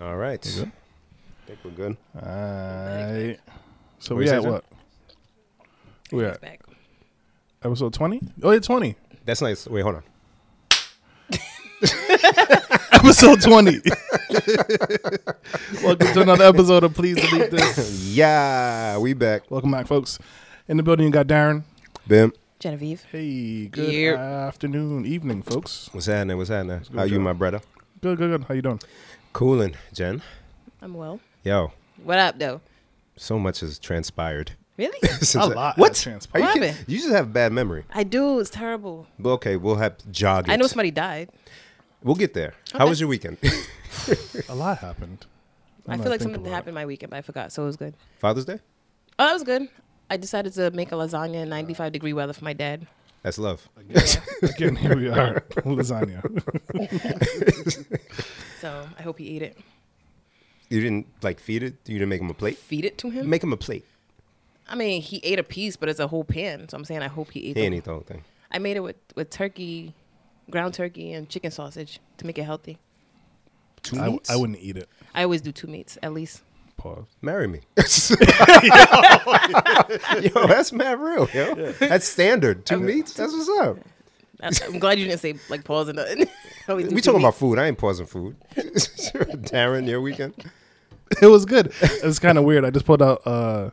All right. I think we're good. Alright. So What we you at what? We He's at back. episode twenty? Oh yeah, twenty. That's nice. Wait, hold on. episode twenty. Welcome to another episode of Please Delete This. Yeah, we back. Welcome back, folks. In the building, you got Darren. Bim. Genevieve. Hey, good Yep. afternoon, evening, folks. What's happening? What's happening? good, How you, my brother? Good, good, good. How you doing? Coolin', Jen. I'm well. Yo, What up, though? so much has transpired. Really? Since A I- lot What? has Are transpired. you, What kidding? happened? you just have bad memory. I do. It's terrible. But okay, we'll have to jog it. I know somebody died. We'll get there. How was your weekend? A lot happened. I Now feel like something about happened my weekend, but I forgot, so it was good. Father's Day? Oh, that was good. I decided to make a lasagna in 95 degree weather for my dad. That's love. it. Again, here we are. Lasagna. So I hope he ate it. You didn't like feed it? You didn't make him a plate? Feed it to him. Make him a plate. I mean, he ate a piece, but it's a whole pan. So I'm saying I hope he ate. He the- ain't eat the whole thing. I made it with with turkey, ground turkey, and chicken sausage to make it healthy. Two I, meats? I wouldn't eat it. I always do two meats at least. Pause. Marry me. yo, that's mad real, yo. That's standard. Two meats? That's what's up. I- I'm glad you didn't say like pause and nothing. I always do We two talking about food. I ain't pausing food. Darren, your weekend? It was good. It's kind of weird. I just pulled out uh,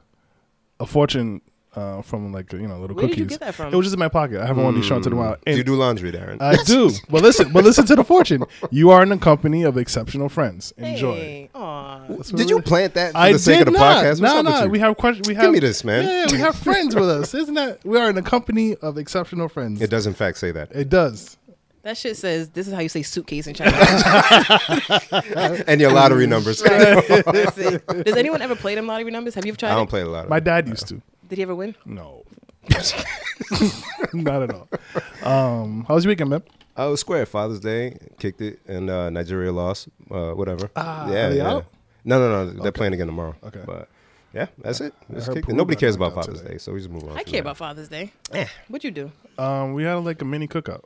a fortune uh, from like you know little Where cookies. did you get that from? It was just in my pocket. I haven't wanted to show it to them out. Do you do laundry, Darren? I do. But listen, but listen to the fortune. You are in the company of exceptional friends. Enjoy. Hey, aw. Did you plant that for I the sake did of the not. podcast? What's No, up with no. We have questions. We have. me this, man. Yeah, we have friends with us. Isn't that we are in the company of exceptional friends? It does, in fact, say that. It does. That shit says this is how you say suitcase in China. And your lottery numbers. That's it. Does anyone ever play them lottery numbers? Have you ever tried I don't it? play a lot. My dad used to. Did he ever win? No. Not at all. Um, how was your weekend, man? I was square. Father's Day, kicked it, and uh, Nigeria lost. Uh, whatever. Ah, yeah, are they yeah. out? No, no, no. They're playing again tomorrow. Okay. But yeah, that's it. Just kicked it. Nobody cares about Father's today. Day, so we just move on. I care that. about Father's Day. What'd you do? Um, we had like a mini cookout.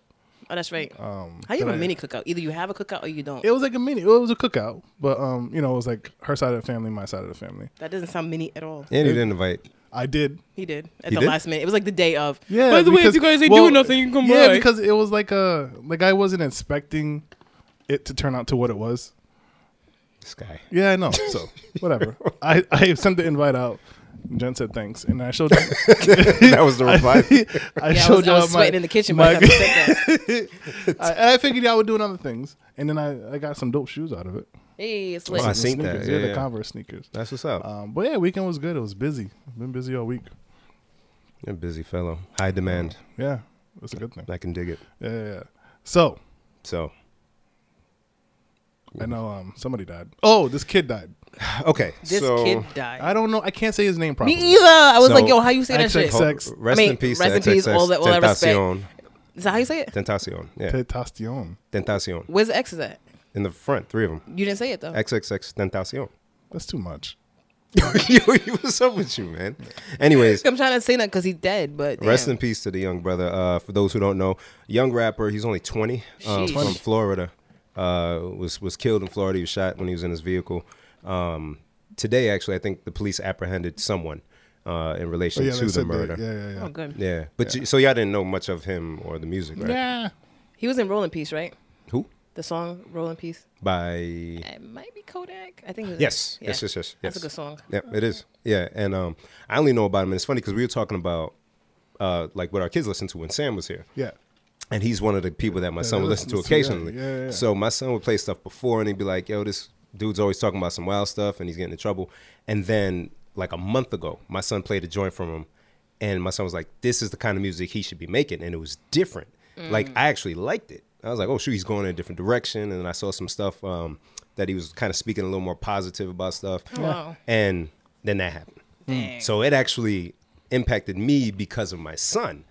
Oh, that's right. Um, How you have that a I- mini cookout? Either you have a cookout or you don't. It was like a mini. It was a cookout, but um, you know, it was like her side of the family, my side of the family. That doesn't sound mini at all. And you didn't invite. I did. He did at He the did? last minute. It was like the day of. Yeah. By the way, if because- you guys ain't well, doing nothing, you can come Yeah, by. because it was like a like I wasn't expecting it to turn out to what it was. This guy. Yeah, I know. So whatever. I I sent the invite out. Jen said thanks, and I showed. that was the reply. I yeah, I showed was, I y'all was my- sweating in the kitchen my- by the time you said that. I, I figured y'all were doing other things, and then I, I got some dope shoes out of it. Hey, it's Oh, I see. seen sneakers. that. Yeah, Yeah, the. Converse sneakers. That's what's up. Um, but yeah, weekend was good. It was busy. Been busy all week. You're a busy fellow. High demand. Yeah, that's a good thing. I can dig it. Yeah, yeah. yeah. So So, I know um somebody died. Oh, this kid died. okay. This so, kid died. I don't know. I can't say his name properly. Me properly. either. I was So- like, yo, how you say that shit? Sex. Rest I mean, in peace. rest in peace, all that- all that respect. Tentacion. Is that how you say it? Tentacion. Yeah. Tentacion. Tentacion. Where's the X is at? In the front, three of them. You didn't say it though. XXX Tentacion. That's too much. yo, what's up with you, man? Anyways, I'm trying to say that because he's dead, but rest in peace to the young brother. Uh, for those who don't know, young rapper. He's only 20. Um, Sheesh. from Florida. Uh, was was killed in Florida. He was shot when he was in his vehicle. Um, today, actually, I think the police apprehended someone uh, in Oh, relation yeah, to the murder. that. Yeah, yeah, yeah. Oh, good. Yeah, but You, so y'all didn't know much of him or the music, right? Yeah. He was in Roll in Peace, right? Who? The song Roll in Peace. By It might be Kodak. I think. It was yes, Yeah. yes, yes, yes, yes. That's a good song. Yeah, it is. Yeah, and um, I only know about him, and it's funny because we were talking about uh, like what our kids listen to when Sam was here, Yeah. and he's one of the people that my son would listen to listen to, yeah, occasionally. yeah, yeah, yeah. So my son would play stuff before, and he'd be like, "Yo, this dude's always talking about some wild stuff, and he's getting in trouble." And then like a month ago, my son played a joint from him, and my son was like, "This is the kind of music he should be making," and it was different. Like I actually liked it. I was like, "Oh shoot, he's going in a different direction," and then I saw some stuff um, that he was kind of speaking a little more positive about stuff, Wow. and then that happened. Dang. So it actually impacted me because of my son.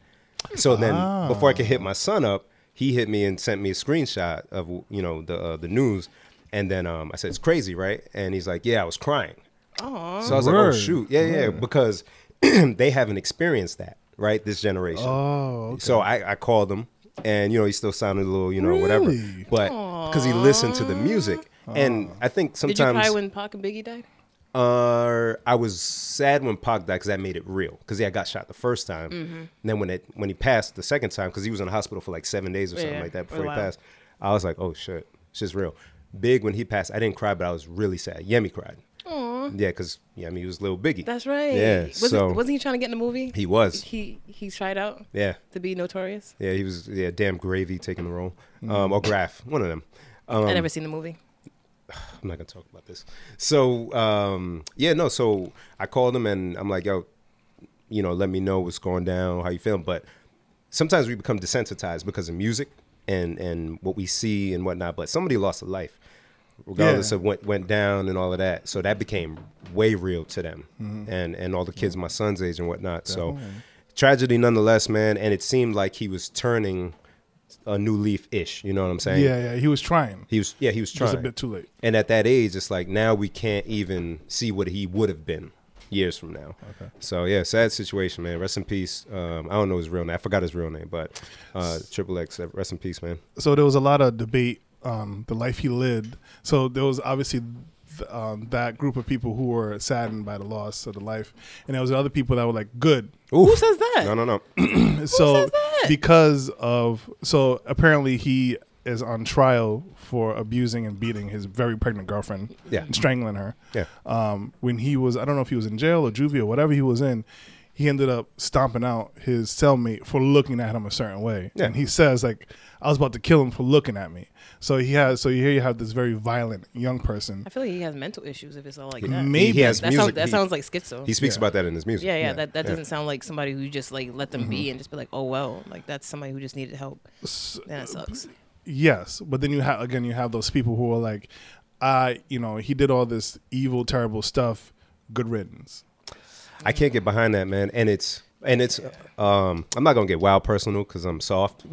So then, before I could hit my son up, he hit me and sent me a screenshot of you know the uh, the news, and then um, I said it's crazy, right? And he's like, "Yeah, I was crying." Aw. So I was like, "Oh shoot, yeah, yeah," because they haven't experienced that, right? This generation. Oh. Okay. So I, I called him, and you know he still sounded a little, you know, whatever. But because he listened to the music. And I think sometimes Did you sometimes cry when Pac and Biggie died? uh, I was sad when Pac died because that made it real. Because yeah, I got shot the first time, Mm-hmm. and then when it when he passed the second time, because he was in the hospital for like seven days or something Yeah, like that before he passed, I was like, oh shit, it's just real. Big when he passed, I didn't cry, but I was really sad. Yemi cried. Aw. Yeah, because i mean he was little Biggie. That's right. Yeah, Was so- wasn't he trying to get in the movie? he was. He he tried out Yeah, to be notorious. yeah, he was. Yeah, damn gravy taking the role, um, or Graf, one of them. Um, I never seen the movie. I'm not gonna talk about this. So um, yeah, no. So I called him and I'm like, yo, you know, let me know what's going down, how you feeling. But sometimes we become desensitized because of music and and what we see and whatnot. But somebody lost a life, regardless Yeah. of what went down and all of that. So that became way real to them and and all the kids my son's age and whatnot. So tragedy nonetheless, man. And it seemed like he was turning a new leaf ish. You know what I'm saying? Yeah, yeah. He was trying. He was. Yeah, he was trying. Just a bit too late. And at that age, it's like now we can't even see what he would have been years from now. Okay. So yeah, sad situation, man. Rest in peace. Um, I don't know his real name. I forgot his real name, but uh, Triple X. Rest in peace, man. so there was a lot of debate on the life he lived. So there was obviously th- um, that group of people who were saddened by the loss of the life, and there was other people that were like, "Good." Oof. Who says that? No, no, no. so says that? because of so apparently he is on trial for abusing and beating his very pregnant girlfriend, Yeah. and strangling her. Yeah. Um, when he was, I don't know if he was in jail or juvie or whatever he was in, he ended up stomping out his cellmate for looking at him a certain way. Yeah. And he says like, "I was about to kill him for looking at me." So he has, so here you have this very violent young person. I feel like he has mental issues if it's all like that. Maybe He has that music. sounds that he, sounds like schizo. he speaks Yeah. about that in his music. yeah, yeah, yeah, That that yeah. doesn't sound like somebody who just like let them Mm-hmm. be and just be like, oh well, like that's somebody who just needed help. Then it sucks. Yes, but then you have again you have those people who are like, I, you know, he did all this evil, terrible stuff. Good riddance. I can't get behind that, man. And it's and it's um I'm not gonna get wild personal because I'm soft,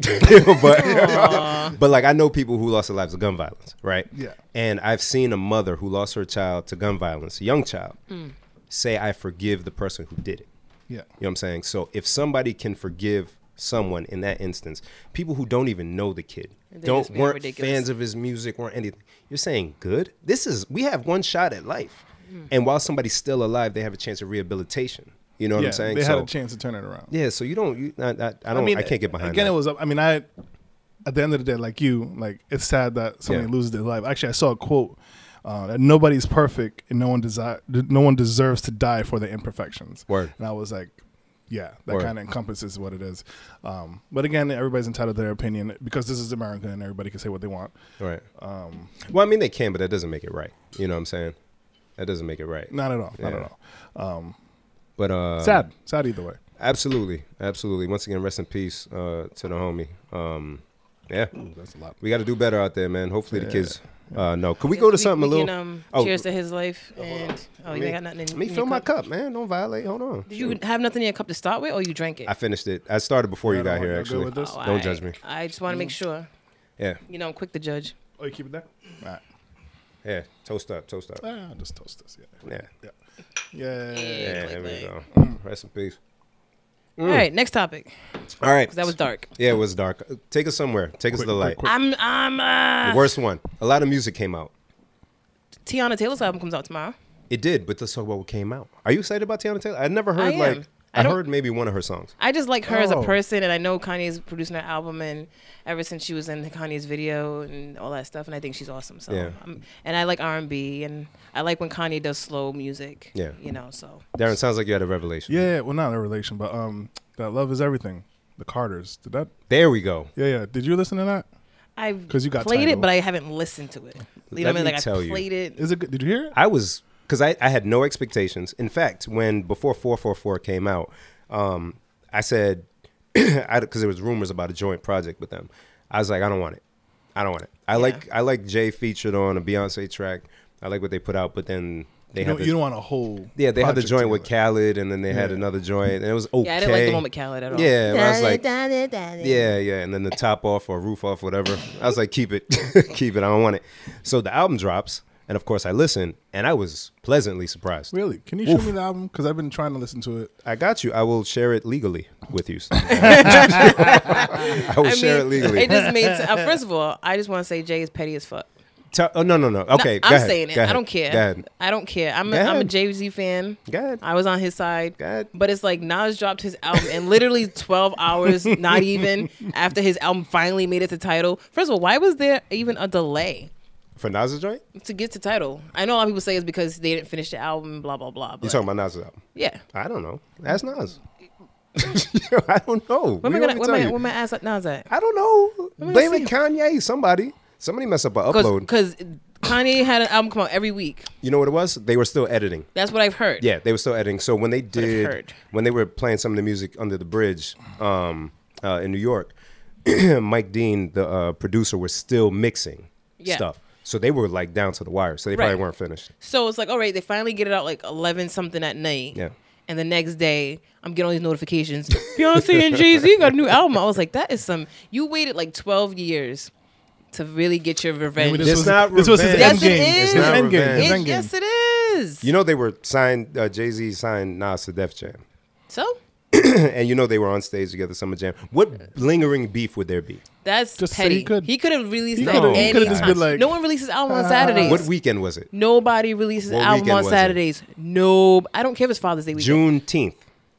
but but like I know people who lost their lives to gun violence, right? Yeah. And I've seen a mother who lost her child to gun violence, a young child, Mm. say I forgive the person who did it. Yeah. You know what I'm saying? So if somebody can forgive someone in that instance, people who don't even know the kid, They're don't weren't ridiculous. fans of his music or anything, you're saying good. This is we have one shot at life, Mm. and while somebody's still alive, they have a chance of rehabilitation. You know what yeah, I'm saying? they so, had a chance to turn it around. yeah. So you don't. You, I, I, I don't. I, can't get behind Again, that. it was. I mean, I at the end of the day, like you, like it's sad that somebody Yeah. loses their life. Actually, I saw a quote uh, that nobody's perfect and no one desire, no one deserves to die for their imperfections. Word. And I was like, yeah, that kind of encompasses what it is. Um, but again, everybody's entitled to their opinion because this is America and everybody can say what they want. right. Um, Well, I mean, they can, but that doesn't make it right. You know what I'm saying? That doesn't make it right. not at all. Not Yeah. at all. Um, But uh, sad. Sad either way. Absolutely, absolutely. Once again, rest in peace uh, to the homie. Um, yeah, Ooh, that's a lot. we got to do better out there, man. Hopefully, the kids uh, know. Could we go to something a little? Can, um, Oh. cheers to his life and oh, you me- ain't got nothing. In, Let me in your fill my cup. cup, man. Don't violate. Hold on. Did you have nothing in your cup to start with, or you drank it? I finished it. I started before Yeah, you got here. want- y'all good Actually. Oh, don't I- judge me. I just want to make sure. Yeah, You know, I'm quick to judge. Oh, you keep it there. All right. Yeah. Toast up, toast up. Ah, just toast us. Yeah. Yeah, Yeah. Yeah. yeah. There we go. Rest in peace. All right, next topic. All right. 'cause that was dark. Yeah, it was dark. Take us somewhere. Take us to Quick, the quick, light. quick. I'm I'm uh, The worst one. A lot of music came out. Teyana Taylor's album comes out tomorrow. It did, but let's talk about what came out. Are you excited about Teyana Taylor? I never heard I like am. I, I heard maybe one of her songs. I just like her as a Oh. person, and I know Kanye's producing her album, and ever since she was in Kanye's video and all that stuff, and I think she's awesome. So, Yeah. I'm, and I like R and B, and I like when Kanye does slow music. Yeah. you know. So Darren, sounds like you had a revelation. Yeah, well, not a revelation, but um, that love is everything. The Carters. Did that? There we go. Yeah, yeah. Did you listen to that? I've 'Cause you got played Tidal. it, but I haven't listened to it. You know Let what I mean? me Like tell I you. played it. Is it? good? Did you hear it? I was because I, I had no expectations. In fact, when before 444 came out, um, I said because there was rumors about a joint project with them. I was like, I don't want it. I don't want it. I Yeah. like I like Jay featured on a Beyonce track. I like what they put out, but then they You had don't, the, you don't want a whole. yeah they had the project joint with together. Khaled, and then they had another joint, and it was okay. Yeah, I didn't like the one with Khaled at all. Yeah, I was like, yeah. yeah, yeah, and then the top off or roof off, whatever. I was like, keep it, keep it. I don't want it. So the album drops, And of course, I listened, and I was pleasantly surprised. Really? Can you show me the album? Because I've been trying to listen to it. I got you. I will share it legally with you. I will I share it legally. it just made. Uh, first of all, I just want to say Jay is petty as fuck. Tell- oh no no no. No, Okay, go I'm ahead. saying it. Go I don't care. Go ahead. I don't care. I'm Go a, I'm a. Jay Z fan. Go ahead. I was on his side. Go ahead. But it's like Nas dropped his album and literally 12 hours, not even after his album finally made it to Tidal. First of all, why was there even a delay For Nas's joint? to get to Tidal? I know a lot of people say it's because they didn't finish the album, blah blah blah. You But talking about Nas's album? yeah. I don't know. That's Nas. I don't know. Where am I We gonna? don't Where tell I? you. Where am I ask Nas at? I don't know. me Blame see. it Kanye. Somebody. Somebody messed up an upload. Because Kanye had an album come out every week. You know what it was? They were still editing. That's what I've heard. Yeah, they were still editing. So when they did, when they were playing some of the music under the bridge um, uh, in New York, Mike Dean, the uh, producer, was still mixing Yeah. stuff. So they were like down to the wire. So they probably weren't finished. So it's like, all right, they finally get it out like 11 something at night. Yeah. And the next day, I'm getting all these notifications. Beyonce and Jay Z got a new album. I was like, that is some. You waited like 12 years to really get your revenge. Maybe It's this was, not this was his revenge. Yes, end game. is. It's not end game. Revenge. It- yes, it is. You know they were signed. Uh, Jay Z signed Nas to Def Jam, so and you know they were on stage together, Summer Jam. What lingering beef would there be? that's Just petty. he could. He could have released He it could've- he any could've just time. been like, no one releases album on uh, Saturdays. What weekend was it? Nobody releases What album weekend on was it? Saturdays. No, I don't care if it's Father's Day weekend. Juneteenth.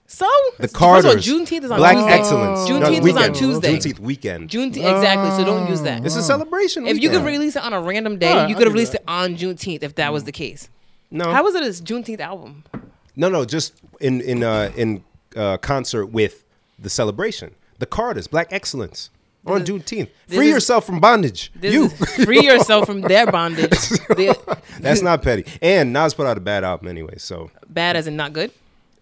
So The First of all, Carters. Juneteenth is on Black Tuesday. Excellence. Juneteenth No, is on weekend. Tuesday. Juneteenth weekend. Juneteenth, exactly. So don't use that. It's a celebration. If you could weekend. release it on a random day, Alright, you I'll could have do released that. it on Juneteenth if that was the case. no, How was it his Juneteenth album? no, no, just in in uh, in uh, concert with the celebration, the Carters, Black Excellence on This is- Juneteenth. this Free is- yourself from bondage. You. is- free yourself from their bondage. That's not petty. And Nas put out a bad album anyway, so bad as in not good.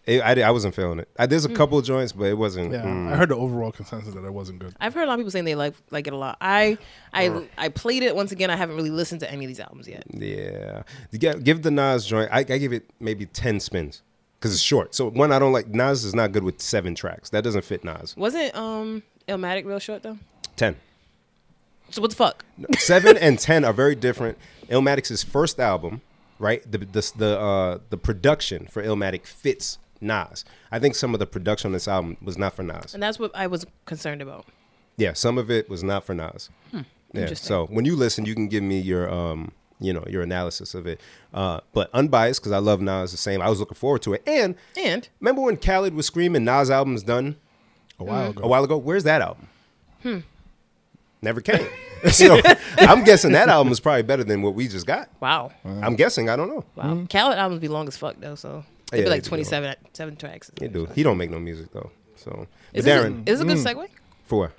it, I, I wasn't feeling it. I, there's a couple of joints, but it wasn't. Yeah, mm. I heard the overall consensus that it wasn't good. I've heard a lot of people saying they like like it a lot. I I I played it once again. I haven't really listened to any of these albums yet. Yeah, give the Nas joint. I, I give it maybe ten spins because it's short. So one, I don't like. Nas is not good with seven tracks. That doesn't fit Nas. Wasn't um Illmatic real short though? Ten. So what the fuck? Seven and ten are very different. Illmatic's first album, right? The the the, uh, the production for Illmatic fits Nas. I think some of the production on this album was not for Nas. And that's what I was concerned about. Yeah, some of it was not for Nas. Yeah. Interesting. So when you listen, you can give me your um, you know, your analysis of it. Uh, but unbiased because I love Nas the same. I was looking forward to it. And And remember when Khaled was screaming Nas album's done A while Mm-hmm. ago. a while ago? Where's that album? Hmm. Never came. so I'm guessing that album is probably better than what we just got. wow, I'm guessing. I don't know. wow. Khaled albums be long as fuck though. So they'd Yeah, be like they do. 27 seven tracks. He do. He don't make no music though. So, but Is a, Darren, is this a good segue? for what?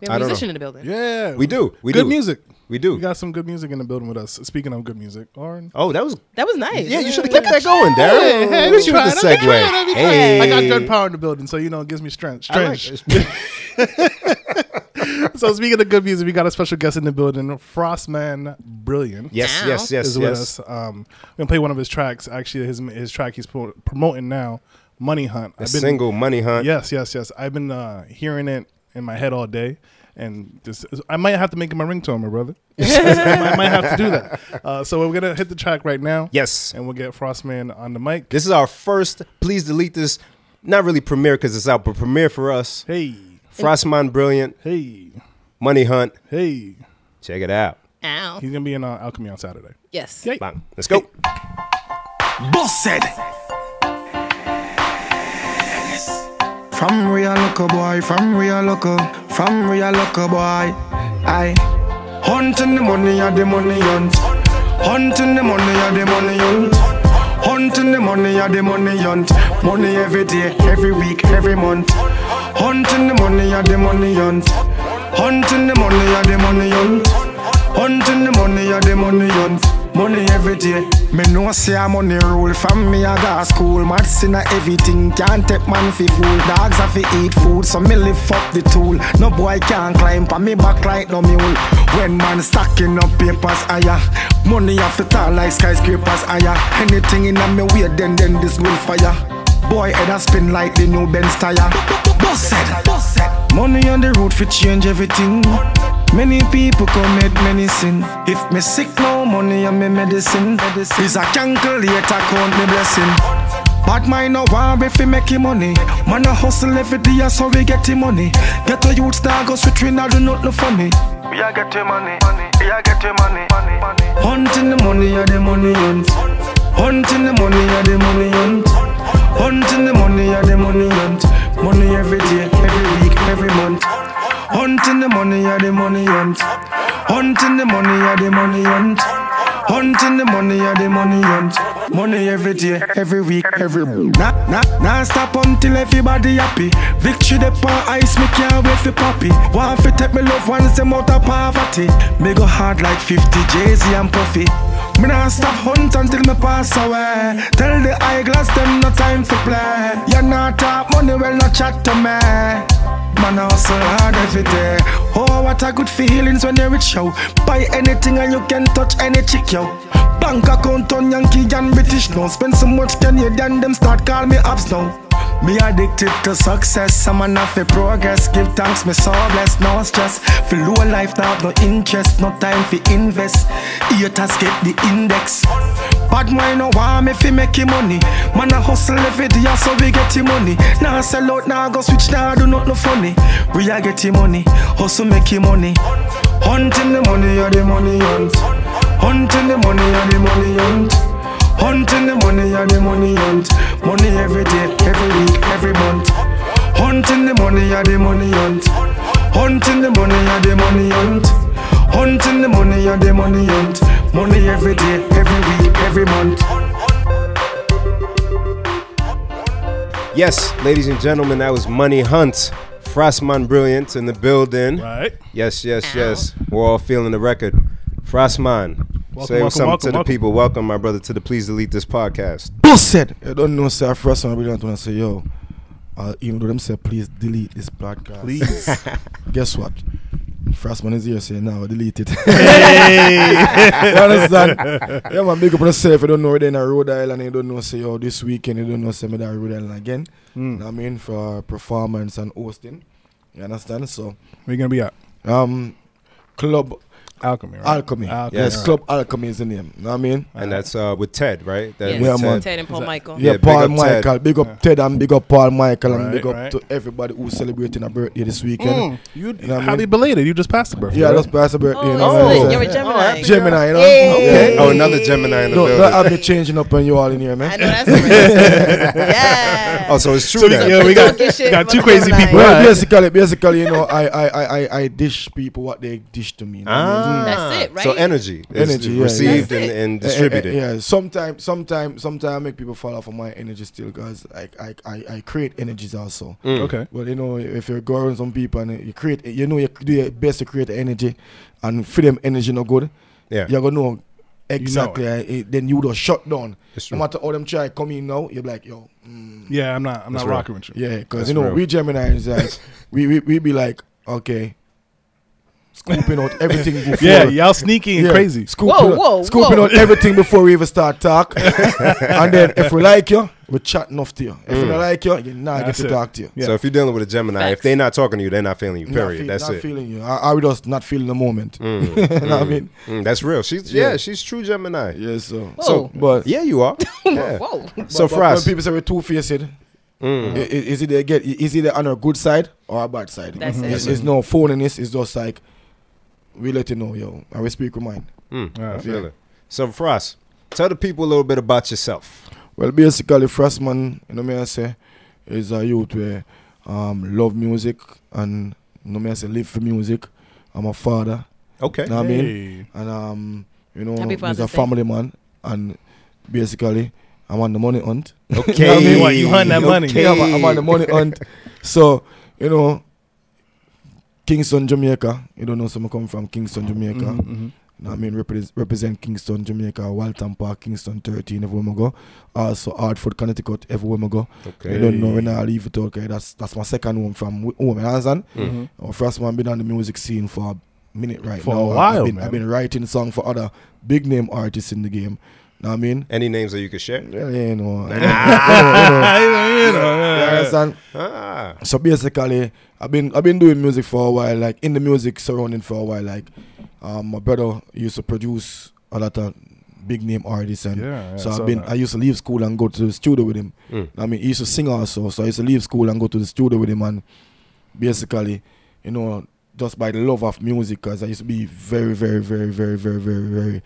We have I a don't musician in the building. Yeah, We do. We good do. music. We do. We got some good music in the building with us. Speaking of good music, Lauren. Oh, that was That was nice. yeah. You should have kept that going, Darren. hey, Look at you the trying. Let me segue. try it, let me try it. Hey, I got good power in the building, so you know it gives me strength. I like Strength. so speaking of good music, we got a special guest in the building, Frostman Brilliant. Yes, Ow. yes, yes, is with yes. us. Um, we're gonna play one of his tracks. Actually, his his track he's pro- promoting now, "Money Hunt." A single money hunt. Yes, yes, yes. I've been uh, hearing it in my head all day, and just I might have to make it my ringtone, my brother. I, might, I might have to do that. Uh, so we're gonna hit the track right now. Yes. and we'll get Frostman on the mic. This is our first. Please delete this. Not really premiere because it's out, but premiere for us. Hey, Frostman Brilliant, hey, Money Hunt. hey. Check it out. Ow. He's gonna be in uh, Alchemy on Saturday. Yes. Yay. Bang. Let's go. Boss said. From real local boy, from real local, from real local boy. I hunting the money, yeah, the money hunt. Hunting the money, yeah, the money hunt. Hunting the money, yeah, the money hunt. Money every day, every week, every month. Hunting the money, yeah, the money hunt. Hunting the money, yeah, the money hunt. Hunting the money, yeah, the money hunt. Money every day. Me know say I'm money rule from me I got school. Maths in everything can't take man fi fool. Dogs have to eat food, so me lift up the tool. No boy can't climb pa me back like no mule. When man stacking up papers higher, uh, money have to tall like skyscrapers higher. Uh. Anything in a me way, then then this will fire. Boy head a spin like the new Benz tire. Boss said, boss said. Money on the road fi change everything. Many people commit many sin. If me sick, no money and me medicine. Is a calculator count me blessing. Bad mind no want if we make him money. Man a hustle every day so we get him money. Get a youth star go switch we I do nothing funny. We a get him money, we a get him money, Hunting the money, yeah the money hunt. Hunting the money, yeah the money hunt. Hunting the money, yeah the money hunt. Money every day, every week, every month. Hunting the money, yeah the money hunt. Hunting the money, yeah the money hunt. Hunting the money, yeah the money hunt. Money every day, every week, every month. Nah, nah, nah stop until everybody happy. Victory the pan ice, me can't wait for poppy. Want fi take me love ones them out of poverty. Me go hard like 50 Jay-Z and Puffy. Me nah stop hunt until me pass away. Tell the eyeglass them no time for play. You not talk money, well not chat to me. Man hustle hard every day. Oh, what a good feelings when you reach yo. Buy anything and you can touch any chick yo. Bank account on Yankee and British now. Spend so much Canadian, them start call me abs now. Me addicted to success, I'm an for progress. Give thanks, me so blessed, no stress. For low life, now no interest, no time for invest. Haters get the index. Bad mind no want me fi make money. Man a hustle every day so we get him money. Now sell out, now go switch, now do not no funny. We a get money, hustle make money. Hunting the money, yeah the money hunt. Hunting the money, yeah the money hunt. Hunting the money, yeah the money hunt. Money every day, every week, every month. Hunting the money, yeah the money hunt. Hunting the money, yeah the money hunt. Hunting the money, yeah the money hunt. Money every day, every week, every month. Yes, ladies and gentlemen, that was Money Hunt. Frostman Brilliant in the building. Right. Yes, yes, yes. We're all feeling the record. Frostman, Welcome, say welcome, something welcome, to the welcome. people. Welcome, my brother, to the Please Delete This podcast. Bullshit. You don't know, sir. First one, I really don't want to say, yo, uh, even though them say, please delete this podcast. Please. Guess what? First one is here saying, now delete it. hey. you understand? yeah, man, big up on yourself. You don't know, they're in a Rhode Island. You don't know, say, yo, this weekend, you don't know, say, me there Rhode Island again. Mm. You know what I mean? For performance and hosting. You understand? So, Where you gonna be at? um, Club Alchemy, right? Alchemy. Alchemy. Yes. Yes, Club Alchemy is the name. You know what I mean? And that's uh, with Ted, right? That Yes, Yeah. Ted. Ted and Paul Michael. Yeah, Yeah, big Paul Ted. Michael. Big up Yeah. Ted and big up Paul Michael and Right, big up right. to everybody who's celebrating a birthday this weekend. Mm, you You know what I belated. You just passed the birthday. Yeah, right? that's past the birthday. Oh, you know that's what I'm lit. saying? You're a Oh, Gemini. happy Gemini, you know? Hey. Okay. Oh, another Gemini in the No, building. I've been changing up on you all in here, man. I know that's right. yeah. oh, so it's true So yeah, we got, Talking got two crazy people. Well, basically, basically, you know, I, I, I, I, I dish people what they dish to me. you know what I mean? Ah, That's it, right? So energy, is Energy, yeah, received yeah. and, and Eh, eh, eh, distributed. yeah, sometimes, sometimes, sometimes I make people fall off of my energy still because I, I, I, I create energies also. Mm. Okay. But you know, if you're going some people and you create, you know, you do your best to create energy, and for them energy no good, Yeah, you're gonna know exactly. eh, eh, then you would have shut down. it's No true. matter how them try come in now, you're like, yo, mm, Yeah, I'm not. I'm That's not real. rocking with you. yeah, because you know real. we Gemini's like we, we we be like, okay, scooping out everything before. Yeah, y'all sneaky and Yeah, crazy. Scooping, Whoa, whoa, scooping whoa. out everything before we even start talk. and then if we like you, we chat enough to you. If we Mm. don't like you, you not get to it. talk to you. Yeah. So if you're dealing with a Gemini, if they're not talking to you, they're not feeling you. Not Period. feel- That's not it. feeling you. I, I would just not feeling the moment. Mm, you know what I mm, mean? mm, that's real. She's yeah, Yeah. she's true Gemini. Yeah, so. Whoa. So But yeah, you are. Yeah. Whoa. So but, but Frost, when people say we're two faced, mm, is it they get is it on a good side or a bad side? That's it. It's, it's no phoniness. It's just like we let you know, yo, and we speak with mine. mm, I Yeah. feel it. So Frost, tell the people a little bit about yourself. Well, basically, Frostman, you know me I say, is a youth where um love music and you know me I say live for music. I'm a father, Okay. know what I mean, and um you know Happy he's a family man, and basically I'm on the money hunt. Okay. You know what I mean? What, you hunt that money? Okay. Yeah, I'm, I'm on the money hunt. So you know, Kingston, Jamaica. You don't know, so I come from Kingston, Jamaica. Mhm, mhm. I mean, represent, represent Kingston, Jamaica, Waltham Park, Kingston 13, everywhere I go. Also, Hartford, Connecticut, everywhere I go. Okay. You don't know when I leave it, okay? That's that's my second home from wi- home, you understand? Mhm. Our first one been on the music scene for a minute right For a while, I've been, man. I've been writing songs for other big name artists in the game. Know what I mean? Any names that you could share? Yeah, you know. you know, you know, you understand? Ah, So basically, I've been I've been doing music for a while, like in the music surrounding for a while. Like, um, my brother used to produce a lot of big name artists, and Yeah, yeah, so I I've been that. I used to leave school and go to the studio with him. Mm. I mean, he used to sing also, so I used to leave school and go to the studio with him, and basically, you know, just by the love of music, cause I used to be very, very, very, very, very, very, very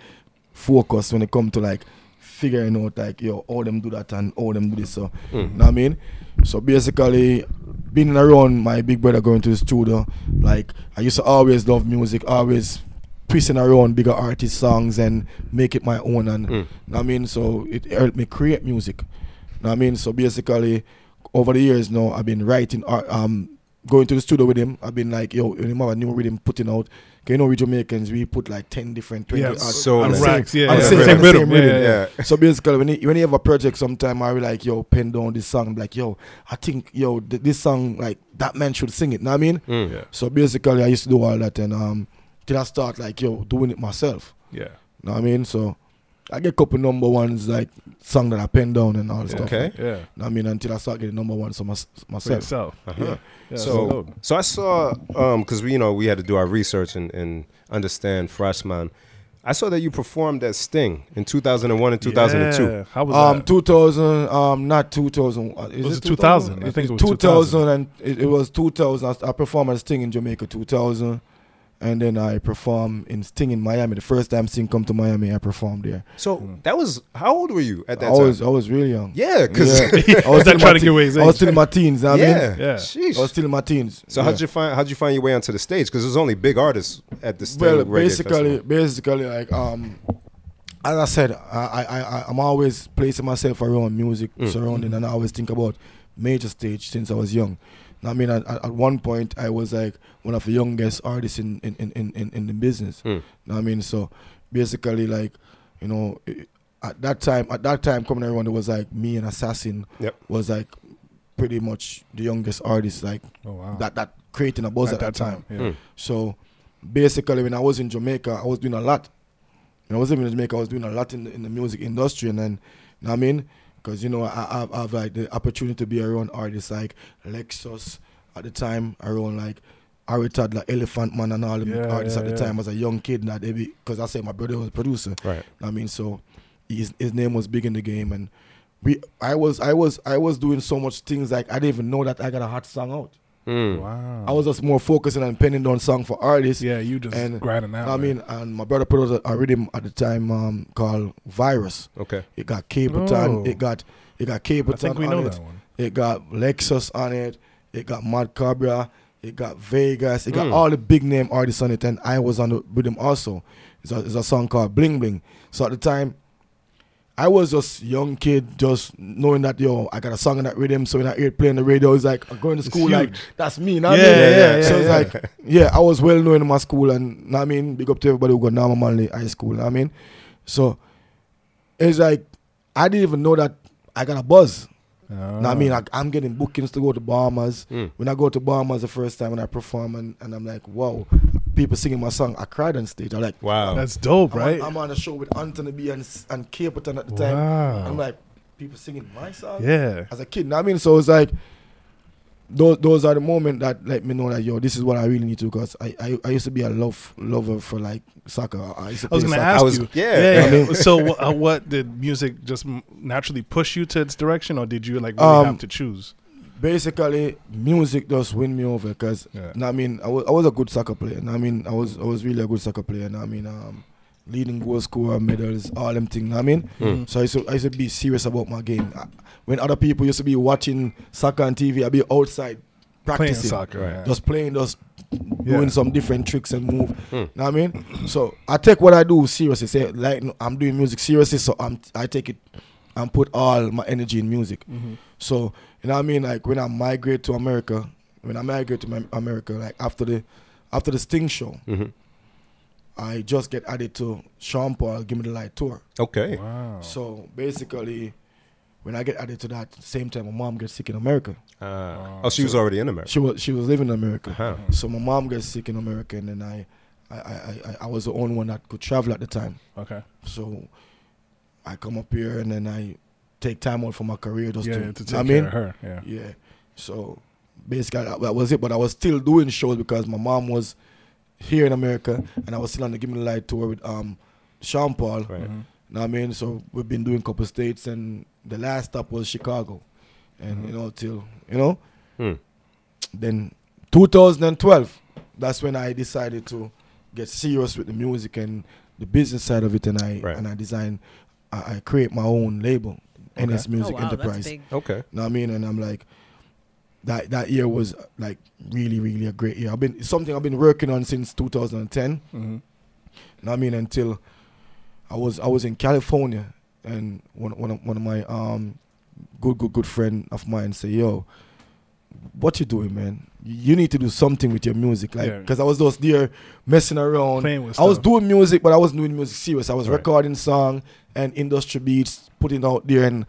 focused when it come to like figuring out like yo all them do that and all them do this. So, Mm. know what I mean? So basically, being around my big brother going to the studio, like I used to always love music, always twisting around bigger artist songs and make it my own. And Mm. know what I mean, so it helped me create music. Know what I mean, so basically, over the years now, I've been writing, art, um, going to the studio with him. I've been like, yo, when him have a new rhythm putting out. 'cause You know, we Jamaicans, we put like ten different, twenty Yeah, artists so on the many. same, Racks, yeah, on yeah, same, yeah. the Same same rhythm, rhythm. yeah, yeah. So basically, when you, when you have a project, sometime I will like, yo, pen down this song. I'm like, yo, I think, yo, th- this song, like, that man should sing it. Know what I mean? Mm. Yeah. So basically, I used to do all that, and um, till I start like, yo, doing it myself. Yeah. Know what I mean? So I get a couple number ones, like song that I pen down and all that yeah. stuff. Okay. Yeah. I mean? Until I start getting number one so my, For myself. yourself. Uh-huh. Yeah, so, so I saw, um, because we, you know, we had to do our research and, and understand Frostman. I saw that you performed at Sting in 2001 and 2002. Yeah. How was Um, that? 2000, um, not 2000. uh, Is Was it it 2000? I think it was 2000 and it, it was 2000. I, I performed at Sting in Jamaica 2000, and then I performed in Sting in Miami. The first time Sting come to Miami, I performed there. So that was, how old were you at that I time? was I was really young. yeah, because Yeah. I was still in trying to teen- give away I was still in my teens. know what I mean? yeah, Yeah. Sheesh. I was still in my teens. So yeah. how'd you find how'd you find your way onto the stage? Because there's only big artists at the stage. Well, basically, Festival. basically, like um, as I said, I I I I'm always placing myself around music Mm. surrounding, and I always think about major stage since I was young. I mean, at, at at one point, I was like one of the youngest artists in in in in, in, in the business. Mm. I mean, so basically, like you know, at that time, at that time, coming around, it was like me and Assassin Yep. was like pretty much the youngest artist, like Oh, wow. that that creating a buzz at, that time. Yeah. Mm. So basically, when I was in Jamaica, I was doing a lot. When I was living in Jamaica, I was doing a lot in the, in the music industry, and then, you know what I mean? Because you know, I, I've, I've like the opportunity to be around artists like Lexxus at the time, around like Harry Toddler, Elephant Man, and all them Yeah, artists yeah, at the yeah. time as a young kid. That they because I say my brother was a producer. Right. I mean, so his his name was big in the game, and we I was I was I was doing so much things like I didn't even know that I got a hot song out. Mm. Wow. I was just more focusing on penning down song for artists. yeah, you just and grinding out. I man. mean, and my brother put out a, a rhythm at the time um, called Virus. Okay. It got Capleton. Oh. It got it got I Capleton think we on know it. that one. It got Lexxus on it. It got Mad Cobra. It got Vegas. It got Mm. all the big name artists on it, and I was on the rhythm also. It's a, it's a song called Bling Bling. So at the time, I was just young kid, just knowing that yo, I got a song in that rhythm. So when I hear it playing the radio, it's like I'm going to school, like that's me. Know what I Yeah, mean? yeah, yeah, So it's yeah. like, yeah, I was well known in my school, and know what I mean, big up to everybody who got Norman Manley High School. know what I mean, so it's like I didn't even know that I got a buzz. Oh. Know what I mean, like I'm getting bookings to go to Bahamas. Mm. When I go to Bahamas the first time when I perform, and, and I'm like, wow, people singing my song. I cried on stage. I'm like, Wow. That's dope, I'm, right? on, I'm on a show with Anthony B and and Capleton at the time. Wow. I'm like, people singing my song yeah. as a kid. Know what I mean, so it's like those those are the moments that let me know that yo, this is what I really need to. Cause I I, I used to be a love lover for like soccer. I, used to I was going to soccer. ask was- you. yeah. yeah. I mean- so, wh- uh, what did music just naturally push you to its direction, or did you like really Um, have to choose? Basically music just win me over because Yeah. I mean I was, I was a good soccer player and I mean I was I was really a good soccer player and I mean um leading goal scorer medals all them things I mean Mm. so I used, to, I used to be serious about my game I- when other people used to be watching soccer on TV I'd be outside Playing practicing soccer. yeah. just playing just Yeah. doing some different tricks and move know what I mean so I take what I do seriously say like I'm doing music seriously so I'm I take it and put all my energy in music Mhm. so you know what I mean? Like when I migrate to America, when I migrate to my- America, like after the after the Sting show, Mhm. I just get added to Sean Paul Give Me the Light tour. Okay. Wow. So basically, when I get added to that, same time my mom gets sick in America. Uh, oh, she was already in America. She was she was living in America. Uh-huh. So my mom gets sick in America, and then I, I, I, I, I was the only one that could travel at the time. okay. So I come up here and then I take time out for my career just yeah, to, to I take mean, of her. Yeah. yeah. So basically that, that was it. But I was still doing shows because my mom was here in America and I was still on the Give Me the Light tour with um Sean Paul. Right. Mhm. Know what I mean? So we've been doing a couple states and the last stop was Chicago. And Mhm. you know, till you know, Hmm. then 2012, that's when I decided to get serious with the music and the business side of it and I Right. and I design I, I create my own label, NS Oh, Music wow, that's Enterprise. big. Okay. Know what I mean? And I'm like, that that year was like really, really a great year. I've been something I've been working on since 2010. Mhm. Know what I mean? Until I was I was in California and one one of, one of my um good good good friend of mine say, "Yo, what you doing, man? You need to do something with your music, like Yeah. because I was just there messing around. With I was doing music, but I wasn't doing music serious. I was Right. recording song and industry beats, putting out there, and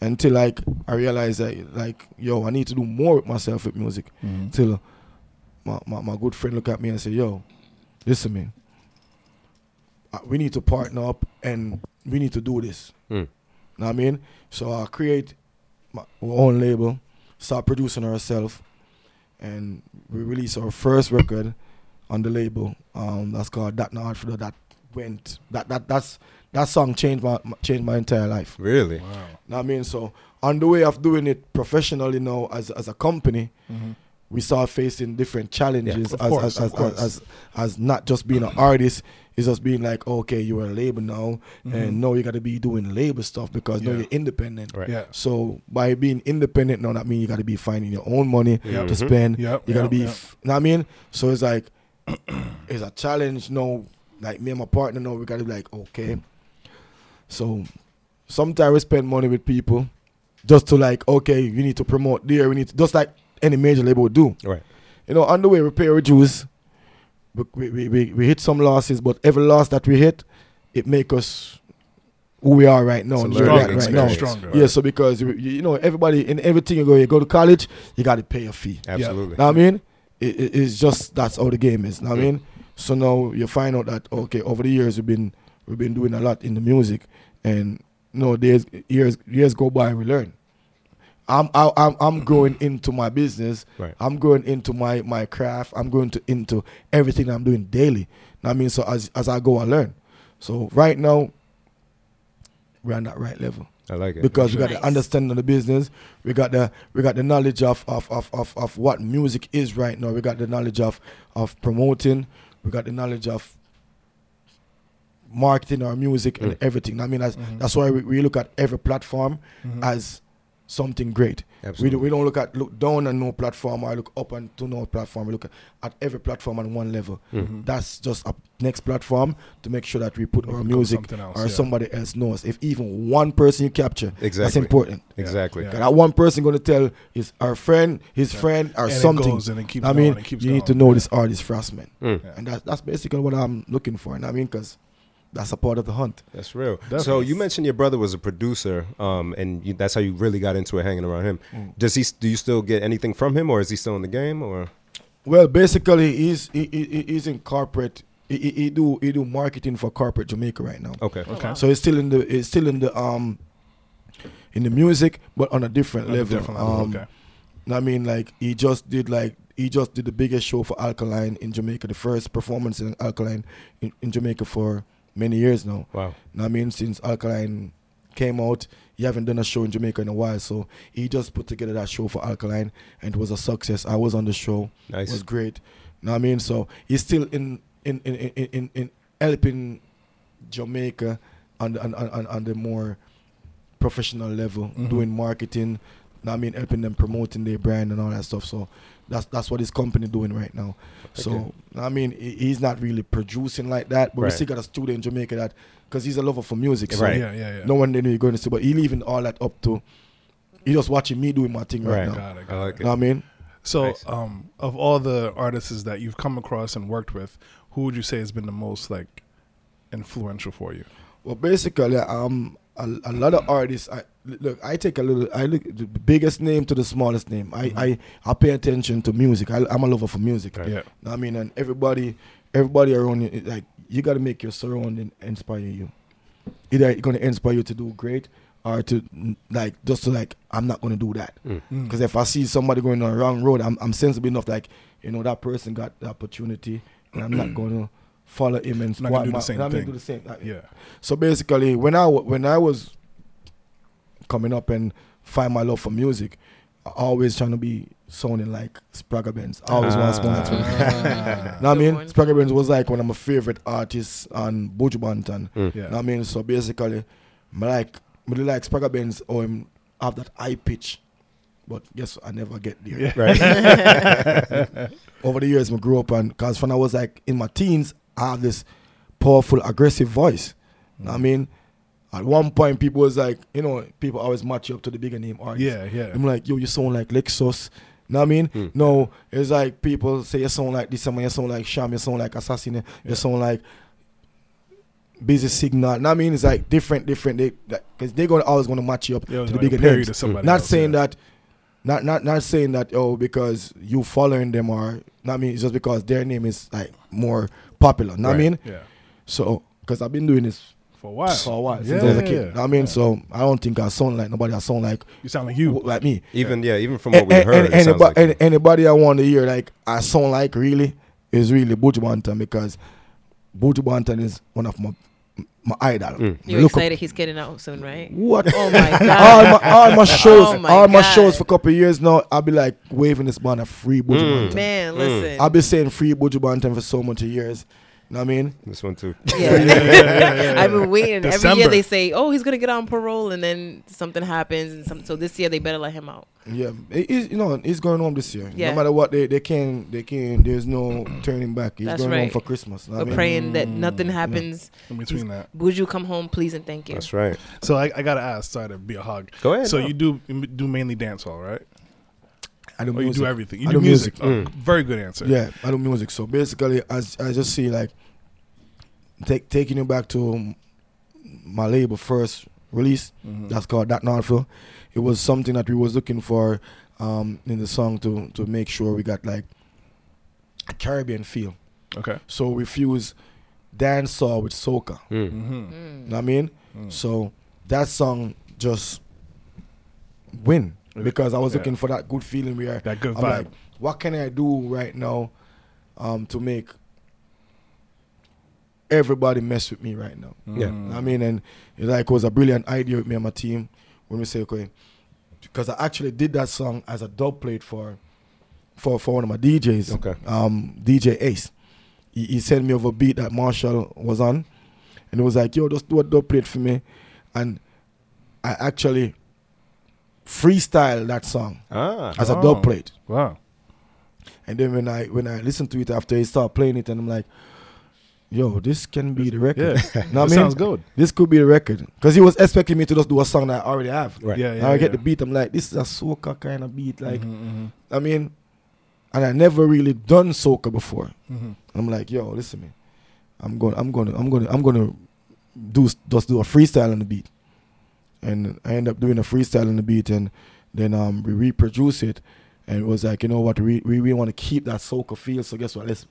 until like I realized that like yo, I need to do more with myself with music. Mhm. Till my, my my good friend look at me and say, yo, listen, man, uh, we need to partner up and we need to do this. Hmm. Know what I mean? So I create my our own label, start producing ourselves, and we release our first record on the label. Um, that's called That Not for That went that that that's that song changed my my- changed my entire life. Really? Wow. Know what I mean? So on the way of doing it professionally now as as a company, Mhm. we start facing different challenges Of as, course, as, of as, course. as, as as not just being an artist, it's just being like, okay, you're a label now, Mhm. and now you got to be doing label stuff because now you're independent. Right. Yeah. So by being independent, now that means you got to be finding your own money Yep. to Mhm. spend. Yep, You got to yep, be, yep. f- know what I mean? So it's like, it's a challenge. No, like me and my partner, now we got to be like, okay. So sometimes we spend money with people just to like, okay, you need to promote there. We need to, just like any major label would do. Right. You know, on the way we pay our dues. We, we, we, we hit some losses, but every loss that we hit, it make us who we are right now. It's a and learning where we're at right now. experience. Stronger. Yeah, so because you, you know everybody in everything you go, you go to college, you got to pay a fee. Absolutely. Know what I mean? It, it- it's just that's how the game is. Know what I mean? So now you find out that okay, over the years we've been we've been doing a lot in the music, and no days years years go by, and we learn. I'm I, I'm I'm growing into my business. Right. I'm growing into my my craft. I'm going to into everything I'm doing daily. I mean? So as as I go, I learn. So right now, we're on that right level I like it. because we got Nice. the understanding of the business. We got the we got the knowledge of of, of, of of what music is right now. We got the knowledge of of promoting. We got the knowledge of marketing our music and Mm. everything. I mean, that's Mhm. that's why we, we look at every platform Mhm. as something great. We, do, we don't look at look down on no platform or look up and to no platform. We look at, at every platform on one level. Mhm. That's just a next platform to make sure that we put It our music else, or yeah. somebody else knows. If even one person you capture, exactly. that's Exactly. important. Exactly. Yeah. 'Cause That one person going to tell his our friend, his Yeah. friend, or And it something. goes and it keeps I going mean, and keeps you need to know Yeah. this artist Frostman, Mm. Yeah. and that's that's basically what I'm looking for. And I mean, because that's a part of the hunt. That's real. So you mentioned your brother was a producer, um, and you, that's how you really got into it, hanging around him. Mm. Does he? Do you still get anything from him, or is he still in the game? Or Well, basically, he's he, he, he's in corporate. He, he, he do he do marketing for corporate Jamaica right now. okay, Oh, Okay. wow. So he's still in the he's still in the um in the music, but on a different On a level. different level, Um, okay. I mean, like he just did like he just did the biggest show for Alkaline in Jamaica, the first performance in Alkaline in, in Jamaica for many years now. wow, Know what I mean, since Alkaline came out, he haven't done a show in Jamaica in a while, so he just put together that show for Alkaline, and it was a success. I was on the show, it nice. was great. Know what I mean, so he's still in in in in, in, in helping Jamaica on the on, on, on the more professional level, Mhm. doing marketing. Know what I mean, helping them promoting their brand and all that stuff. So that's that's what his company doing right now. So Okay. know what I mean, he's not really producing like that, but we still got a studio in Jamaica that because he's a lover for music. So Right. Yeah, yeah, yeah. no one knew you're going to see, but he leaving all that up to. He just watching me doing my thing right, Right. now. Got it, I like it. it. Know what I mean, So, Nice. um, of all the artists that you've come across and worked with, who would you say has been the most like influential for you? well, basically, um, a, a lot of artists. I look. I take a little. I look the biggest name to the smallest name. I I, I pay attention to music. I, I'm a lover for music. Right. Yeah. Know what I mean, and everybody, everybody around you, like you got to make your surrounding inspire you. either it's gonna inspire you to do great or to mm, like just to like I'm not gonna do that. Mm. Because if I see somebody going on the wrong road, I'm I'm sensible enough like you know that person got the opportunity, and I'm not gonna follow him and Not gonna squat do the my- same I'm thing. do the same. like, Yeah. So basically, when I when I was coming up and find my love for music, I always trying to be sounding like Spragga Benz. I always want to sound like Spragga Know what I mean? one. Spragga Benz was like one of my favorite artists on Buju Banton. Mm. Yeah. Know what I mean? So basically, I like I really like Spragga Benz or him have that high pitch. But guess what? I never get there. Yeah. Right. Over the years, I grew up and because when I was like in my teens, I have this powerful, aggressive voice. What I mean, at one point, people was like, you know, people always match you up to the bigger name artists. Yeah, yeah. I'm like, yo, you sound like Lexxus. Know what I mean? Mm. No, it's like people say you sound like this, someone you sound like Sham, you sound like Assassin, you Yeah. sound like Busy Signal. Know what I mean? It's like different, different. They because they're gonna always gonna match you up Yeah, to the like bigger names. Not else, saying yeah. that, not not not saying that. Oh, because you following them or know what I mean? It's just because their name is like more popular. Know what I mean? Yeah. So because I've been doing this For a while. for a while Yeah, since I was a kid. yeah. Know what I mean? Yeah. So I don't think I sound like nobody. I sound like You sound like you. like me. Even yeah, even from what And, we heard, and, it sounds anybody, like and anybody I want to hear like I sound like really is really Buju Banton because Buju Banton is one of my my idol. Mm. You're Look up- excited he's getting out soon, right? what? Oh my all god. my all my shows, Oh my all my God. shows for a couple of years now. I'll be like waving this banner free Buju Mm. Man, listen. I've been saying free Buju Banton for so much years. You know what I mean? this one too. Yeah. I've been waiting. Every year they say, "Oh, he's gonna get on parole," and then something happens, and some. So this year they better let him out. Yeah, it is. You know, he's going home this year. Yeah. No matter what, they they can they can. There's no turning back. He's That's going home right. for Christmas. know We're I mean? praying that mm, nothing happens. In between that. would you come home, please, and thank you. That's right. So I, I gotta ask. Sorry to be a hog. Go ahead. So no. you do you do mainly dancehall, right? I do Or you do everything. You I do, do music. music. Oh, Very good answer. Yeah, I do music. So basically, as I just see like take, taking you back to my label first release. Mhm. That's called That Nordville. It was something that we was looking for um, in the song to to make sure we got like a Caribbean feel. Okay. So we fuse dancehall with soca. Mm. Mm-hmm. You know what I mean? So that song just win because I was Yeah. looking for that good feeling where That good I'm vibe. like, what can I do right now um, to make everybody mess with me right now? Yeah. Mm. I mean, and it like was a brilliant idea with me and my team when we say, okay, because I actually did that song as a dub plate for for for one of my DJs, Okay. um, DJ Ace. He, he sent me over a beat that Marshall was on, and it was like, yo, just do a dub plate for me, and I actually freestyle that song Ah. as a Oh. dub plate. Wow. And then when I when I listened to it after he started playing it, and I'm like, yo, this can be the record. Yeah. Know I mean? sounds good. This could be the record. Because he was expecting me to just do a song that I already have. Right. Yeah. And Yeah. I get yeah. the beat, I'm like, this is a soca kind of beat. Like, Mhm, mhm, I mean, and I never really done soca before. mhm. I'm like, yo, listen, man, I'm going, I'm going, to I'm going, to I'm going to do just do a freestyle on the beat, and I end up doing a freestyle on the beat, and then um we reproduce it, and it was like, you know what, we we really want to keep that soca feel. So guess what? Let's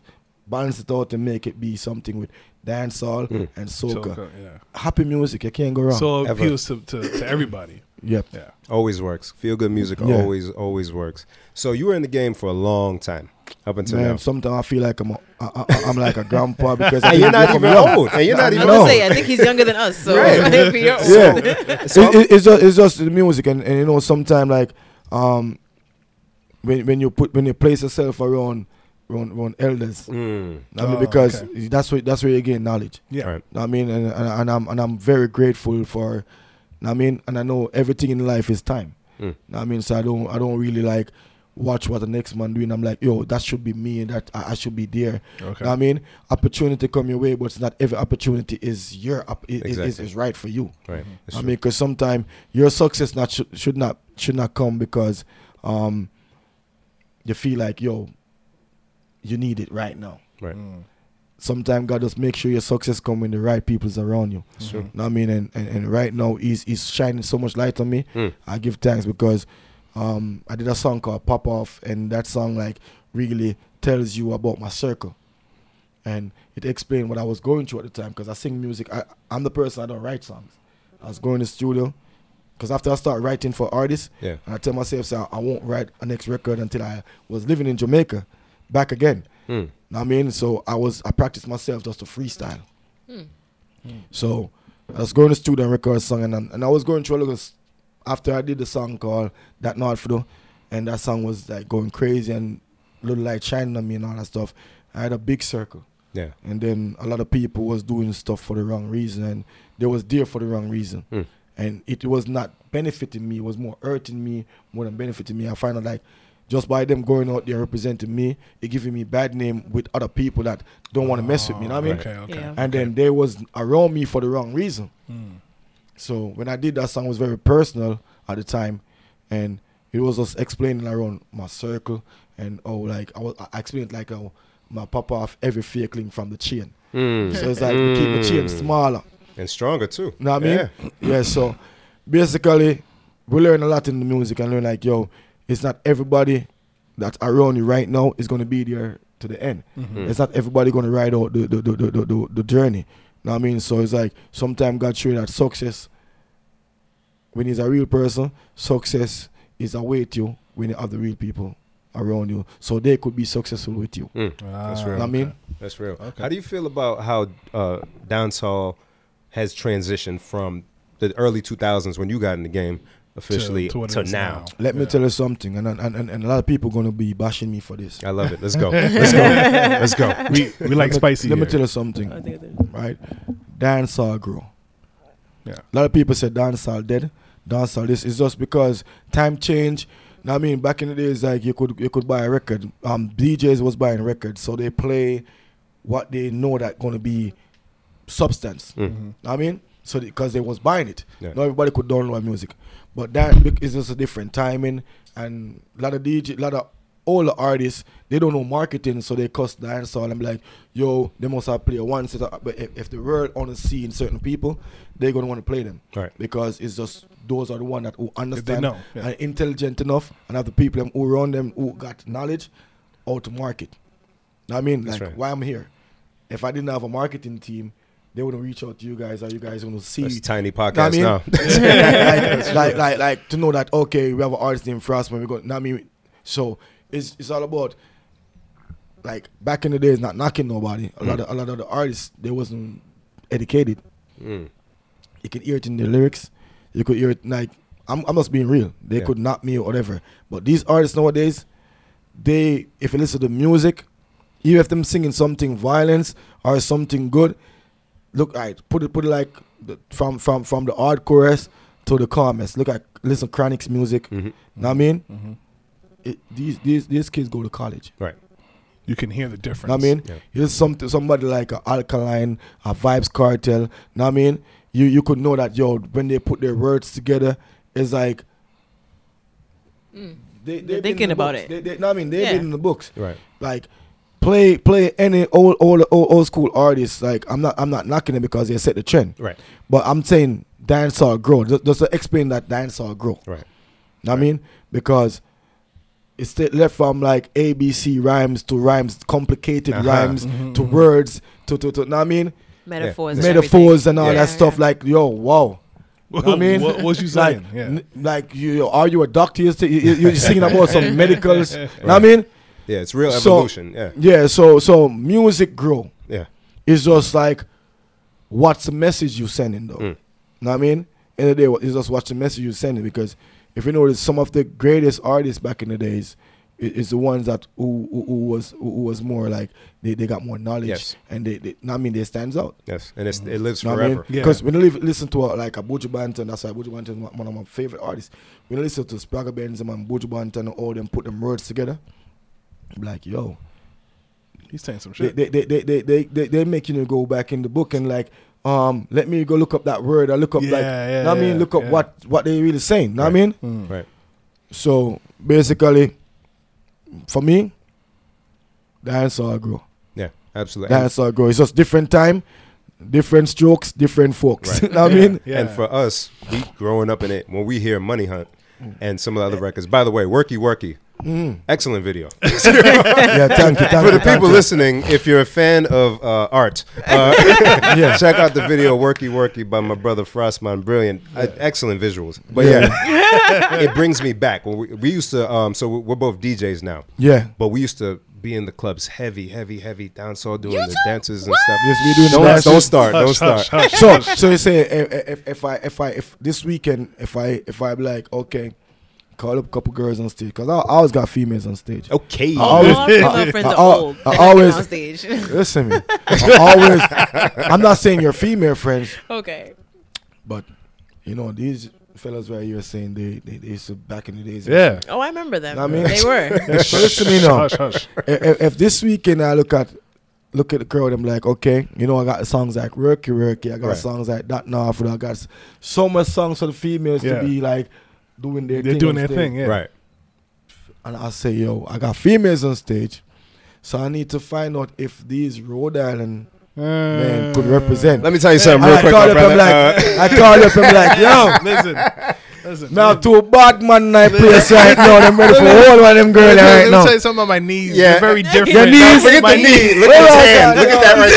balance it out and make it be something with dancehall Mm. and soca. Soca, yeah. Happy music, you can't go wrong. So it Ever. appeals to, to, to everybody. Yep. Yeah. Always works. Feel good music Yeah. always always works. So you were in the game for a long time up until Man, now. sometimes I feel like I'm a, I, I, I'm like a grandpa because And you're not even old. And you're not I even was gonna old. say, I think he's younger than us. So Right. if you're old, Yeah. it, it- it's just it's just the music and, and you know sometimes like um when when you put when you place yourself around around, around elders Mm. I mean Oh, because okay. that's where that's where you gain knowledge Yeah. Right. I mean and, and, and I'm and I'm very grateful for I mean and I know everything in life is time Mm. I mean so I don't I don't really like watch what the next man doing I'm like yo that should be me and that I, I should be there Okay. I mean opportunity come your way but it's not every opportunity is your op- is, is, Exactly. is right for you Right. That's I true. mean, because sometimes your success not should, should not should not come because um you feel like yo you need it right now. right. Mm. Sometimes God just make sure your success come when the right people's around you. That's true. Know what I mean, and, and, and right now he's he's shining so much light on me. Mm. I give thanks because um I did a song called Pop Off, and that song like really tells you about my circle. and it explained what I was going through at the time because I sing music. I, I'm the person I don't write songs. I was going to the studio because after I start writing for artists, Yeah. I tell myself, so I won't write a next record until I was living in Jamaica, back again. Hmm. Know what I mean, so I was I practiced myself just to freestyle. So I was going to studio and record a song, and and I was going through a little. After I did the song called "That Not For," and that song was like going crazy and little light shining on me and all that stuff. I had a big circle, Yeah. and then a lot of people was doing stuff for the wrong reason, and they was there for the wrong reason, Hmm. and it was not benefiting me. It was more hurting me more than benefiting me. I find out like just by them going out there representing me, it giving me bad name with other people that don't want to mess with me. You know what I mean? Okay, okay. Yeah. and then they was around me for the wrong reason. Mm. So when I did that song, it was very personal at the time, and it was just explaining around my circle and oh, like I was I explained like oh, my pop off every fake link from the chain. Mm. So it's like we keep the chain Mm. smaller. And stronger too. Know what I mean? Yeah. Yeah. So basically, we learn a lot in the music and learn like yo, it's not everybody that's around you right now is gonna be there to the end. Mm. It's not everybody gonna ride out the the, the, the, the, the, the journey. Know what I mean? So it's like sometimes God show you that success when he's a real person, success is await you when you have the real people around you. So they could be successful with you. Mm. That's Ah, real. Know what I mean? That's real. Okay. How do you feel about how uh, dancehall has transitioned from the early 2000s when you got in the game officially to, what it is now? Let me tell you something, and, and and and a lot of people are gonna be bashing me for this. I love it. Let's go. Let's go. Let's go. We we like Let me- spicy. Let me tell you something, I think it- right? Dancehall grow. Yeah. A lot of people say dancehall dead. Dancehall this is just because time change. Know I mean, back in the days, like you could you could buy a record. Um, DJs was buying records, so they play what they know that gonna be substance. Mm. Mhm. I mean, so because they was buying it, Yeah. not everybody could download music. But that is just a different timing, and a lot of DJ, a lot of older artists, they don't know marketing, so they cuss dancehall and be like, "Yo, they must have play one set." Up. But if, if the world only seeing certain people, they're gonna want to play them Right. because it's just those are the one that who understand know, yeah. and intelligent enough, and have the people them who around them who got knowledge, how to market. Know what I mean, That's like right. why I'm here. If I didn't have a marketing team, they wouldn't reach out to you guys, or you guys wouldn't see. That's tiny Know what podcast I mean? now. like, like, like, like to know that okay, we have an artist named Frost when we go. Know what I mean, so it's it's all about like back in the days, not knocking nobody. A lot of a lot of the artists they wasn't educated. Mm. You could hear it in the lyrics. You could hear it like I'm I'm just being real. They Yeah. could knock me or whatever. But these artists nowadays, they if you listen to the music, even if them singing something violence or something good, look right, put it put it like the, from from from the hard chorus to the calmest. Look at listen Chronixx music. Mhm. Know what I mean? Mhm. It, these these these kids go to college. Right. You can hear the difference. Know what I mean? Yeah. Here's something somebody like a Alkaline, a Vybz Kartel. Know what I mean? You you could know that yo when they put their words together, it's like Mm. they They're they've thinking the about books. it. They, they, know what I mean? They've Yeah. been in the books. Right. Like play play any old old old, old school artists. Like I'm not I'm not knocking it because they set the trend, Right. but I'm saying dancehall grow. Just, just to explain that dancehall grow. Right. Know what I mean? Because it's st- left from like ABC rhymes to rhymes, complicated Uh-huh. rhymes Mhm, to mhm. words to to to. Know what I mean? Metaphors. and Metaphors and all Yeah. that stuff. Like yo, wow. Know what I mean, what was you like, saying? yeah. n- like you are you a doctor? You're, st- you- you're singing about some medicals. Know what I mean? Yeah. It's real So- evolution. yeah. Yeah. So so music grow. Yeah. It's just like what's the message you sending though. Mm. Know what I mean? In the day, it's just what's the message you sending because if you notice, some of the greatest artists back in the days i- is the ones that who, who, who was who who was more like they, they got more knowledge Yes. and they, they know what I mean they stands out. Yes. And it's, it lives Know what I mean? forever. Yeah. Because when you live, listen to a, like a Buju Banton, that's why Buju Banton is one of my favorite artists. When you listen to Sprague Benjamin and Buju Banton and all them put them words together, I'm like, yo, He's saying some they shit. they, they, they, they, they, they, they make you go back in the book and like, um, let me go look up that word I look up Yeah, like, yeah, know what I mean, look up yeah. what what they really saying. Know what I mean? Mm. Right. So basically, for me, dancehall grow. Yeah. Absolutely. And- Dancehall grow. It's just different time, different strokes, different folks. Right. know what I mean? Yeah. And for us, we growing up in it, when we hear Money Hunt and some of the other records, by the way, Worky Worky, Excellent video. yeah, thank you. Thank For the people you. listening, if you're a fan of uh, art, uh, Yeah. check out the video "Worky Worky" by my brother Frostman. Brilliant, Uh, excellent visuals. But yeah, it brings me back. When we, we used to, um, so we're both DJs now. Yeah. But we used to be in the clubs heavy, heavy, heavy dancehall doing You the dances and What? stuff. Yes, we doing Don't, dances. don't start. Don't Hush, start. hush, hush. So, so you say if, if, if I if I if this weekend if I if I'm like okay, call up a couple girls on stage because I, I always got females on stage. Okay. I always- all female I- friends I- are I- old. I always- on stage. Listen, me. I always. I'm not saying you're female friends, okay. but you know these fellas right here saying they they, they used to back in the days. Yeah. Oh, I remember them. I mean- they were. Listen to me now. Hush, hush. if, if this weekend I look at look at the crowd, I'm like, okay, you know, I got songs like Worky Worky, I got Right. songs like That Now, I got so much songs for the females Yeah. to be like doing their They're thing doing their thing. Yeah. Right. And I say, yo, I got females on stage, so I need to find out if these Rhode Island men could represent. Let me tell you something And real I quick, called up, I'm brother. like, Uh, I called up, I'm like, yo, Listen. Listen. now two bad man night place right now. I'm ready for all of them girls Let me, right let me tell you something about my knees. Yeah. They're very different. Your knees, Look at my the knee. Look at his my hand. Look at that right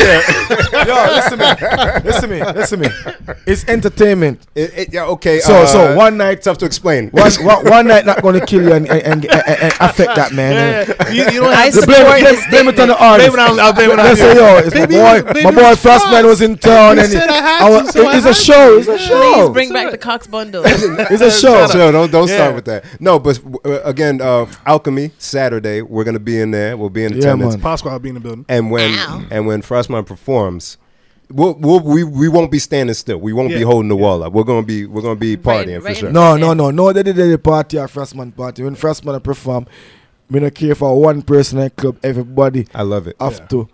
there. Yo, listen to me. Listen to me. Listen to me. It's entertainment. It, it, yeah, okay. So uh, so one night tough to explain. one, one, one night not gonna kill you and, and, and, and, and affect that man. Yeah, yeah. You, you don't have The to blame, blame, blame it on the artist. blame it on. I'll blame it on Let's you. say yo, it's Baby, my boy. baby, My boy it's Frostman was in town He and said I had I to, was- so I it's a had show. It's a Please show. bring back the Cox bundle. It's a show. So don't don't Yeah. start with that. No, but uh, again, uh, Alchemy Saturday. We're gonna be in there. We'll be in Yeah, attendance. man. Pascal will be in the building. And when and when Frostman performs, we'll, we'll, we we won't be standing still. We won't be holding the wall up. We're gonna be we're gonna be Right- partying for right sure. No, no, no, no. They did the party at Frostman party. When Frostman perform, me not care for one person at club. Everybody I love it. have Yeah. to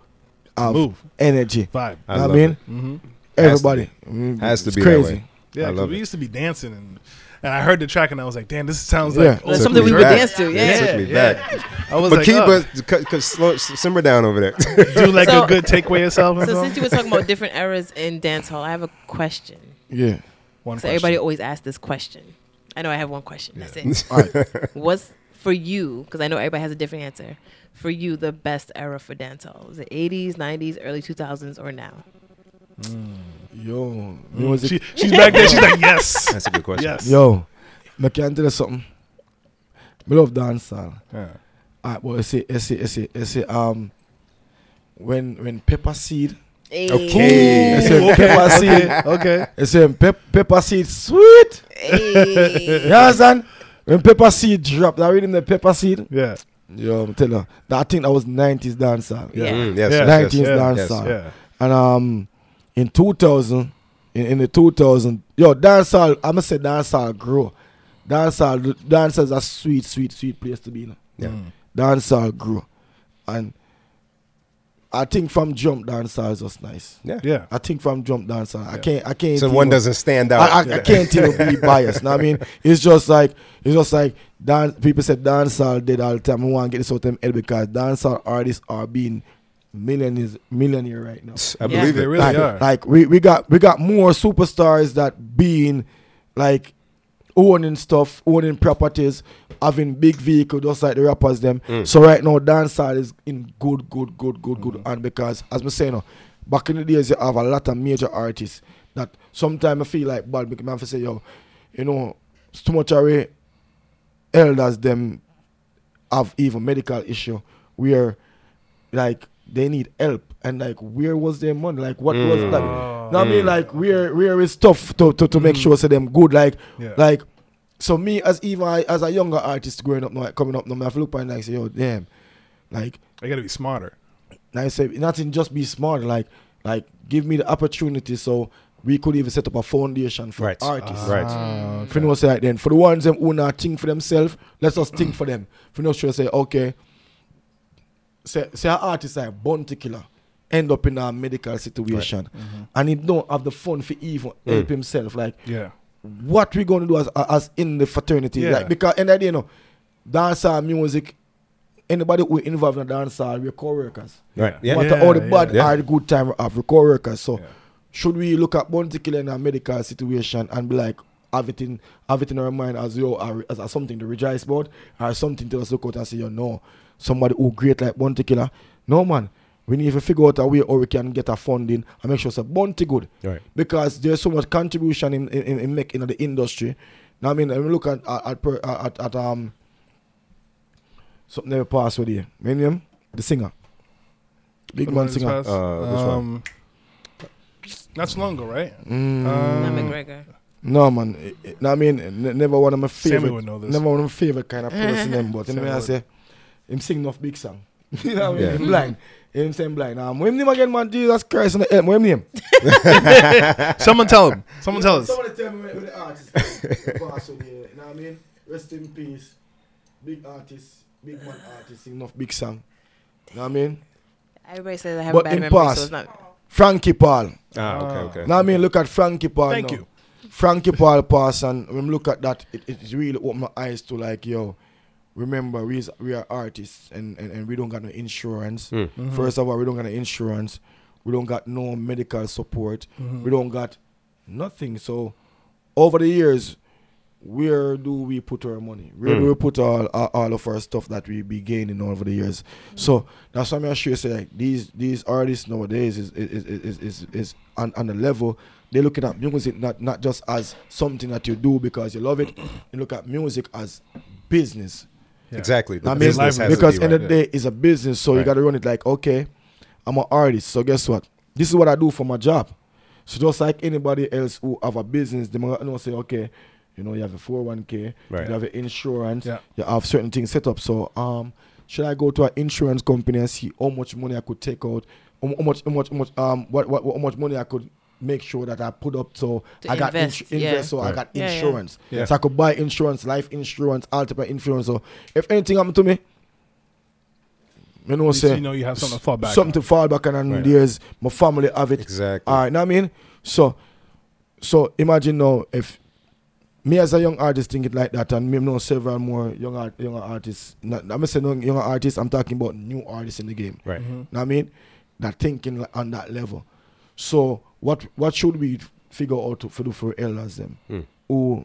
have Move. energy. Vibe. I I love mean, it. Mm-hmm. everybody Mm, Has to it's be that crazy. way. Yeah, I 'cause love we it. used to be dancing and and I heard the track and I was like, damn, this sounds Yeah. like That's old something we would dance to. It Yeah. took me yeah. back. I was But like, keep oh, but c- c- slow, simmer down over there. do like So- a good takeaway yourself. So so since you were talking about different eras in dance hall, I have a question. Yeah. One So everybody always asks this question. I know I have one question. That's it. All right. What's for you? Because I know everybody has a different answer. For you, the best era for dance hall is it 80s, 90s, early 2000s, or now? Hmm. Yo, music. She, she's back there. She's like, yes, That's a good question. yes. Yo, I can tell you something. Me love dancehall. Yeah. Alright, but you see, you see, you see, you see, um, when when pepper seed, Okay. you see, pepper seed, Okay. Okay. you see, pep, pepper seed sweet. Hey. You understand? When pepper seed drop, that rhythm, the pepper seed. Yeah. Yo, I'm telling you, that I think that was 90s dancehall. Yeah. Mm, yes, Yeah. yes, 90s yes, dancehall. yes. Yeah. And um, in 2000, in, in the 2000, yo, dancehall, I'm gonna say dancehall grow. Dancehall, dancehall is a sweet, sweet, sweet place to be. You know? Yeah. Mm. Dancehall grew, and I think from jump dancehall is just nice. Yeah. Yeah. I think from jump dancehall, I can't, I can't. So even- one doesn't stand out. I, I, I can't even be biased. know what I mean, it's just like it's just like dance. People said dancehall did all the time. I want to get this out of them head because dancehall artists are being millionaires, millionaire right now. I Yeah. believe They it. really like, are. like we, we got we got more superstars that being like owning stuff, owning properties, having big vehicle, just like the rappers them. Mm. So right now, dancehall is in good, good, good, good, good. And because as me saying, no, back in the days, you have a lot of major artists that sometimes I feel like bad because I have to say, yo, you know, it's too much away elders them have even medical issue where like they need help and like where was their money like what was Mm. like Oh. know what I mean Mm. like where where is stuff to, to, to make Mm. sure so them good like Yeah. like so me as even I, as a younger artist growing up now like, coming up now I have to look and like say yo damn like I gotta be smarter. now I say nothing just be smart like like give me the opportunity so we could even set up a foundation for Right. artists Right. Ah, if you know say like then for the ones them who not think for themselves, let's just think for them. If you know sure say okay, say say an artist like Bounty Killer end up in a medical situation Mm-hmm. and he don't have the fun for even help Mm. himself. Like Yeah. what we gonna do as as in the fraternity? Yeah. Like because and the day, you know, dancehall music. Anybody who involved in dancehall, we're co-workers. Right. Yeah. No matter how the bad yeah. or the good time of have, co-workers. So Yeah. should we look at Bounty Killer in a medical situation and be like, have it in have it in our mind as yo as, as something to rejoice about or something to just look out and say, you know, somebody who great like Bounty Killer. No man. We need to figure out a way or we can get a funding and make sure it's a bounty good. Right. Because there's so much contribution in in, in, in making the industry. Now I mean when we look at at, at, at, at um something never passed with you. Minium, the singer. Big What man singer. past? Uh, which one? um, Not so long ago, right? Mm, Not Um, McGregor. no man. It- it- no, I mean n- never one of my Sammy favorite would know this. never one of my favorite kind of person them, but Sammy anyway I say him sing enough big song. you know what I mean? Yeah. Him blind. Him saying blind. Um, what him name again, man? Jesus Christ on the help. What him name? Someone tell him. Someone tell us. Somebody tell me where, where the artist is. The boss You know what I mean? Rest in peace. Big artist, big man artist, sing enough big song. You know what I mean? Everybody says I have But a bad in memory, past- so it's not. Frankie Paul. Ah, okay, okay. Now I mean, look at Frankie Paul. Thank now. you. Frankie Paul pass, and when look at that, it, it really opened my eyes to like, yo, remember we is, we are artists and, and, and we don't got no insurance. Mm. Mm-hmm. First of all, we don't got no insurance. We don't got no medical support. Mm-hmm. We don't got nothing. So over the years, where do we put our money? Where do Mm. we put all, all all of our stuff that we be gaining over the years? So that's why I'm sure say like these these artists nowadays is is is is, is, is on, on the level they're looking at music not not just as something that you do because you love it. You look at music as business. Yeah. Exactly. The I mean, business has to because be end right. of the day, it's a business, so you got to run it like, okay, I'm an artist, so guess what? This is what I do for my job. So just like anybody else who have a business, they might know say, okay, you know, you have a 401k, Right. you have an insurance, Yeah. you have certain things set up. So, um, should I go to an insurance company and see how much money I could take out, how how much, how much, how much, um, what, what, how much money I could make sure that I put up so To I got invest, insu- yeah. invest, so I Right. got Yeah, yeah. insurance. Yeah. So I could buy insurance, life insurance, ultimate insurance. So if anything happened to me, you know, At least say you know you have something to fall back something on. to fall back on, and Right. there's my family have it. Exactly. All right, know what I mean? So, so imagine now if me as a young artist think it like that, and me know several more young art, younger artists. Not, I'm not saying young- younger artists. I'm talking about new artists in the game. Right. Mm-hmm. Know what I mean? That thinking on that level. So what what should we figure out to, for do for elders them Hmm. who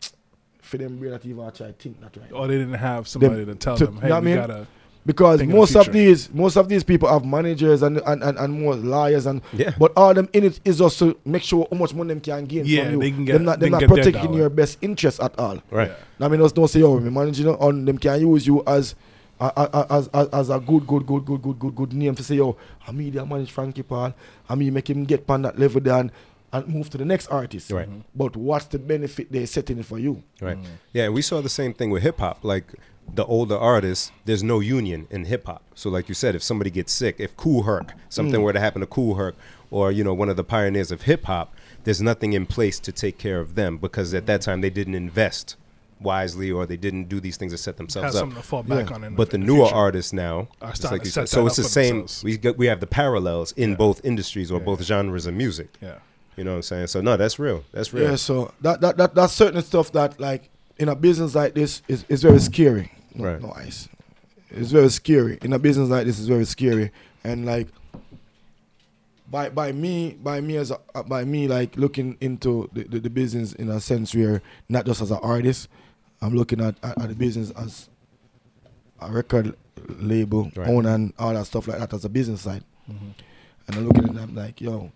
for them brain not even try think that right? Or they didn't have somebody to tell to- them, you hey, know what we I mean? gotta. because Think of the most of these most of these people have managers and and, and, and more lawyers and Yeah. but all them in it is just to make sure how much money them can gain Yeah, from you. they can get- them not, they them can not protecting your best interest at all. Right. Yeah. I mean, just don't say, "Oh, me managing on them can use you as." As, as, as a good good good good good good good name to say yo I mean I manage Frankie Paul I mean make him get on that level then and move to the next artist Right. Mm-hmm. but what's the benefit they're setting it for you Right. Mm. Yeah, we saw the same thing with hip hop. Like the older artists, there's no union in hip hop. So like you said, if somebody gets sick, if Kool Herc, something mm. were to happen to Kool Herc, or you know one of the pioneers of hip hop, there's nothing in place to take care of them because at that mm. time they didn't invest wisely or they didn't do these things to set Have themselves up. something to fall back Yeah. on. In But the in newer future. artists now, Are starting like to you set said, so it's the up for same. themselves. We got, we have the parallels in Yeah. both industries or Yeah. both genres of music. Yeah. You know what I'm saying? So no, that's real. That's real. yeah so that, that that that's certain stuff that like in a business like this is, is very scary no, Right. no ice it's very scary in a business like this is very scary and like by by me by me as a, by me like looking into the, the, the business in a sense where not just as an artist i'm looking at, at, at the business as a record label Right. owner and all that stuff like that as a business side Mm-hmm. and i'm looking at them like yo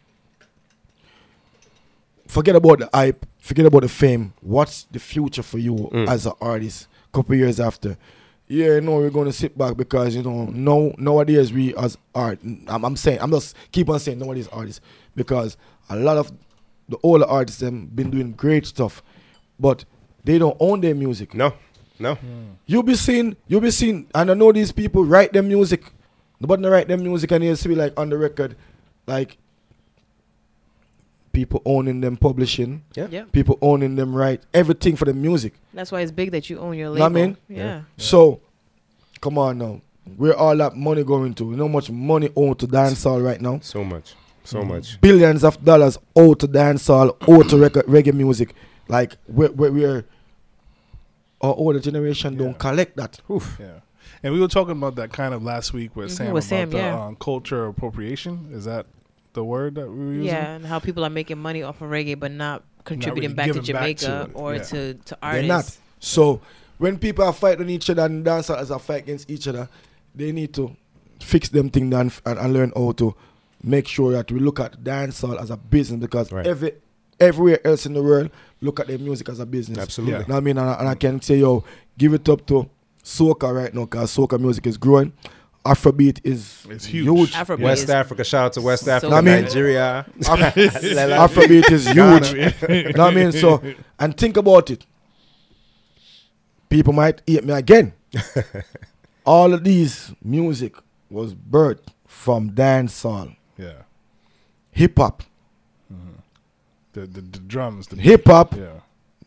forget about the hype forget about the fame what's the future for you Mm. as an artist couple years after yeah no we're going to sit back because you know no nowadays we as art I'm, I'm saying i'm just keep on saying nowadays artists because a lot of the older artists them been doing great stuff but they don't own their music No, no. You'll be seeing, you'll be seeing, and I know these people write their music. Nobody write their music and you see like on the record, like people owning them publishing, Yeah. Yeah. people owning them right, everything for the music. That's why it's big that you own your Know label. what I mean? Yeah. So, come on now, where all that money going to? You know how much money owed to dancehall right now? So much. So much. Billions of dollars owed to dancehall, owed to reggae, reggae music. Like where, we're our older generation Yeah. don't collect that. Oof. Yeah. And we were talking about that kind of last week with Mhm, Sam with about Sam, the yeah. um, culture appropriation. Is that the word that we were using? Yeah, and how people are making money off of reggae, but not contributing really back to giving back to Jamaica or yeah. to to They're artists. not. So when people are fighting each other and dancers as a fight against each other, they need to fix them thing and, and, and learn how to make sure that we look at dancehall as a business because Right. every everywhere else in the world look at their music as a business. Absolutely. Yeah. Know what I mean, and I, and I can say, yo, give it up to soca right now because soca music is growing. Afrobeat is It's huge. huge. Afrobeat West is Africa, shout out to West so Africa, I mean- Nigeria. Af- Afrobeat is huge. you know what I mean? So, and think about it. People might hate me again. All of these music was birthed from dancehall, Yeah. hip hop. The, the the drums. The Hip hop Yeah.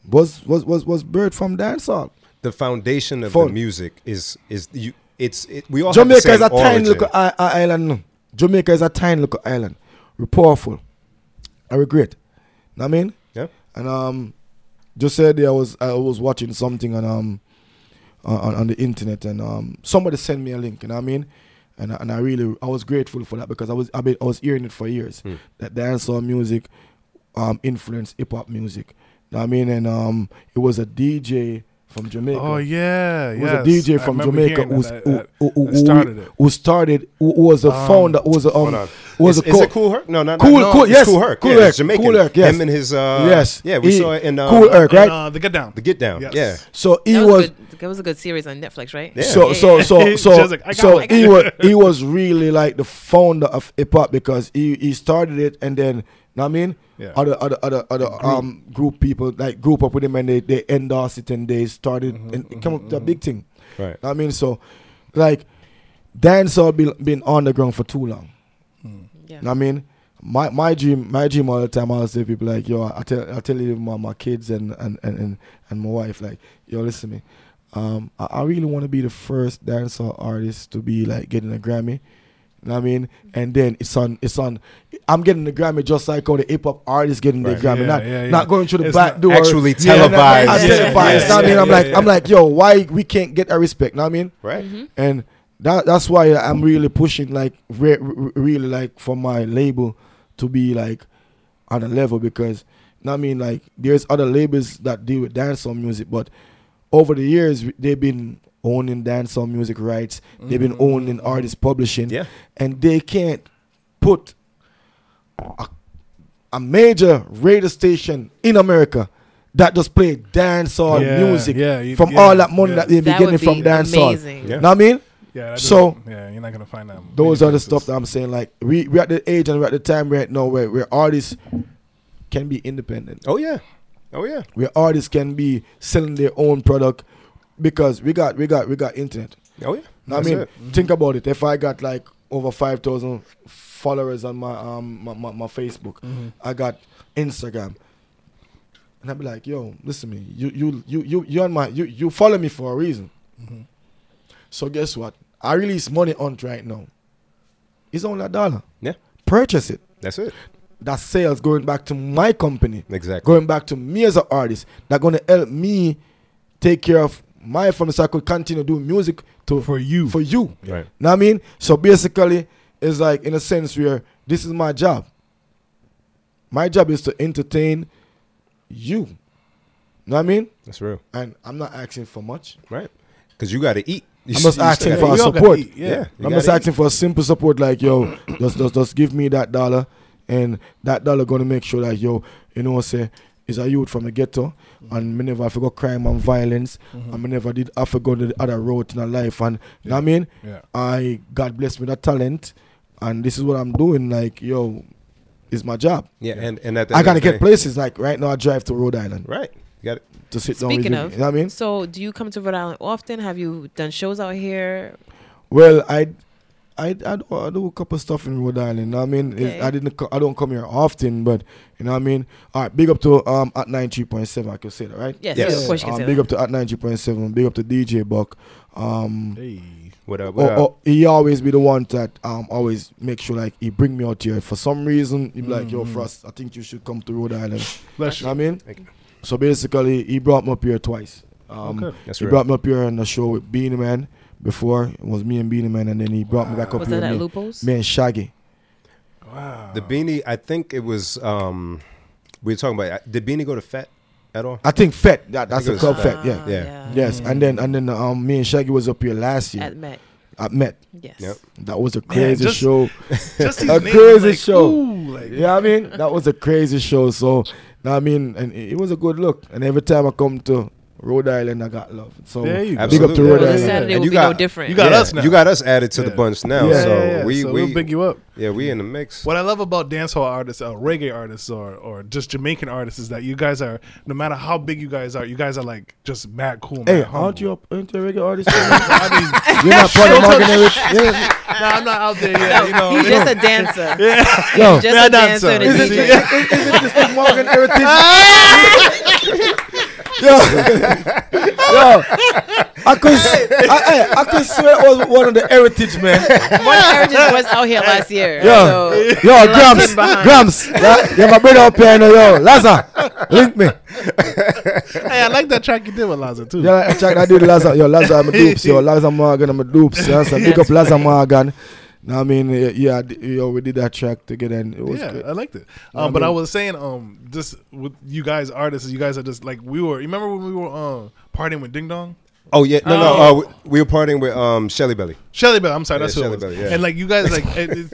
was was was was birthed from dancehall. the foundation of Fun. the music is is you. It's it, we all have the Jamaica same is a tiny little i- i- island. no. Jamaica is a tiny little island. We're powerful. I regret. Know what I mean? Yeah. And um, just said I was I was watching something on um on, on the internet and um somebody sent me a link. You know what I mean? And I, and I really I was grateful for that because I was I, been, I was hearing it for years Hmm. that dancehall music um influenced hip hop music. Know I mean? And um it was a DJ from Jamaica. Oh yeah, It was yes. a DJ from Jamaica hearing who's, that, who, that- who, who, that started it. who started who, who was a Um, founder who was a um who was is, a is it Kool Herc? No, not Cool- no, Cool- it's yes, Kool Herc. Cool yeah, Herc, Jamaican. Kool Herc, yes. Him and his uh, Yes. yeah, we He- saw it in uh, Kool Herc, right? And, uh, the get down. the Get Down. Yes. Yeah, so he That was, was, good, that was a good series on Netflix, right? Yeah. so Yeah, so yeah. so so Just like, so he was he was really like the founder of hip hop because he he started it and then know what I mean Yeah. other other other other um group people like group up with him and they they endorsed it and they started Mm-hmm, and it came up to a big thing. right. Know what I mean so like dancehall been been on the ground for too long. Yeah. Know what I mean, my my dream, my dream all the time. I always say people like, yo, I tell I tell you my, my kids and and, and, and and my wife like, yo, listen to me. Um, I, I really want to be the first dancehall artist to be like getting a Grammy. You know what I mean? And then it's on it's on I'm getting the Grammy just like all the hip hop artists getting Right. the Grammy. Yeah, not yeah, yeah. not going through the It's back not door. Actually Yeah, not- not televised. Yeah, televised. yeah, You I mean? I'm yeah, like yeah. I'm like, yo, why we can't get our respect? You know what I mean? Right. Mm-hmm. and that that's why I'm really pushing like re- re- really like for my label to be like on a level because you know what I mean like there's other labels that deal with dancehall music but over the years they've been owning dancehall music rights they've been mm. owning artist publishing Yeah. and they can't put a, a major radio station in America that just play dancehall Yeah, music yeah, you- from yeah, all that money yeah. that they've been That getting from be dancehall. amazing. Yeah. Know what I mean? Yeah. So- yeah, you're not gonna find that. Those many are the places. stuff that I'm saying. Like we we at the age and we're at the time right now where where artists can be independent. Oh yeah. Oh yeah. Where artists can be selling their own product because we got we got we got internet. Oh yeah. I mean, it. think about it. If I got like over five thousand followers on my um my, my, my Facebook, Mm-hmm. I got Instagram. And I'd be like, yo, listen to me. You you you you you on my you you follow me for a reason. Mm-hmm. So guess what? I release money on right now. It's only a dollar. Yeah. Purchase it. That's it. That sales going back to my company. Exactly. Going back to me as an artist. That gonna help me take care of my family so I could continue doing music to For you. For you. Right. Know what I mean? So basically, it's like in a sense where this is my job. My job is to entertain you. Know what I mean? That's real. And I'm not asking for much. Right. Because you got to eat. You I'm just asking for gotta we all eat. gotta support. eat, Yeah. yeah. I'm just asking for a simple support, like yo, just just just give me that dollar, and that dollar gonna make sure that yo, you know, say is a youth from the ghetto, mm-hmm. and me never forgot crime and violence, mm-hmm. and me never did I forgot the other road in a life, and you know what I mean, Yeah. I God bless me that talent, and this is what I'm doing. Like yo, it's my job. Yeah, and and at the I gotta get places. Like right now, I drive to Rhode Island Right. You got it. to sit down Speaking with of, You know what I mean? so do you come to Rhode Island often? Have you done shows out here? Well, I, I, I, do, I do a couple of stuff in Rhode Island. You know I mean, Okay. I didn't, I don't come here often, but you know what I mean. All right, big up to um at ninety point seven. I can say that, right? Yes, Yes. yes. of course you can Um, say big that. up to at ninety point seven. Big up to DJ Buck. Um, Hey. What up? What oh, up? oh, he always be the one that um always make sure like he bring me out here. For some reason, he be like, "Yo, Mhm. Frost, I think you should come to Rhode Island." Bless You know I mean? Thank you. So basically, he brought me up here twice. Um, Okay. That's he real. brought me up here on the show with Beenie Man. Before it was me and Beenie Man, and then he brought me back up Was here. that at me, Lupo's? me and Shaggy. Wow. The Beenie, I think it was um, we were talking about. Did Beenie go to Fat at all? I think Fed. That, that's think the it was club Fed. Fed. Yeah. Yeah. Yes, and then and then um, me and Shaggy was up here last year At Met. at Met. Yes. Yep. That was a crazy just- show. Just these a crazy like, show. ooh, like, Yeah, I mean that was a crazy show. So, I mean, and it it was a good look. And every time I come to Rhode Island, I got love. So There you go. big up to Absolutely. Rhode Yeah, Island. Saturday And will you be no got- different. you got Yeah, us now. You got us added to the bunch now. Yeah, so yeah, yeah. we so we we'll big you up. yeah we in the mix. What I love about dancehall artists, uh, reggae artists, or or just Jamaican artists is that you guys are, no matter how big you guys are, you guys are like just mad cool. Hey, mad humble. aren't you up into reggae artist? You're not part of Morgan Eric? Yeah. nah, I'm not out there yet. You know, He's just a dancer. Yo, Just a dancer. dancer. is it, DJ. is, it, is it this thing Morgan Heritage? Yo, yo, I could, s- I, I, I could swear it was one of the Heritage man. One Heritage was out here last year. Yo, so yo, they Gramps, him. Gramps, yeah, you have my brother up here, you know, yo, Laza, link me. hey, I like that track you did with Laza too. Yeah, track I check that dude Laza, yo, Laza, I'm a dupes, yo, Laza Morgan, I'm a dupes, yeah, so big up Laza Morgan. Know what I mean, yeah, yeah, yo, we did that track together, and it was yeah, good. I liked it. Know what I Um, but I was saying, um, just with you guys artists, you guys are just like we were. You remember when we were uh, partying with Ding Dong? Oh yeah, no, Oh. no. Uh, we, we were partying with um Shelly Belly. Shelly Belly, I'm sorry, Yeah, that's who it Shelly was. Belly, yeah. And like you guys, like it, it's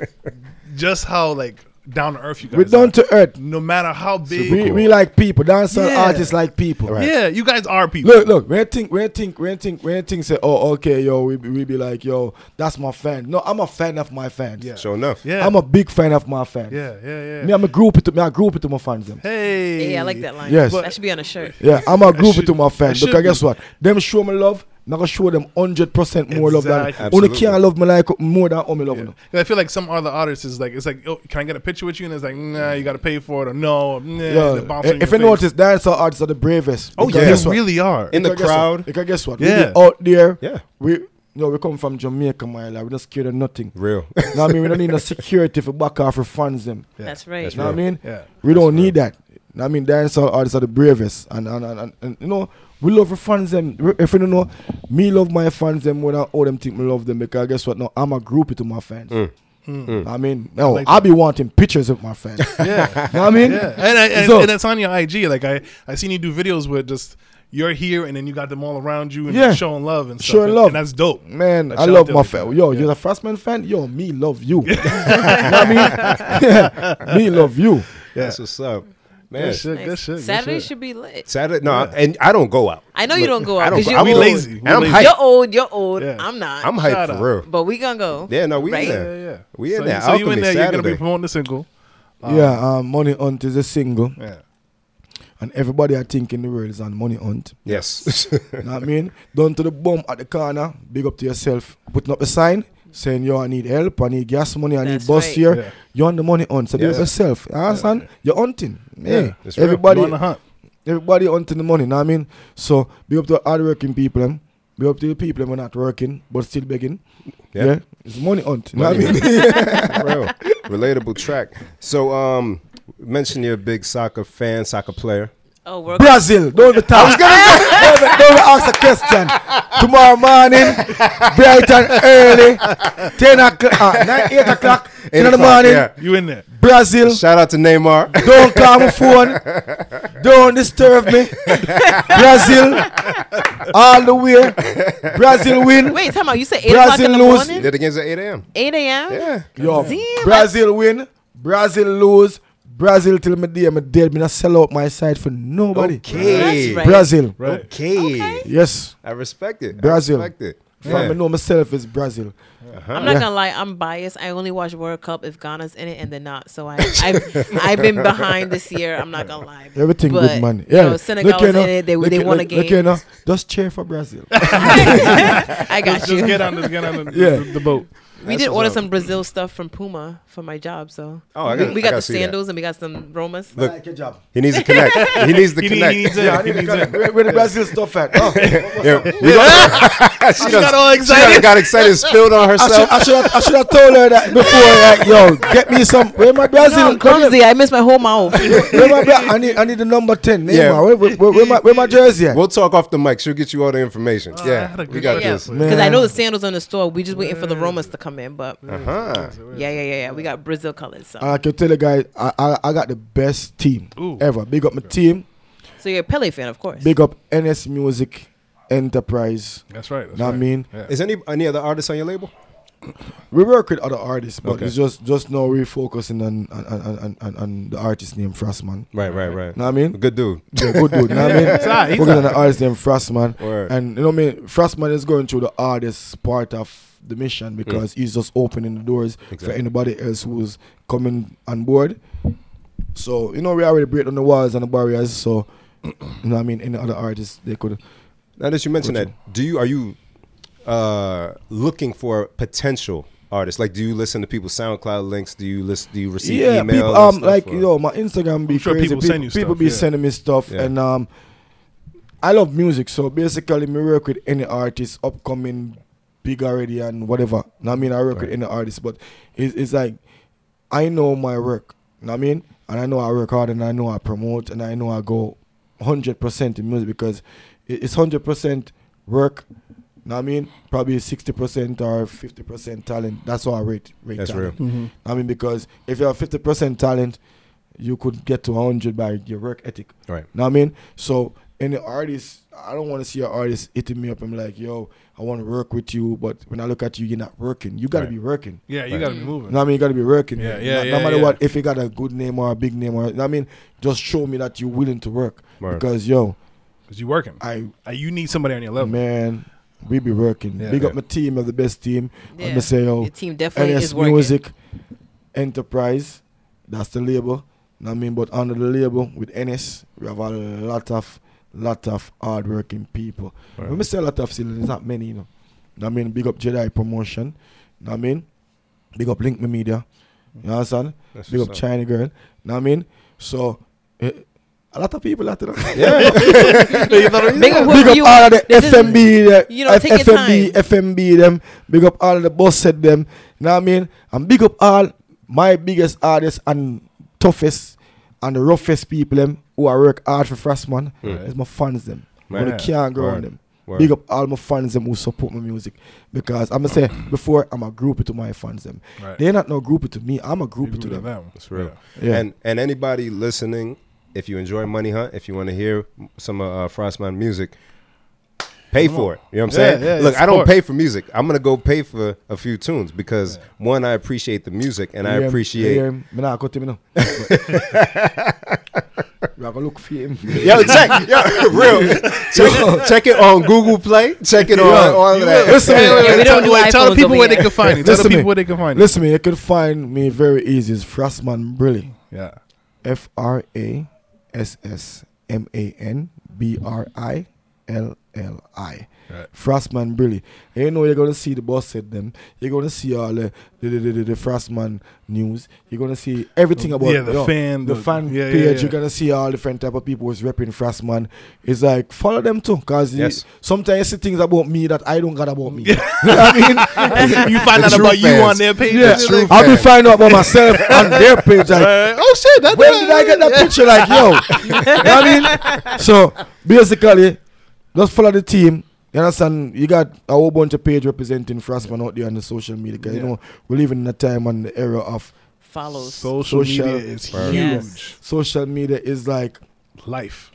just how like down to earth you guys. We're down are. to earth. no matter how big. We, cool. we like people, dancehall Yeah. artists like people. Right. Yeah, you guys are people. Look, look, when I think, when I think, when I think, when I think, say, oh, okay, yo, we, we be like, yo, that's my fan. No, I'm a fan of my fans. Yeah. Sure enough. Yeah, I'm a big fan of my fans. yeah, yeah, yeah. Me, I'm a group it to me, I group it to my fans. Them. Hey, Yeah, I like that line. Yes. that should be on a shirt. Yeah, I'm a group should- to my fans. that Because guess what? Them show me love. I'm gonna show them hundred percent more love than Exactly. only Absolutely. can't love me like more than how me love Yeah. them. 'Cause I feel like some other artists is like it's like, oh, can I get a picture with you? And it's like, nah, you got to pay for it, or no, nah, Yeah. they If your you face. notice, dancehall artists are the bravest. oh yeah, guess you what? really are. In the Because guess what? crowd. Because guess what? Yeah. We be out there. Yeah. We you know, we come from Jamaica, my lad. We don't scared of nothing. Real. know what I mean? We don't need no security for back off for funds them. Yeah. That's right. That's You know what I mean? Yeah, We don't need that. I mean, dancehall artists are the bravest, and and, and, and, and you know we love our fans them. If you don't know, me love my fans them more than all them think me love them because guess what? No, I'm a groupie to my fans. Mm. Hmm. I mean, no, like I'll be wanting pictures of my fans. yeah. you know I mean? Yeah, and, I, and, So- and it's on your IG. Like I, I seen you do videos with just you're here, and then you got them all around you and Yeah. showing love and stuff. Showing and, love. and that's dope. Man, Like, I love my everybody. fan. Yo, Yeah. you're a Frostman fan? Yo, me love you. you know what I mean? Yeah, me love you. Yeah, That's what's up, man. good shit, good Nice. shit. good Saturday shit. should be lit. Saturday, no, and I don't go out. I know you don't go I out don't because go- you're I'm We old. lazy. We And I'm lazy. hyped. You're old. You're old. Yeah. I'm not. I'm Shout hyped out. for real. but we gonna go. Yeah, no, we Right? in Yeah, there. yeah, yeah. We in so, there. So you in Alchemy there? You're gonna be promoting the single. Um, yeah, um, Money Hunt is a single, Yeah. and everybody I think in the world is on Money Hunt. Yes. You know what I mean? Down to the bum at the corner, big up to yourself, putting up a sign saying, Yo, I need help, I need gas money, I need That's bus right. here. Yeah. You're on the money on. so big Yeah. up yourself. You understand? You're hunting. Hey, Yeah, it's real. everybody, on the hunt. everybody hunting the money, know what I mean? So be up to hardworking people, them. Big up to the people who are not working, but still begging. Yeah. Yeah. It's money hunt. You know what I mean? real. Relatable track. So, um, mention you're a big soccer fan, soccer player. Oh, we're Brazil. Don't even talk. don't, even, don't even ask a question. Tomorrow morning, bright and early, 10 o'clock, uh, 9, 8 o'clock in the morning, yeah. You in there? Brazil. Shout out to Neymar. Don't call my phone. Don't disturb me. Brazil. All the way. Brazil win. Wait, time out. You said eight o'clock Brazil in the lose. morning. Did against at 8 a.m. Eight a.m. Yeah. Yo, Damn, Brazil win. Brazil lose. Brazil till me day, me dead. Me not sell out my side for nobody. Okay. That's right. Brazil. Right. Okay. Okay. Yes. I respect it. Brazil. I respect it. From Yeah. me know myself is Brazil. Uh-huh. I'm not Yeah. gonna lie. I'm biased. I only watch World Cup if Ghana's in it and they're not. So I, I've I've been behind this year. I'm not gonna lie. Everything But, good, man. you Yeah. know, Senegal Look, was you know, in it. They- look, they you- won a look, Look, you know, just cheer for Brazil. I got Just you. get on, just get on the, Yeah. the, the boat. We did order up. some Brazil stuff from Puma for my job. So Oh, I we, got- we I got gotta the see that. sandals and we got some Romas. Look, like your job. he needs to connect. He needs to He connect. needs it. Yeah, I He need to needs connect. it. Where, where the Brazil stuff at? Oh. Yeah, we got, she, got all excited. She got, got excited, spilled on I should, herself. I, should have, I should have told her that before. Like, yo, get me some. Where my Brazil? No, I'm. I missed my whole mouth. Where my Bra- I need, I need the number ten. Yeah. Where, where, where, where my, where my jersey at? We'll talk off the mic. She'll get you all the information. Oh, yeah, we got idea. this. Man. Because I know the sandals on the store. We just waiting for the Romas to come. Come in, but Uh-huh. yeah, yeah, yeah, yeah. We got Brazil colors. So, I can tell you guys, I, I, I got the best team Ooh. ever. Big up my team. so you're a Pele fan, of course. Big up NS Music Enterprise. That's right. That's Know what I mean? Yeah. Is any any other artists on your label? We work with other artists, but Okay. it's just just now we're focusing on on, on, on, on, the artist named Frostman. Right, right, right. You know what I mean? Good dude. Yeah, good dude. know what I mean? Alright, he's on the artist named Frostman. Word. And you know what I mean? Frostman is going through the hardest part of the mission because mm. he's just opening the doors for anybody else who's coming on board. So, you know, we already break down the walls and the barriers. So, you know what I mean? Any other artists, they could. Now that you mentioned that, do you are you uh, looking for potential artists? Like, do you listen to people's SoundCloud links? Do you listen? Do you receive yeah, email? people, um, like, or- you know, my Instagram be I'm sure crazy. people People, send you people stuff, be yeah. sending me stuff. Yeah. And um, I love music. So, basically, me work with any artist, upcoming, big already, and whatever. Know what I mean? I work with any artist. But it's, it's like, I know my work. Know what I mean? And I know I work hard and I know I promote and I know I go 100% in music because it's 100% work. Know what I mean? Probably 60% or 50% talent. That's how I rate, rate That's talent. real. I mean, because if you have 50% talent, you could get to 100 by your work ethic. Right. Know what I mean? So, any artist, I don't want to see an artist hitting me up and be like, yo, I want to work with you, but when I look at you, you're not working. You got to Right. be working. Yeah, you Right. got to be moving. You know what I mean? You got to be working. Yeah, No- yeah, no, matter yeah. what, if you got a good name or a big name or, you know what I mean? Just show me that you're willing to work. Word. Because, yo, Because you're working. I, Uh, you need somebody on your level. man, we be working. Yeah. Big Yeah. up my team, of the best team. Yeah. Let me say, yo, Your team definitely NS is working. Music Enterprise. That's the label. Know what I mean, but under the label with NS, we have a lot of lot of hardworking people. Right. When we say a lot of, still, there's not many, you know. Know what I mean, big up Jedi Promotion. Know what I mean, big up Link Me Media. You understand? That's Big up what's up. China Girl. Know what I mean? So, eh, a lot of people out there. Yeah. Big up Big up you- all of the FMB, the you know, take FMB. FMB them. Big up all of the boss set them. You know what I mean? And big up all my biggest artists and toughest and the roughest people them who I work hard for Frostman. Mm. It's my fans them. Right. But I can't go on them. Word. Big up all my fans them who support my music. Because I'm gonna say before I'm a groupie to my fans them. Right. They're not no groupie to me. I'm a You groupie to them. them. That's real. Yeah. And and anybody listening, if you enjoy Money Hunt, if you want to hear some of uh, Frostman music, pay Come for on. it. You know what I'm Yeah, saying? yeah, Look, I don't pay for music. I'm gonna go pay for a few tunes because one, I appreciate the music, and I appreciate. Yeah, me not cut him, you know. You have a look for him. Yo, check, yo, real. Check, check it on Google Play. Check it on Yo, all of that. Listen, Wait, wait, wait, we tell, wait, tell the people where they can find you. Tell the people where they can find you. Listen, me, you can find me very easy. It's Frostman Brilly. Yeah. F R A S S M A N B R I L L I. Right. Frostman Brilly. And you know you're gonna see the boss set them. You're gonna see all the the, the, the, the, the Frostman news. You're gonna see everything about Yeah, the you know, fan, the, the- fan yeah, yeah, page. yeah. You're gonna see all different type of people who's repping Frostman. It's like follow them too, cause you- Yes. sometimes you see things about me that I don't got about me. you know I mean? you find out true about you on their page. Yeah, and I'll be finding out about myself on their page. Like, uh, oh shit! That, when did I get that picture? Like, yo, you know what I mean? So basically, just follow the team. You understand? You got a whole bunch of page representing Frostman out there on the social media. 'cause, You Yeah. know, we're living in a time and the era of Follows. Social, Social- media is huge. Yes. social media. Is like, Life.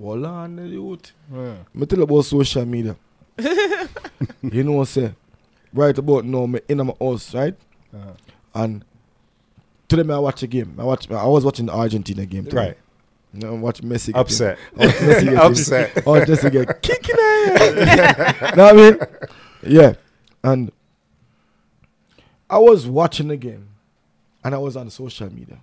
hold on, the youth. Yeah. Me tell about social media. you know what I'm saying? Right about now, me in my house, right? Uh-huh. And today me I watch a game. I watch. I was watching the Argentina game. Today. Right. Know, watch Messi. Upset. watch Messi get. Upset. or just to get kicking it. know what I mean? Yeah. And I was watching the game and I was on social media.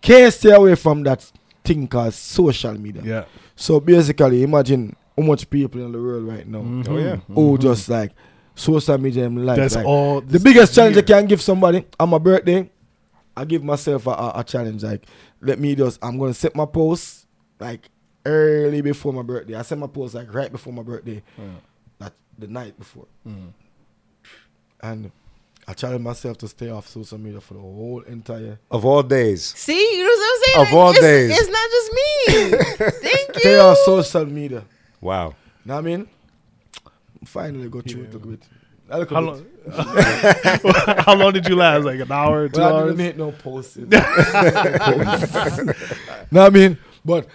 Can't stay away from that thing called social media. Yeah. So basically, imagine how much people in the world right now Mhm. Oh, yeah. who just like social media in life. That's like, all. the biggest challenge I can give somebody on my birthday, I give myself a, a, a challenge. Like, let me just, I'm going to set my post like early before my birthday. I set my post like right before my birthday, Yeah. like the night before. Mhm. And I challenge myself to stay off social media for the whole entire. Of all days. See, you know what I'm saying? Of all it's, days. it's not just me. Thank Stay you. off social media. Wow. Know what I mean? Finally got through it a bit. I look How bit- long? how long did you last? Like an hour, two Well, I hours? didn't make no posts. no, I mean, but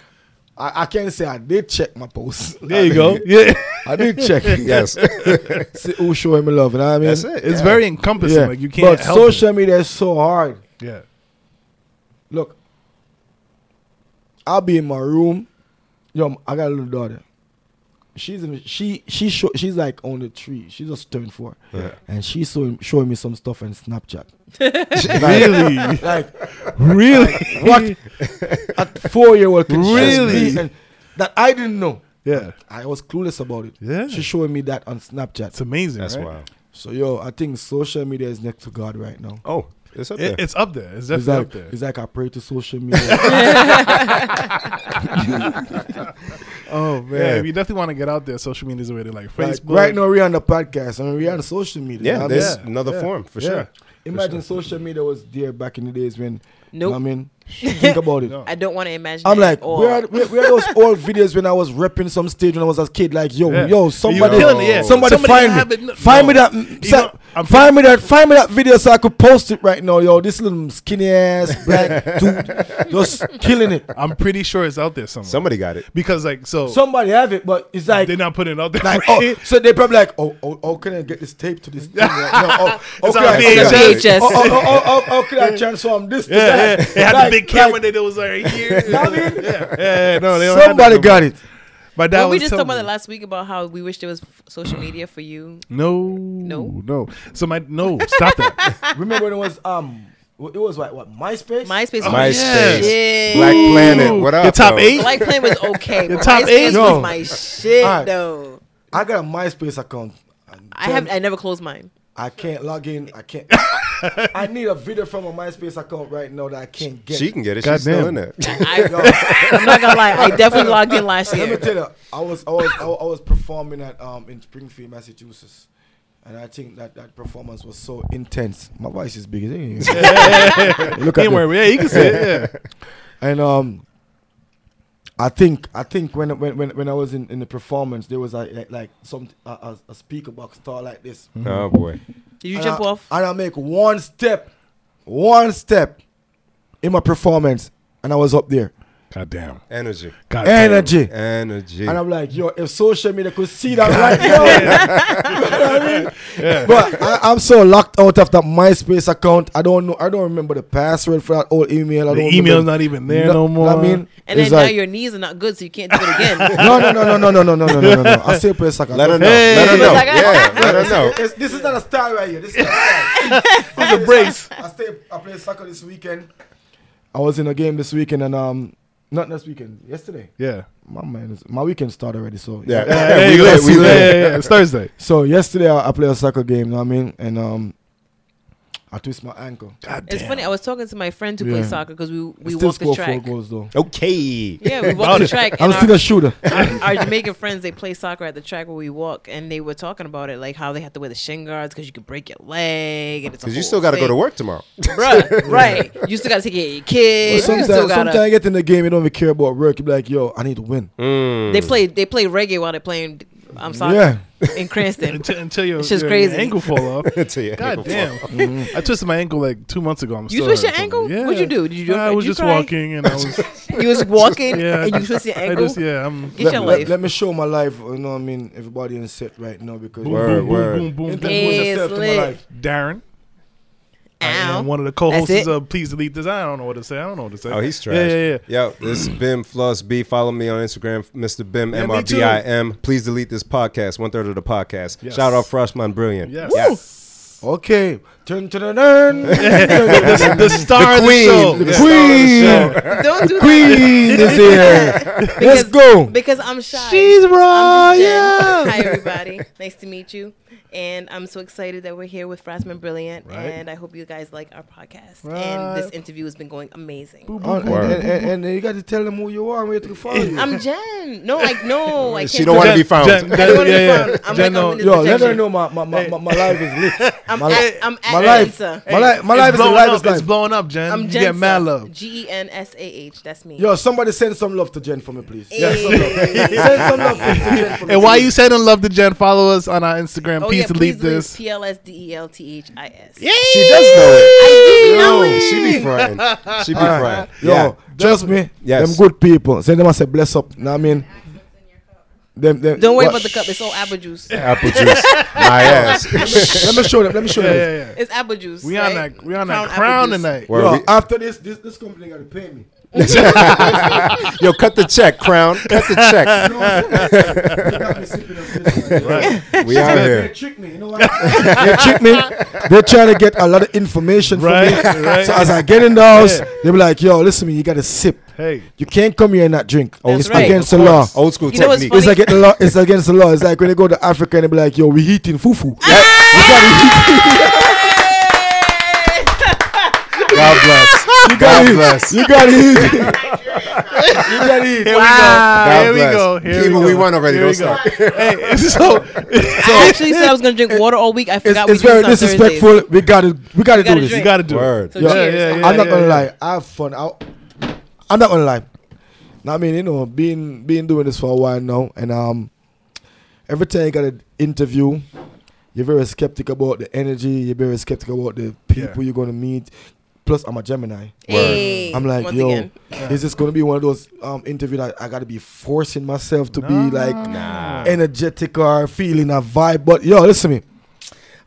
I, I can't say I did check my posts. There you go. Yeah, I did check. Yes. See who showing me love. You know what I mean? That's it. it's yeah. very encompassing. Yeah. Like you can't but help social media is so hard. Yeah. Look, I'll be in my room. Yo, I got a little daughter. She's in, she she show, she's like only three. She's just turned four, Yeah. and she's showing showing me some stuff on Snapchat. Really, Like really. what a four year old Really? and that I didn't know. Yeah, I was clueless about it. Yeah. She's showing me that on Snapchat. it's amazing. That's right? wild. So yo, I think social media is next to God right now. Oh, it's up there. It, it's up there. It's It's definitely like up there. it's like I pray to social media. oh Yeah, if you definitely want to get out there, social media is the way to like Like, right now we're on the podcast I and we're on social media. yeah, you know there's mean? another Yeah. form for Yeah. sure. Imagine social media was there back in the days when. You know what I mean, think about it. No. I don't want to imagine. I'm like, at all. where are, where, where are those old videos when I was repping some stage when I was a kid? Like, yo, Yeah. yo, You somebody, killing it, yeah. somebody, find me. No. find me that, mm, sa- know, I'm find me that, find me that video so I could post it right now, yo. This little skinny ass black dude, just killing it. I'm pretty sure it's out there somewhere. Somebody got it. because like so Somebody have it, but it's like they're not putting it out there. Like, oh, so they probably like, oh, oh, oh, can I get this tape to this thing? Right now? Oh, oh, It's can on I- VHS. VHS. Oh, oh, oh, oh, oh, oh, can I transform this to yeah, yeah. They had Like- the big camera like, that was right here. know I mean? yeah, yeah, no, they Somebody no got it. But dad Well, we just talked about me. it last week about how we wish there was social media for you. No, No? no. So my no, stop that. Remember when it was um, it was what what MySpace? MySpace. Oh, was MySpace. shit. Black Planet. What up? The top though? eight? Black Planet was okay. the top MySpace eight? Yo. was my shit Alright. though. I got a MySpace account. I have. I never closed mine. I can't log in. I can't. I need a video from a MySpace account right now that I can't get. She can get it. God She's still damn. in there. I, Yo, I'm not gonna lie. I definitely logged in last Let me year. tell you, I was I was I was, I was performing at um in Springfield, Massachusetts, and I think that that performance was so intense. My voice is big. isn't it? Look at Ain't yeah, you can say it. Yeah. And um, I think I think when when when, when I was in, in the performance, there was like like, like some a, a, a speaker box star like this. Mm-hmm. Oh boy. Did you And jump I, off? And I make one step, one step in my performance, and I was up there. God damn. Energy. God damn. Energy. Energy. And I'm like, yo, if social media could see that right now, you know what I mean? But I, I'm so locked out of that MySpace account. I don't know. I don't remember the password for that old email. I The don't email's remember- not even there no, more. I mean, And then it's now your knees are not good, so you can't do it again. no, no, no, no, no, no, no, no, no, no, no, no. I still play soccer. let her know. Hey. let her know. Like, yeah, let her know. It's- this is not a star right here. This is not a star. It's a brace. I stay. I played soccer this weekend. I was in a game this weekend and um, not this weekend. Yesterday. Yeah. My man, is, my weekend started already. So Yeah. Yeah, we you go. lit. We Yeah, yeah, yeah. It's Thursday. So yesterday I, I played a soccer game. You know what I mean? And um, I twist my ankle. God It's damn. funny. I was talking to my friend who Yeah. plays soccer because we we Still walked the score four track. goals though. Okay. Yeah, we walked the track. I'm still a shooter. our, our Jamaican friends they play soccer at the track where we walk, and they were talking about it, like how they have to wear the shin guards because you could break your leg, and it's Because you still got to go to work tomorrow. Bruh, right? You still got to take care of your kids. But you sometimes, still gotta. sometimes I get in the game, you don't even care about work. You be like, yo, I need to win. Mm. They play they play reggae while they're playing. I'm sorry. Yeah. In Cranston. until, until your, It's just your, crazy. your ankle fall off. Until your God ankle damn. Mm-hmm. I twisted my ankle like two months ago. I'm You still twist your ankle? from it. What'd you do? Did you do- I did was just cry? walking and I was You was walking yeah. and you twist your I ankle. just, yeah, I'm Get let, your life. let me show my life. You know what I mean? Everybody in set right now because boom, Word, boom, word. boom, boom, boom, Introduce boom. Hey, yourself to my life. Darren. Ow. And one of the co-hosts of Please Delete This. I don't know what to say. I don't know what to say. Oh, he's trash. Yeah, yeah, yeah. Yo, this is Bim Floss B. Follow me on Instagram, Mr. Bim Yeah, M me R B I M. Please delete this podcast. One third of the podcast. Yes. Shout out Frostman Brilliant. Yes. Yes. Okay. Turn to the turn. the, the star of the queen. show. The Yeah. Queen. Don't do that. Queen is here. Let's go. Because I'm shy. She's I'm right. Yeah. Hi everybody. nice to meet you. And I'm so excited that we're here with Frostman Brilliant. Right. And I hope you guys like our podcast. Right. And this interview has been going amazing. Oh, and, Word. and, and, and you got to tell them who you are and where to follow you. I'm Jen. No, I no, I can't. She don't want to be found. Jen, I don't want to yeah, be yeah. found. I'm Jen, like, no, I'm in Yo, let her know my, my, my, my, my life is lit. I'm My at, I'm at my life, Gensa. my life, my life is the blowing life up. is life. It's blowing up, Jen. I'm Jen. Gensa. get mad love. G E N S A H. That's me. Yo, somebody send some love to Jen for me, please. Send some love to Jen for me. And while you sending love to Jen, follow us on our Instagram. Oh, Please yeah, delete please this. P L S D E L T H I S. She does know it. I do know it. she be fronting. She be Alright. fronting. Yo, Yeah. trust me, Yes. them good people. Send them I say bless up. Know what I mean? Them, them, Don't worry what- about the cup. It's all apple juice. Apple juice. My ass. Let me show them. Let me show Yeah, them. yeah, yeah. It's apple juice. We on right? that. We on that apple crown juice. tonight. Word, Yo, we- after this, this, this company got to pay me. Yo, cut the check, Crown. Cut the check. They got me sipping on this. We out They here. trick me, you know what? they trick me. They're trying to get a lot of information Right, from me. right. So as I get in the house, Yeah. they be like, "Yo, listen to me. You got to sip. Hey. You can't come here and not drink. That's it's right. against Of the law." Old school You technique. It's against the law. It's against the law. It's like when they go to Africa and they be like, "Yo, we eating fufu." God bless. You gotta eat. bless. You gotta eat. you gotta eat. Here Wow. we go. God Here we go. Here Keep we go. we won already. Here Don't we go. start. hey, so I actually said I was gonna drink water all week. I It's, forgot it's we do very this on disrespectful. Thursdays. We gotta, we gotta, gotta do this. you drink. got to do Word. it. So Yeah. cheers. Yeah, yeah, I'm not gonna yeah. lie. I have fun. I, I'm not gonna lie. Now, I mean, you know, being being doing this for a while now, and um, every time you got an interview, you're very skeptical about the energy. You're very skeptical about the people Yeah. you're gonna meet. Plus, I'm a Gemini. Hey, I'm like, once yo, again. is this gonna be one of those um interview that I gotta be forcing myself to be like Nah. energetic or feeling a vibe? But yo, listen to me.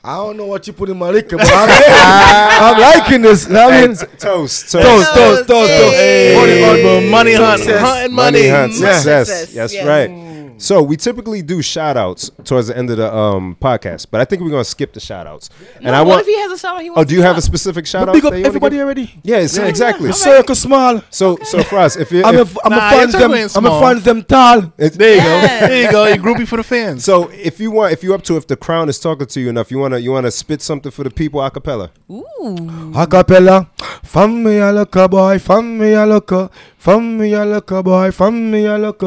I don't know what you put in my liquor, but I'm, I'm liking this. I mean, t- toast, toast. toast, toast, toast, toast. Hey. Money, Hey, money, money hunt, success. hunting Money money. hunt, Yeah. success. Success, That's yes. right. So we typically do shout outs towards the end of the um, podcast, but I think we're gonna skip the shout outs. And No, I what want if he has a shower? He wants Oh, do you to have a shop? specific shoutout? Out? big up that you wanna everybody already. Yeah, so exactly. The circle small. So so for us, if you I'm a, if, I'm a Nah, fans your them. circle ain't I'm a small. fans them tall. it's- There you Yes. go. There you go. You groupie for the fans. so if you want, if you're up to, if the crown is talking to you enough, you wanna you wanna spit something for the people a cappella. Ooh. Acapella. From me a look a boy, from me a look a, from me a look boy, from me a look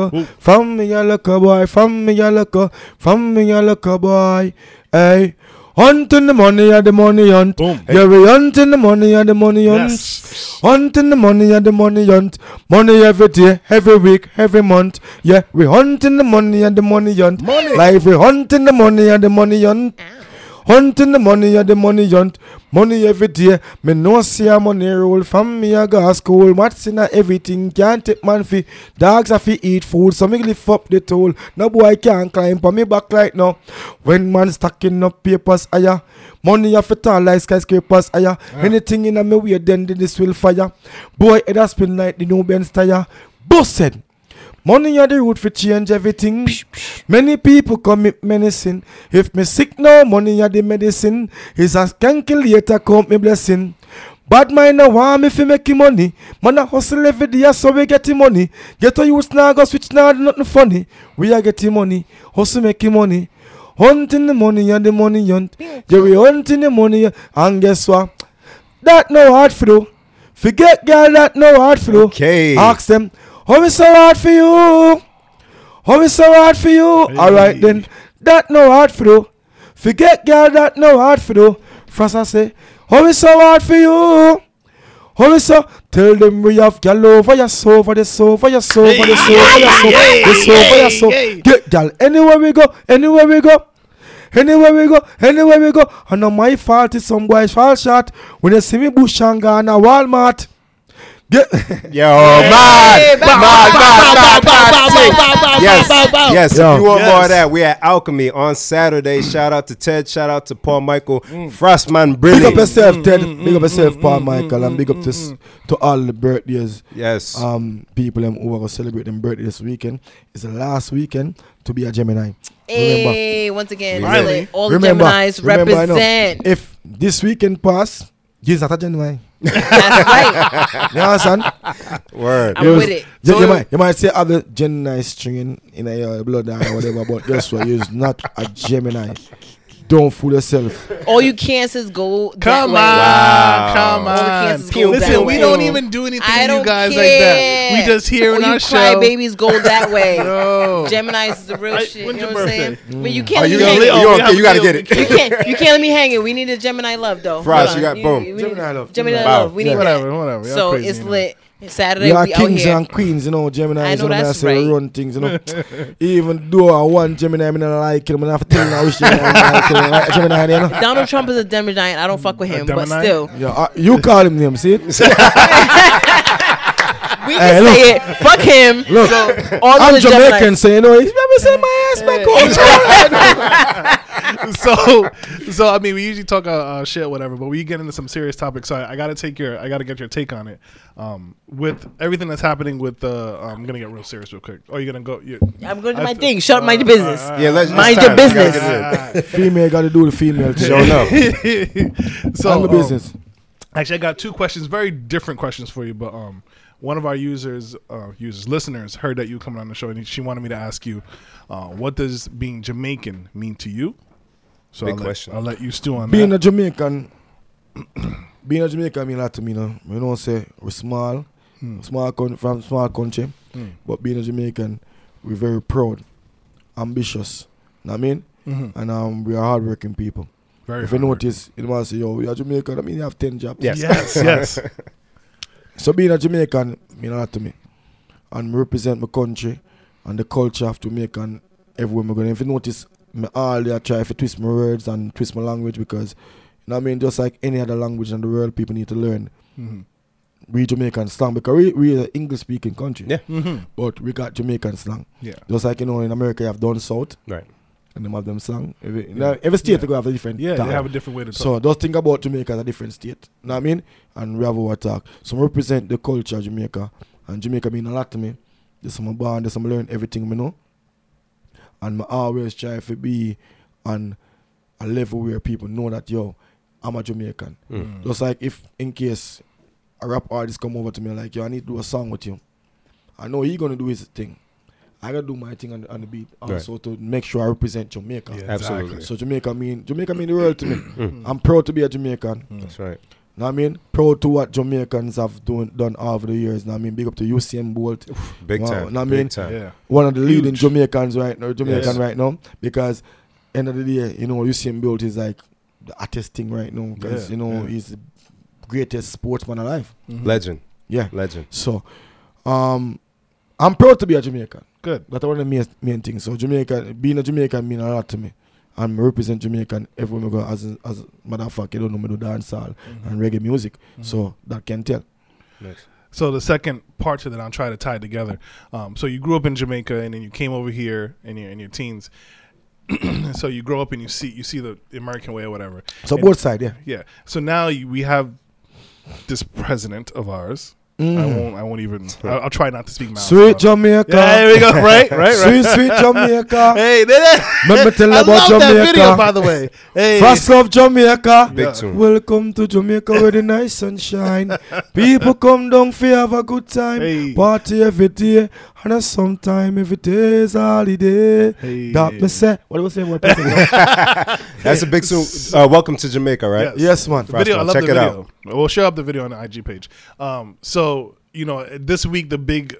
from me a look boy, from me a look from me a look boy. Hey. Hunting the money and the money hunt. Boom. Yeah, we hunting the money and the money hunt. Yes. Hunting the money and the money hunt. Money every day, every week, every month. Yeah, we hunting the money and the money hunt. Money. Like we hunting the money and the money hunt. Ah. Hunting the money and the money hunt. Money every day. Me no see a money roll from me a go school. What's in a everything. Can't take man fi. Dogs have fi eat food. So me lift up the toll. No boy can't climb on me back right now. When man stacking up papers higher. Money have to tall like skyscrapers higher. Anything in a me way then this will fire. Boy it has been like the new Benz tire. Busted. Money are the root for change everything. Many people commit many sin. If me sick now, money are the medicine. Is a calculator count me blessing. Bad mind no want me fi make money. Man a hustle every day so we get money. Get a youth now go switch now nothing funny. We are getting money. Hustle make money. Hunting the money and the money hunt. Yeah we hunting the money and guess what? That no hard flow. Forget girl that no hard flow. Okay. Ask them, how is so hard for you? How is so hard for you? Alright then, that no hard for you. Forget girl that no hard for you. First I say, how is so hard for you? How is so? Tell them we have gal over your sofa, the sofa, your sofa, the sofa, your sofa, the sofa, your sofa. Get gal anywhere we go, anywhere we go. Anywhere we go, anywhere we go. And not my fault is some boys fall short. When you see me bush and gone a Walmart. Get Yo, man, Yes, yes. Yo. If you want more of that, we at Alchemy on Saturday. Shout out to Ted. Shout out to Paul Michael. Frostman brilliant. Big up yourself, Ted. Big up yourself, Paul Michael, and big up to s- to all the birthdays. Yes. Um, people them who are gonna celebrate them birthday this weekend. It's the last weekend to be a Gemini. Remember, Hey, once again, Really? all- all remember, the Gemini's remember, represent. If this weekend pass, you're not a Gemini. That's right. You understand? Word. I'm You- with it. You, So- you might you might say other Gemini string in your uh, blood or whatever, but guess what? You're not a Gemini. Don't fool yourself. All you cancers go that Come on. Wow. come on. cancers Listen, we way. don't even do anything I to you guys care. like that. We just here in you our cry show. babies go that way. No. Gemini's is the real I- shit. when's You know your what I'm saying? birthday? But you mm. can't Oh, you gonna me li- hang you we okay? You gotta get it. You can't. You can't let me hang it. We need a Gemini love though. Frost, you got- boom. Gemini love. Gemini love. We need Whatever, that. whatever. So it's lit. Saturday We are we out kings here. and queens, you know. Gemini I is know one of that's them right. run things, you know. Even though I want Gemini, I mean, I like him. I have to tell him I wish Gemini, I like him. Like Gemini, you know. Donald Trump is a Gemini. I don't fuck with him, but still, Yeah, uh, you call him name, see it? we Hey, can look. say it. Fuck him. Look, All I'm the Gemini. Jamaican, so you know, he's never say my ass back home. so, so I mean, we usually talk uh, uh, shit, whatever, but we get into some serious topics. So I, I got to take your, I got to get your take on it. Um, with everything that's happening with the, I'm gonna get real serious real quick. Are you gonna go? You, I'm going to I my th- thing. Shut uh, mind your business. uh, Yeah, let's Mind your time. Gotta business. female got to do the female thing. Show enough. so I'm the um, business. Actually, I got two questions, very different questions for you. But um, one of our users, uh, users, listeners, heard that you coming on the show, and she wanted me to ask you, uh, what does being Jamaican mean to you? So Big I'll let, question. I'll let you stew on Being that. a Jamaican, being a Jamaican mean a lot to me, you know. You know, say we're small, Hmm. small con- from small country, Hmm. but being a Jamaican, we're very proud, ambitious. Know what I mean? Mhm. And um, we are hardworking people. Very if you notice, you might say, yo, we are Jamaican, I mean, you have 10 jobs. Yes. Yes, yes. So being a Jamaican mean a lot to me. And me represent my country and the culture of Jamaican everywhere I go. If you notice, me all day I try to twist my words and twist my language because, you know what I mean, just like any other language in the world, people need to learn. Mhm. We Jamaican slang because we, we're an English speaking country. Yeah. Mhm. But we got Jamaican slang. Yeah. Just like, you know, in America you have down south Right. And them have them slang. Every, you know, every state Yeah. go have a different Yeah, talk. they have a different way to talk. So just think about Jamaica as a different state. Know what I mean? And we have our talk. So I represent the culture of Jamaica. And Jamaica mean a lot to me. This I'm born, this I'm learn everything me know. And I always try to be on a level where people know that yo, I'm a Jamaican. Mm. Just like if in case a rap artist come over to me like yo, I need to do a song with you. I know he gonna do his thing. I gotta do my thing on, on the beat also to make sure I represent Jamaica. Yeah, Absolutely. exactly. So Jamaica mean Jamaica mean the world to me. Mm. I'm proud to be a Jamaican. That's right. Know what I mean? Proud to what Jamaicans have doing, done over the years. Know what I mean? Big up to Usain Bolt. Big Wow, time. know what I mean? time. yeah. One of the leading Jamaicans right now, Jamaican Yes. right now. Because end of the day, you know, Usain Bolt is like the hottest thing right now. Because, Yeah, you know, yeah. he's the greatest sportsman alive. Mhm. Legend. Yeah. Legend. So, um, I'm proud to be a Jamaican. Good. That's one of the main, main things. So Jamaica, being a Jamaican mean a lot to me. And I represent Jamaican everywhere I go as a, as a matter of fact, you don't know me do dancehall and reggae music. So that can tell. Nice. So the second part to that, I'll try to tie together. Um, so you grew up in Jamaica, and then you came over here in your in your teens. so you grow up and you see you see the American way or whatever. So And- both sides, yeah. Yeah. So now you, we have this president of ours. I Mm. won't. I won't even. I'll, I'll try not to speak. mouth, Sweet so- Jamaica. Yeah, there we go. Right, right, right. Sweet, sweet Jamaica. Hey, there- Let me tell you I about love that video, by the way. Hey, Fast love Jamaica. Big Yeah. tune. Welcome to Jamaica where the nice sunshine. People come down for have a good time. Hey. Party every day. And a sometime every day is holiday. Hey. That me say. What do you say about president? That's a big tune. Uh, welcome to Jamaica, right? Yes. yes, man. The video. I love check the it video. We'll share up the video on the IG page. Um, so you know, this week the big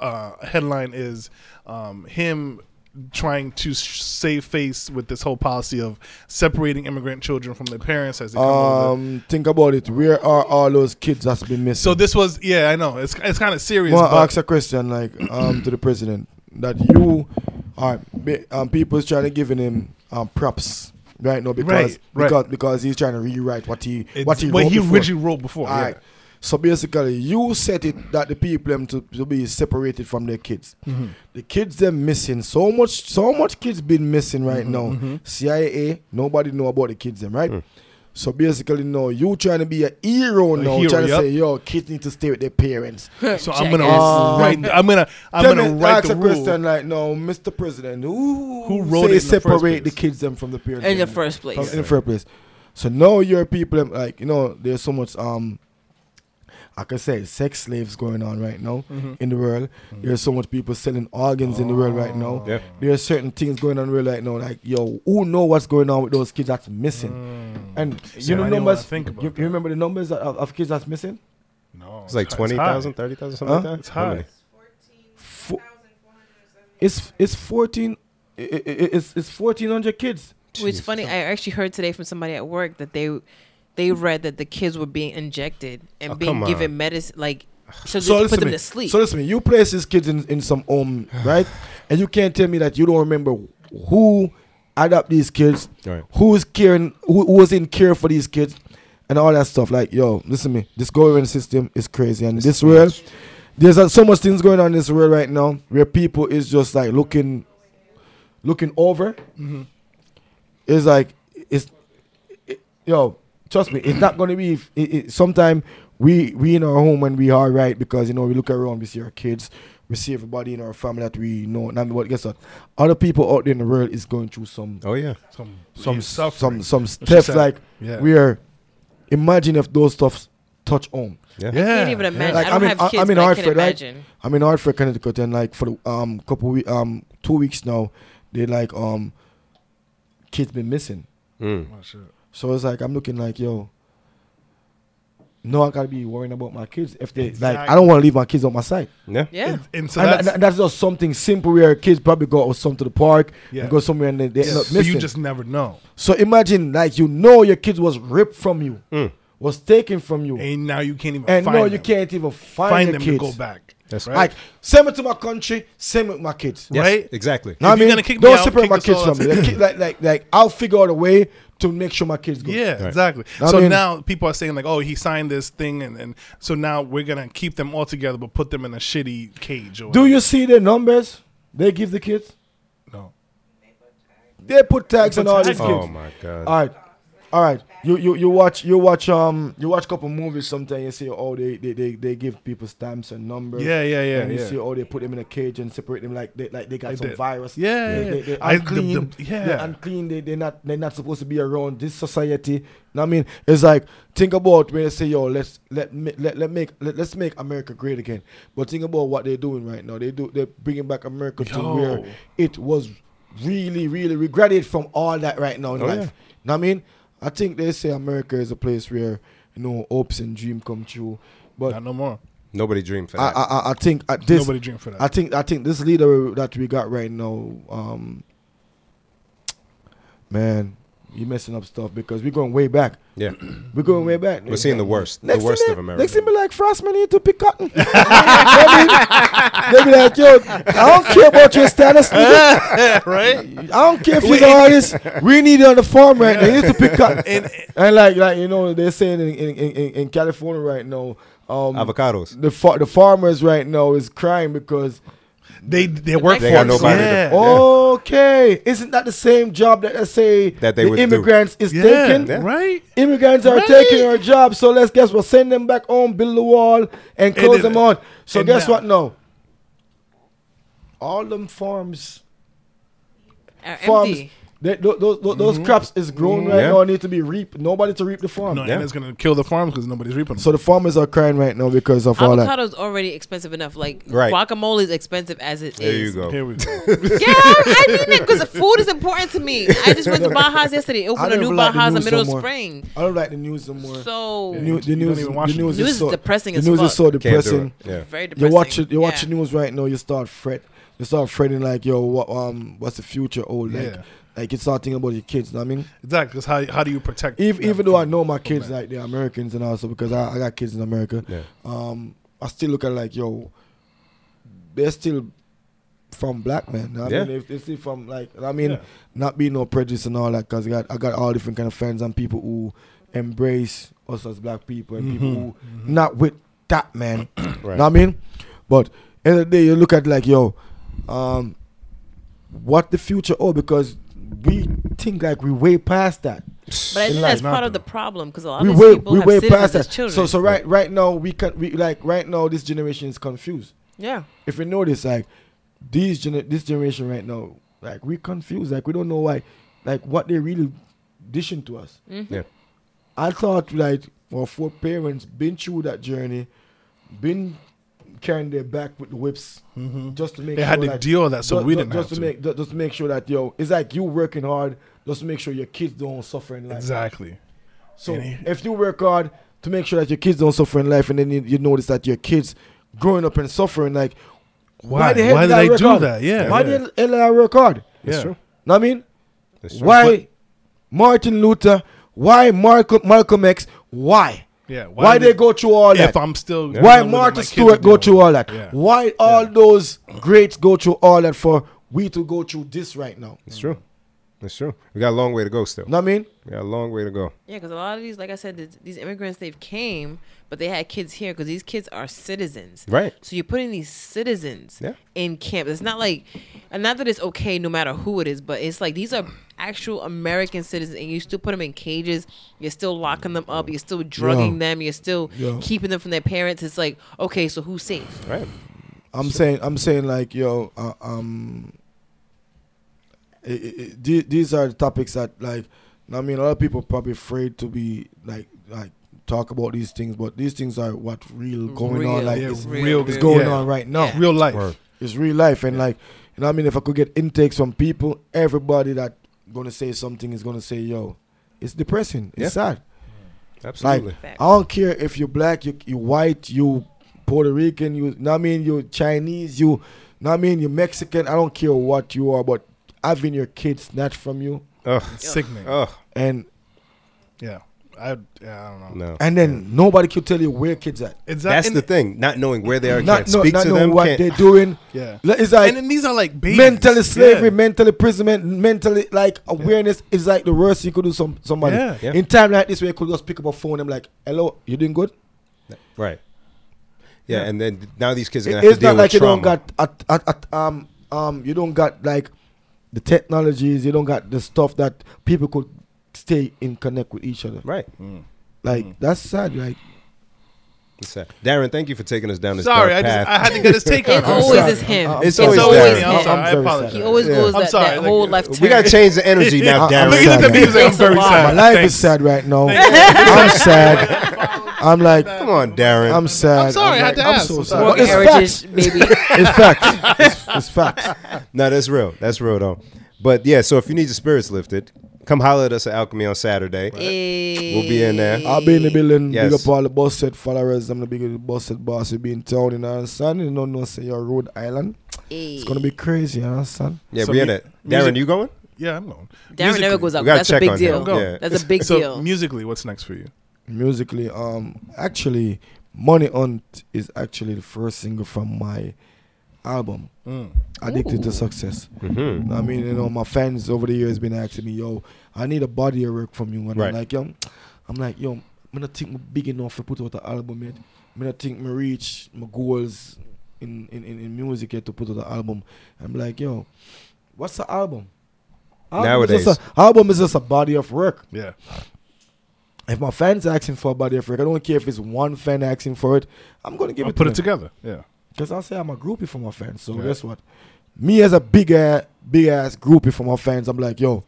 uh, headline is um, him trying to save face with this whole policy of separating immigrant children from their parents as they come over. Um, think about it. Where are all those kids that's been missing? So this was, yeah, I know it's it's kind of serious. to ask a question like um to the president that you are um people's trying to giving him um props right now because Right, right. because because he's trying to rewrite what he it's what he what wrote he before. originally wrote before. All yeah. right. So basically, you set it that the people them to, to be separated from their kids. Mm-hmm. The kids them missing so much. So much kids been missing Mm-hmm, right now. CIA nobody know about the kids them right. Hmm. So basically, no, you trying to be a hero now, hero, trying to say, yo, kids need to stay with their parents. So I'm gonna Jackass. write. I'm gonna I'm Tell gonna me, write ask the a rule. question like, no, Mr. President, who Who wrote say it in the first separate the kids them from the parents in the them? first From- place. in the first place. So now your people them, like you know, there's so much um like I said, sex slaves going on right now mm-hmm. in the world. Mm-hmm. There's so much people selling organs in the world right now. Oh. There are certain things going on in the world right now. Like, yo, who know what's going on with those kids that's missing? Mm. And See, you know I didn't wanna numbers. think about you, you remember the numbers of, of kids that's missing? No, It's like high. 20,000, 30,000, something Huh? like that. It's How high. many? Fo- it's it's fourteen. i- i- i- It's it's fourteen hundred kids. Which is funny. I actually heard today from somebody at work that they they read that the kids were being injected and Oh, being given medicine, like so, So they could listen put them to sleep. So listen, me. You place these kids in, in some home, right? And you can't tell me that you don't remember who adopt these kids, Right. who's caring, who, who was in care for these kids, and all that stuff. Like, yo, listen to me. This government system is crazy, and this world, there's uh, so much things going on in this world right now where people is just like looking, looking over. It's like it's, it- yo, trust me, it's not gonna be. It, it, sometime we we in our home when we are right because you know we look around, we see our kids, we see everybody in our family that we know. And I mean, what guess what? Other people out there in the world is going through some Oh yeah. Some some suffering. some some she stuff like Yeah. where imagine if those stuffs touch home. Yeah. I can't even imagine. Like, I I don't mean, have I- kids, I'm in but I Hartford, can right? imagine. I'm in Hartford, Connecticut, and like for the um couple we um two weeks now, they like um kids been missing. Mm. Oh, shit. So it's like I'm looking like yo. No, I gotta be worrying about my kids if they like. I don't want to leave my kids on my side. Yeah. Yeah. And, and so and that's, that- that's just something simple where kids probably go or some to the park Yeah. and go somewhere and they, they end yeah, up so you just never know. so imagine like you know your kids was ripped from you, Mm. was taken from you, And now you can't even and find no, them. you can't even find, find your them kids. to go back. That's right. Like send it to my country, send it with my kids. Yes, Right? Exactly. Know what I If you're mean, gonna kick don't out, separate kick my kids from me. Like, like, like, I'll figure out a way to make sure my kids go. Yeah, Right. exactly. I so mean- now people are saying like, "Oh, he signed this thing," and, and so now we're gonna keep them all together, but put them in a shitty cage. Or Do whatever. you see the numbers they give the kids? No. They put tags They on all tags these kids. Oh my god. All right, all right. You you you watch you watch um you watch a couple movies. Sometimes you see oh they they, they, they give people stamps and numbers. Yeah, yeah, yeah, And you yeah. see oh they put them in a cage and separate them like they like they got They some virus. Yeah, they, yeah, they, yeah. they I- the- unclean. the- yeah. they're unclean. They they not they're not supposed to be around this society. Know what I mean, it's like think about when they say yo let's let let let make let, let's make America great again. But think about what they're doing right now. They do they're bringing back America to where it was really really regretted from all that right now in Oh, life. yeah. Know what I mean? I think they say America is a place where you know hopes and dream come true. But Not no more. Nobody dreamed for I, that. I, I- I think at this Nobody dreamed for that. I think I think this leader that we got right now, um, man, you messing up stuff because we're going way back. yeah. We're going way back. We're seeing the worst. Next the worst thing of they- America. Next thing be like Frostman need to pick cotton. they be like, yo, I don't care about your status, nigga. right? I don't care if you're an artist. We need you on the farm right now. You need to pick cotton. And And like, like you know, they're saying in, in, in, in California right now, um, Avocados. the fa- the farmers right now is crying because they they work They for got us. nobody to- Yeah. okay, isn't that the same job that I say That they the would do. immigrants is yeah, taking? Yeah. right. Immigrants are Right. taking our job, so let's guess what? Send them back home, build the wall, and close it- them out. So guess now- what? No, all them farms, Are farms, empty. They, those, those, those crops is grown right Yeah. now. Need to be reaped. Nobody to reap the farm. No, Yeah. and it's gonna kill the farms because nobody's reaping. them. So the farmers are crying right now because of all that. Avocado's already expensive enough. Like Right. guacamole is expensive as it is. There you go. Here we go. Yeah, I need it because the food is important to me. I just went to Baja's yesterday. I Opened a new even like Baja's in the middle no of spring. I don't like the news no more. So the, new, the You don't news, the the news, news is is so depressing The as news fuck. is so depressing. Yeah. very depressing. You watch it. You watch Yeah. the news right now. You start fret. You start fretting like, yo, what, um, what's the future? Oh, like, Yeah. Like you start thinking about your kids. know what I mean, Exactly. Because how how do you protect? even, them even though I know my kids like they're Americans and also because I, I got kids in America. Yeah. Um, I still look at it like, yo, they're still from black men. know what I Yeah. mean, if they still from like, I mean, Yeah. not being no prejudice and all that, because I got I got all different kind of friends and people who embrace us as black people and people who not with that man. Right. Know what I mean? But end of the day, you look at like, yo, um, what the future oh because we think like we way past that. But I think that's part Nothing. of the problem because a lot We of way these people we have way past that. children. So so right right now we can we like right now this generation is confused. yeah, If you notice like these gener- this generation right now like we confused like we don't know why like what they really dishing to us. Mm-hmm. Yeah. I thought like our four parents been through that journey been carrying their back with the whips mm-hmm. just to make They sure had to that- deal with that, so ju- we didn't just have to to. make ju- just to make sure that yo, it's like you working hard just to make sure your kids don't suffer in life. Exactly. So he- if you work hard to make sure that your kids don't suffer in life, and then you, you notice that your kids growing up and suffering, like Why? the hell Why did did I they work do hard? that? Yeah. why yeah. did hell I work hard? yeah. true. Know what I mean, That's true. why Martin Luther? Why Malcolm Malcolm X? Why? Yeah. Why, did- they go through all that? If I'm still. Why dealing with Martha Stewart go dealing through all that? Yeah. Why all those greats go through all that for we to go through this right now? It's true. It's true. We got a long way to go still. Know what I mean? We got a long way to go. Yeah, because a lot of these, like I said, th- these immigrants they've came, but they had kids here because these kids are citizens. Right. So you're putting these citizens Yeah. in camp. It's not like, and not that it's okay no matter who it is, but it's like these are actual American citizens, and you still put them in cages. You're still locking them up. You're still drugging them. You're still Yeah. keeping them from their parents. It's like, okay, so who's safe? Right. I'm saying, I'm saying, like, yo, uh, um, i i i- the- these are the topics that, like, I mean, a lot of people probably afraid to be like, like, talk about these things, but these things are what real going Real, on, like, yeah, it's, real, it's going yeah. on right now. Yeah. Real life. Word. It's real life, and like, you know, what I mean, if I could get intakes from people, everybody that gonna say something is gonna say, yo, it's depressing, it's Yeah. sad. Absolutely. Like, I don't care if you're black, you you white, you Puerto Rican, you know what I mean, you Chinese, you know what I mean, you're Mexican. I don't care what you are, but having your kids snatched from you Ugh. It's sickening. Ugh. and Yeah. I, yeah, I don't know. No. and then nobody could tell you where kids at. It's That's the thing. Not knowing where they are, Not, can't know, speak not to knowing them. what can't- they're doing. Yeah. It's like and then these are like babies. mentally slavery, Yeah. mentally imprisonment, mentally like awareness is like the worst you could do some somebody. Yeah. Yeah. In time like this, where you could just pick up a phone and be like, "Hello, you doing good?" Right. Yeah, Yeah. and then now these kids are gonna have it's to deal not like with you trauma. don't got at, at, at, um um you don't got like the technologies you don't got the stuff that people could stay in connect with each other right. Mm. like mm. that's sad like sad. Darren, thank you for taking us down this Sorry, dark I just path. I had to get his take on It it. always sorry. is him. I'm- I'm It's always always Darren. him. I'm sorry. I very apologize. He always Yeah. goes I'm that, sorry, that like, whole left we gotta change the energy now, I'm Darren. Looking at the sad. music, I'm very lot. my life Thanks. is sad right now i'm sad i'm like Come on, Darren. i'm sad I'm sorry, I had like, to I'm ask. so I'm sad. sorry. But it's Heritage, facts baby. it's facts it's, it's facts no, that's real. That's real though. But yeah, so if you need your spirits lifted, come holler at us at Alchemy on Saturday. We'll be in there. I'll be in the building. Yes. Big Yes. up all the bus set followers. I'm the big bus set boss. We be in town, you know, understand? You don't know, say you're Rhode Island. It's gonna be crazy, you understand? Yeah, So we in it. Darren, music- you going? Yeah, I'm going. Darren never Musically- goes out. We gotta That's a check big on deal. him. Yeah. That's a big so deal. musically, what's next for you? Musically, um, actually, Money Hunt is actually the first single from my album, Mm. Addicted to Success. Mm-hmm. I mean, you know, my fans over the years been asking me, yo, I need a body of work from you. And Right. I'm like, yo, I'm like, yo, I don't think I'm big enough to put out an album yet. I don't think me reach my goals in, in, in, in music yet to put out an album. I'm like, yo, what's the album? Album Is a, album is just a body of work. Yeah. If my fans asking for a body of work, I don't care if it's one fan asking for it. I'm gonna give I'll it put to it them. together. Yeah. Because I'll say I'm a groupie for my fans. So Yeah. guess what? Me as a big ass, big ass groupie for my fans, I'm like, yo,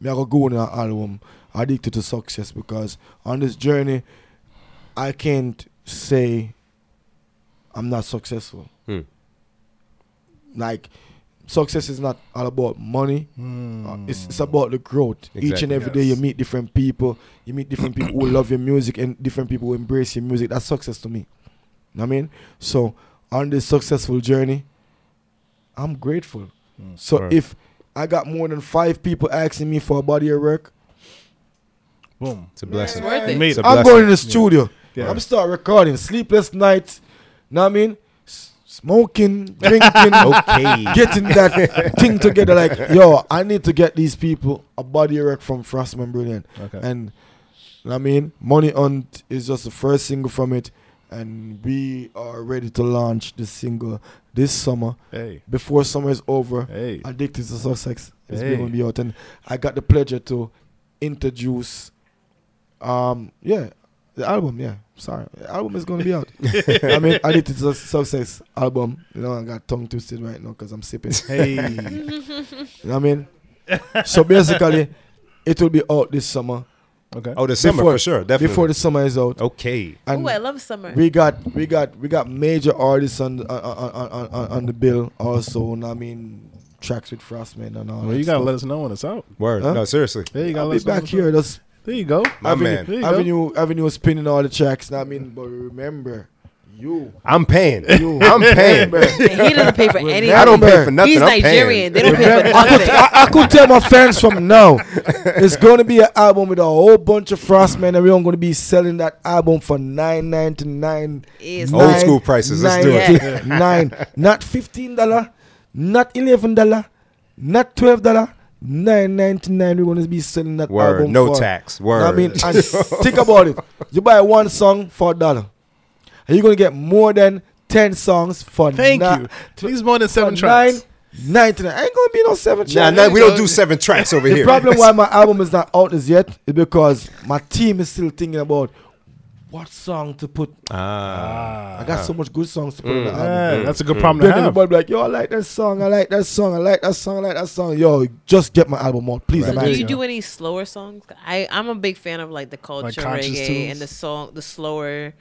me I go go on an album addicted to success because on this journey, I can't say I'm not successful. Hmm. Like, success is not all about money. Uh, it's, it's about the growth. Each and Exactly. every day you meet different people. You meet different people who love your music and different people who embrace your music. That's success to me. Know what I mean? So on this successful journey, I'm grateful. Mm, so Right. if I got more than five people asking me for a body of work, Boom. It's a blessing. it's worth it. it's a I'm blessing. going in the studio. Yeah. I'm start recording. Sleepless nights. Know what I mean? S- smoking, drinking, Okay. getting that thing together. Like, yo, I need to get these people a body of work from Frostman Brilliant. Okay. And what I mean, Money Hunt is just the first single from it, and we are ready to launch the single this summer. hey. Before summer is over, Hey. Addicted to Sussex is Hey. going to be out, and I got the pleasure to introduce, um, yeah, the album. Yeah, sorry, the album is going to be out. I mean, Addicted to Success album. You know, I got tongue twisted right now because I'm sipping. Hey. You know what I mean? so basically, it will be out this summer. Okay. Oh, the summer Before- for sure, definitely. Before the summer is out. okay. And Ooh, I love summer. we got we got we got major artists on the, on, on, on, on, on the bill also. And I mean tracks with Frostman and all. Well, that you gotta stuff. let us know when it's out. Word. Huh? No, seriously. Yeah, you gotta I'll let be us know when back it's here. out. That's There you go. My avenue, man. There you go. avenue avenue spinning all the tracks. I mean, but remember, you I'm paying. you I'm paying. he doesn't pay for anything. I don't pay for nothing. He's I'm paying. Nigerian. They don't pay for Remember, I could, nothing. I, I could tell my fans from now, it's going to be an album with a whole bunch of Frostmen, and we're going to be selling that album for nine ninety nine. It's Old school prices. Let's do it. Nine, not fifteen dollar, not eleven dollar, not twelve dollar. Nine ninety nine. We're going to be selling that Word. album. No for. tax. Word. I mean, and think about it. You buy one song for a dollar, and you're going to get more than ten songs for. Thank na- you. Please more than seven tracks. Nine, 99. Ain't gonna be no seven Nah, tracks. nah, we don't do seven tracks over The here. The problem why my album is not out as yet is because my team is still thinking about what song to put. Ah. I got so much good songs to put on the Yeah, album. that's a good problem to Then have. everybody be like, yo, I like that song, I like that song, I like that song, I like that song. Yo, just get my album out, please. So do you you do any slower songs? I I'm a big fan of like the culture Conscious reggae Tunes? and the song the slower,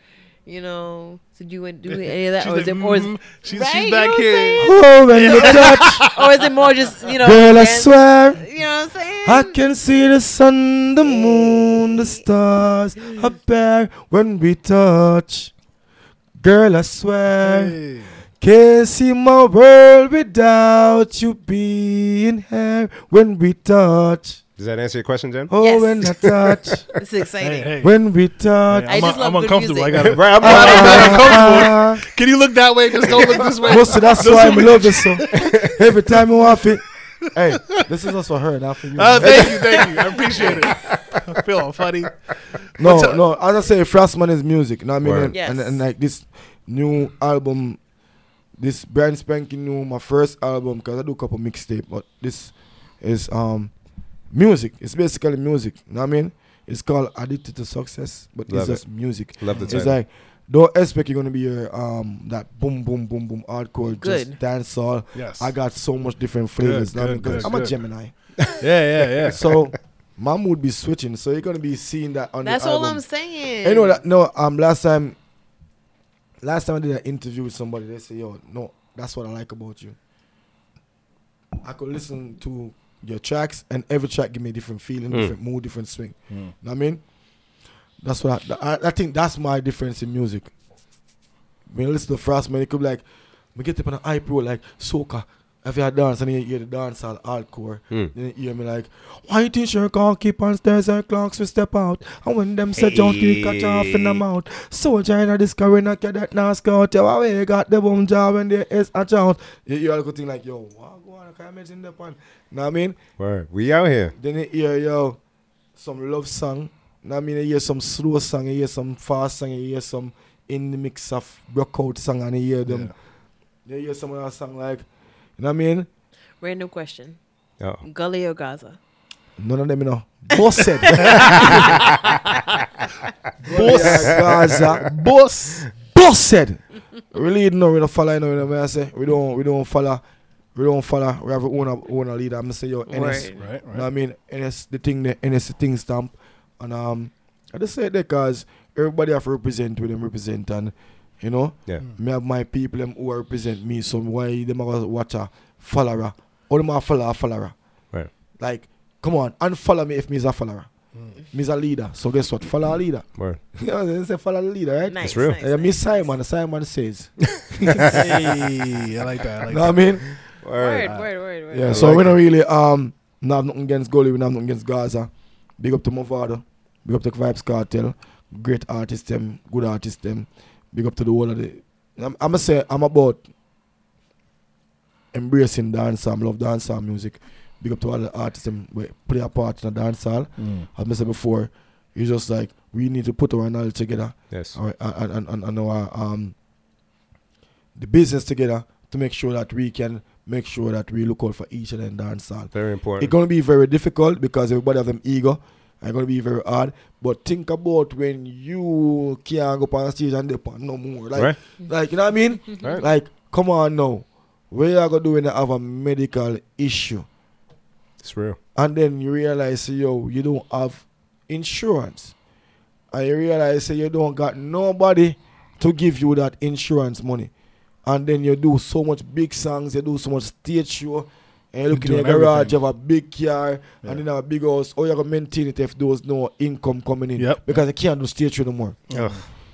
you know. So do you do any of that, She's or is like, it or is, mm, she's, right? she's You back know here. saying? Oh, when you touch, or is it more just you know? girl, I swear. You know what I'm saying? I can see the sun, the moon, the stars up there when we touch. Girl, I swear. Hey. Can't see my world without you being here when we touch. Does that answer your question, Jen? Oh, Yes. when I touch, It's exciting. Hey, hey. when we touch. I I'm, just un- love I'm good uncomfortable. I music. got Right, I'm Ah, Can you look that way? Just don't look this way. Most of that's why I love this song. Every time you want it. Hey, this is also her, not for you. Uh, thank you, thank you. I appreciate it. I feel all funny. no, what's up? no. As I say, Frostman is music. You know what I mean? Word. And, Yes. and, and like this new album, this brand spanking new, my first album, because I do a couple mixtape, but this is um music. It's basically music. You know what I mean? It's called Addicted to Success, but Love it's just music. Love the It's title. like don't expect you're gonna be your um that boom boom boom boom hardcore Good. just dance all. Yes. I got so much different flavors. Good, you know what I good, mean? 'Cause good, I'm a. Gemini, yeah, yeah, yeah. so my mood be switching. So you're gonna be seeing that on That's the all. I'm saying. You know that no um last time last time I did an interview with somebody they say yo no that's what I like about you. I could listen to your tracks and every track give me a different feeling, Mm. different mood, different swing. Know what I mean? That's what I, I, I think that's my difference in music. When you listen to Frostman, it could be like, we get up on an hype roll like soca. If you dance and you hear the dance all hardcore, Mm. then you hear me like, why sure can't keep on stairs and clocks we step out? And when them say don't you catch off in the mouth. Soldier in this car in a cadet now scout. Yo, why got the boom job when there is a child? You hear all the thing like, yo, what go on, I can't imagine that one. Know what I mean? Word. We out here. Then you hear yo some love song. Know what I mean? You hear some slow song, you hear some fast song, you hear some in the mix of rock out song and you hear them. Yeah. You hear some other song like, know what I mean? Random question: Oh. Gully or Gaza? None of them, you know. Boss said. Boss. Gaza. Boss. Boss said. Really, no, we don't follow, you know, you know what I say? We don't, we don't follow. We don't follow. We have our own, own leader. I'm going to say, yo, NS. Word. Right, You know what I mean? NS the thing the NS the thing stamp. And um I just say that because everybody have to represent with them represent and you know, Yeah. me have my people them who represent me, so why them are watch a follower. Or them are follow a follower. Right. Like, come on, unfollow me if me's a follower. Me's a leader. So guess what? Follow a leader. Word. you know, they say follow the leader, right? Nice. real. Nice, Uh, me Simon, Simon says. Hey, I like that. I like You know what I mean? Word, word, word, word. Yeah, I so like we don't really um not have nothing against Gully, we don't have nothing against Gaza. Big up to Mavado, big up to Vybz Kartel, great artist them, good artist them. Big up to the whole of the I'm I'ma say I'm about embracing dancehall, I love dancehall music. Big up to all the artists and we play a part in the dancehall. Mm. As I said before, it's just like we need to put our knowledge together Yes. all right, and, and, and, our um the business together to make sure that we can make sure that we look out for each other in dancehall. Very important. It's gonna be very difficult because everybody have them ego. It's gonna be very hard. But think about when you can't go up on stage and dip on no more. Like right? like you know what I mean? Right. Like, come on now. What are you are gonna do when you have a medical issue? It's real. And then you realize, yo, you don't have insurance. And you realize say you don't got nobody to give you that insurance money. And then you do so much big songs, you do so much stage show, and you look in your garage, everything. you have a big car, Yeah. and then have a big house. Or you have to maintain it if there's no income coming in. Yep. Because you can't do stage show no more. Ugh.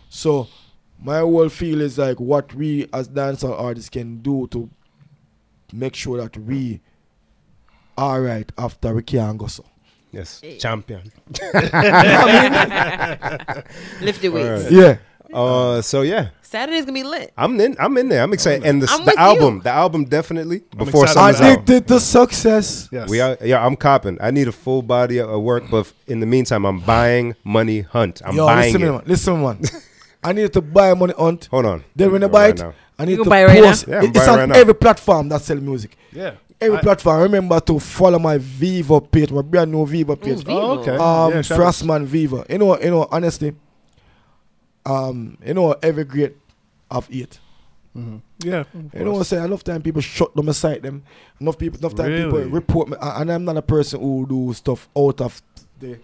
So my whole feel is like what we as dancer artists can do to make sure that we are right after we can't go so. Yes, Hey. champion. Lift the weights. Alright. Yeah. Uh, so yeah, Saturday's gonna be lit. I'm in. I'm in there. I'm excited. And the, I'm the with album, you. the album definitely before excited. summer's out. Addicted to success. Yes. We are, yeah, I'm copping. I need a full body of of work, but in the meantime, I'm buying Money Hunt. I'm Yo, buying listen, it. man. Listen, man. I need to buy money hunt. Hold on. Then when I Right buy it, now. I need You to can buy it right now? post. Yeah, I'm It- it's buying on right now. every platform that sell music. Yeah. Every I- platform. Remember to follow my Viva page, my brand new Viva page. Viva. Oh, okay. um Yeah, shout out. Frostman Viva. You know, you know, honestly, um, you know, every great have eight. Yeah. You know what I'm saying? Enough time people shut them aside them. Enough people enough time people report me and I'm not a person who do stuff out of the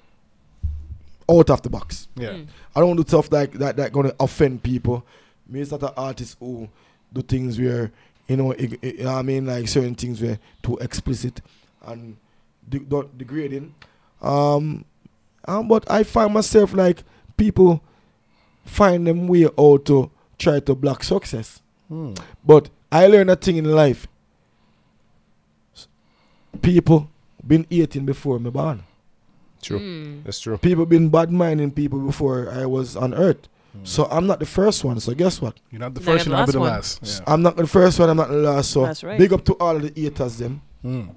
out of the box. Yeah. Mm. I don't do stuff like that that gonna offend people. Me is not an artist who do things where you know, ig- ig- you know what I mean, like certain things were too explicit and de- degrading. Um, um, but I find myself like people find them way out to try to block success. Hmm. But I learned a thing in life. People been eating before me born. True. Mm. That's true. People been bad minding people before I was on earth. So I'm not the first one. So guess what? You're not the Not first, the you're not the last last. Yeah. I'm not the first one. I'm not the last. So That's right. big up to all of the haters them. Mm.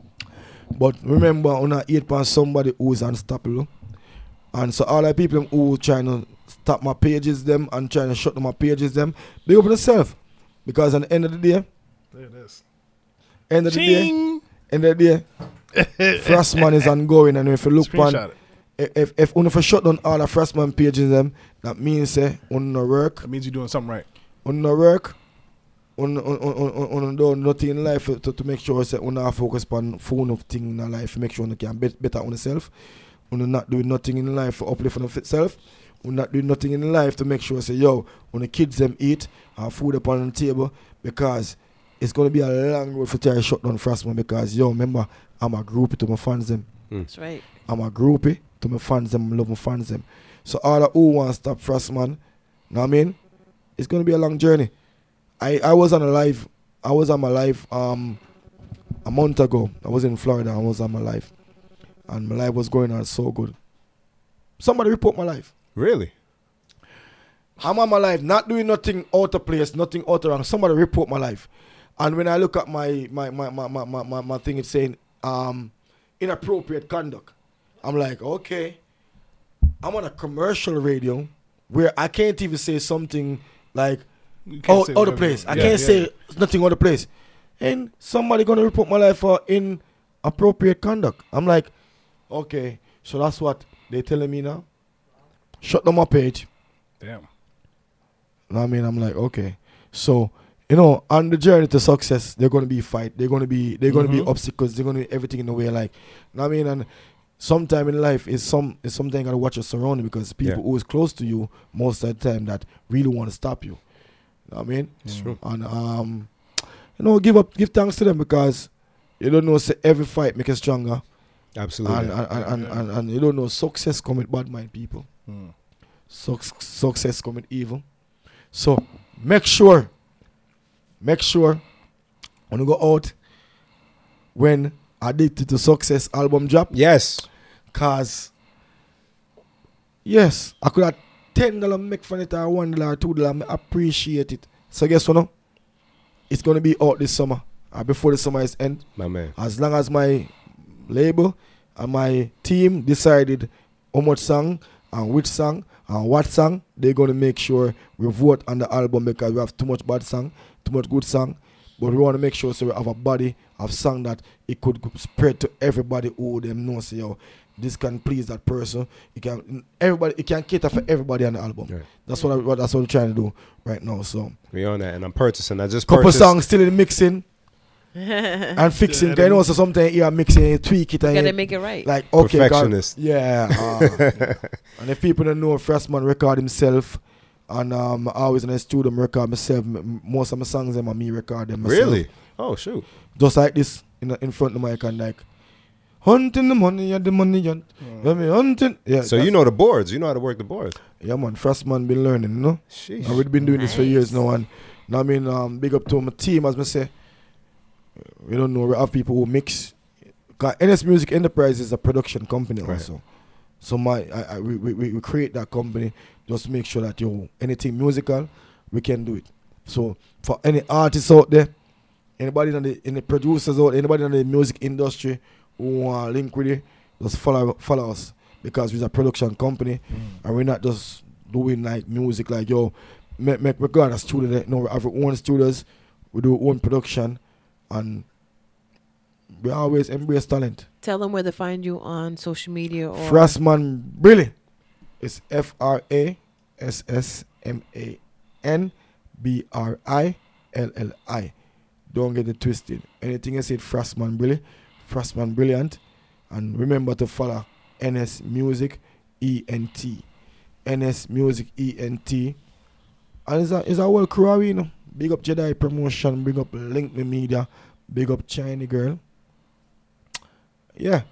But remember, on a hate on somebody who is unstoppable. And so all the people who trying to stop my pages them and trying to shut down my pages them, big up yourself. Because at the end of the day, There it is. end of the day, end of the day, Frostman is ongoing. And if you look on if if if you shut down all the Frostman pages them, that means eh, say on no work, That means you're doing something right. on no work, on on on on on do nothing in life to, to make sure say on focus on phone of thing in life, make sure you can bet better on yourself. On not doing nothing in life for uplift of itself. On not doing nothing in life to make sure say yo, when the kids them eat, have food upon the table because it's gonna be a long road for try to shut down Frostman because yo, remember I'm a groupie to my fans them. That's right. I'm a groupie to my fans them, I love my fans them. So all the who want to stop Frostman, know what I mean? It's gonna be a long journey. I, I was on a live I was on my live um a month ago. I was in Florida, I was on my live. And my life was going on so good. Somebody report my life. Really? I'm on my life, not doing nothing out of place, nothing out of wrong. Somebody report my life. And when I look at my my my my my, my, my, my thing, it's saying um inappropriate conduct. I'm like, okay. I'm on a commercial radio where I can't even say something like out, out of place. I can't Yeah, say nothing out of place. And somebody gonna report my life for inappropriate conduct. I'm like, okay, so that's what they telling me now. Shut down my page. Damn. Know what I mean, I'm like, okay. So, you know, on the journey to success, they're gonna be fight. They're gonna be they're gonna be Mhm. obstacles. They're gonna be everything in the way. Like, know what I mean, and sometime in life is some is something you gotta watch your surrounding because people Yeah. who is close to you most of the time that really want to stop you. Know what I mean? It's true. And um, you know, give up, give thanks to them because you don't know say every fight make you stronger, Absolutely. and and, and, and, and and you don't know success come with bad mind people. Mm. Suc- success come with evil. So make sure, make sure when you go out, when Addicted to Success album drop, yes. cause yes, I could have ten dollar make from it or one dollar or two dollar. I appreciate it. So guess what? No? It's gonna be out this summer. Uh, before the summer is end. My man. As long as my label and my team decided how much song and which song and what song, they're gonna make sure we vote on the album because we have too much bad song, too much good song. But we want to make sure so we have a body of song that it could spread to everybody who them know say yo, this can please that person. It can everybody it can cater for everybody on the album. Right. That's what I, what that's what we're trying to do right now. So We on that, and I'm purchasing. I just couple purchased. songs still in the mixing. and fixing. 'cause you know, so sometimes you are mixing, you tweak it, and gotta make it right. like okay, God, Perfectionist. yeah. uh, and if people don't know, Frostman record himself, and um, I always in the studio me record myself. M- m- Most of my songs them are me record them myself. Really? Oh shoot. Just like this in the, in front of the mic and like hunting the money and the money hunt. Yeah, me hunting. Yeah. So you know the boards. You know how to work the boards. Yeah, man. Frostman been learning, you know. Sheesh. And we've been doing this for years now, and now I mean, um, big up to my team, as I say. We don't know. We have people who mix. Cause NS Music Enterprise is a production company Right. also. So my, I, I, we, we, we create that company just to make sure that yo anything musical, we can do it. So for any artists out there, anybody in the in the producers out, anybody in the music industry who want link with it, just follow follow us because we're a production company and we're not just doing like music like yo make make we go on a studio no we have our own studios we do our own production and we always embrace talent. Tell them where to find you on social media or Frostman Brilli. It's F R A S S M A N B R I L L I. Don't get it twisted. Anything I said Frostman Brilli. Frostman Brilliant. And remember to follow NS Music ENT NS Music ENT and it's a, it's a whole crew you know big up Jedi Promotion big up Link Me Media big up China Girl yeah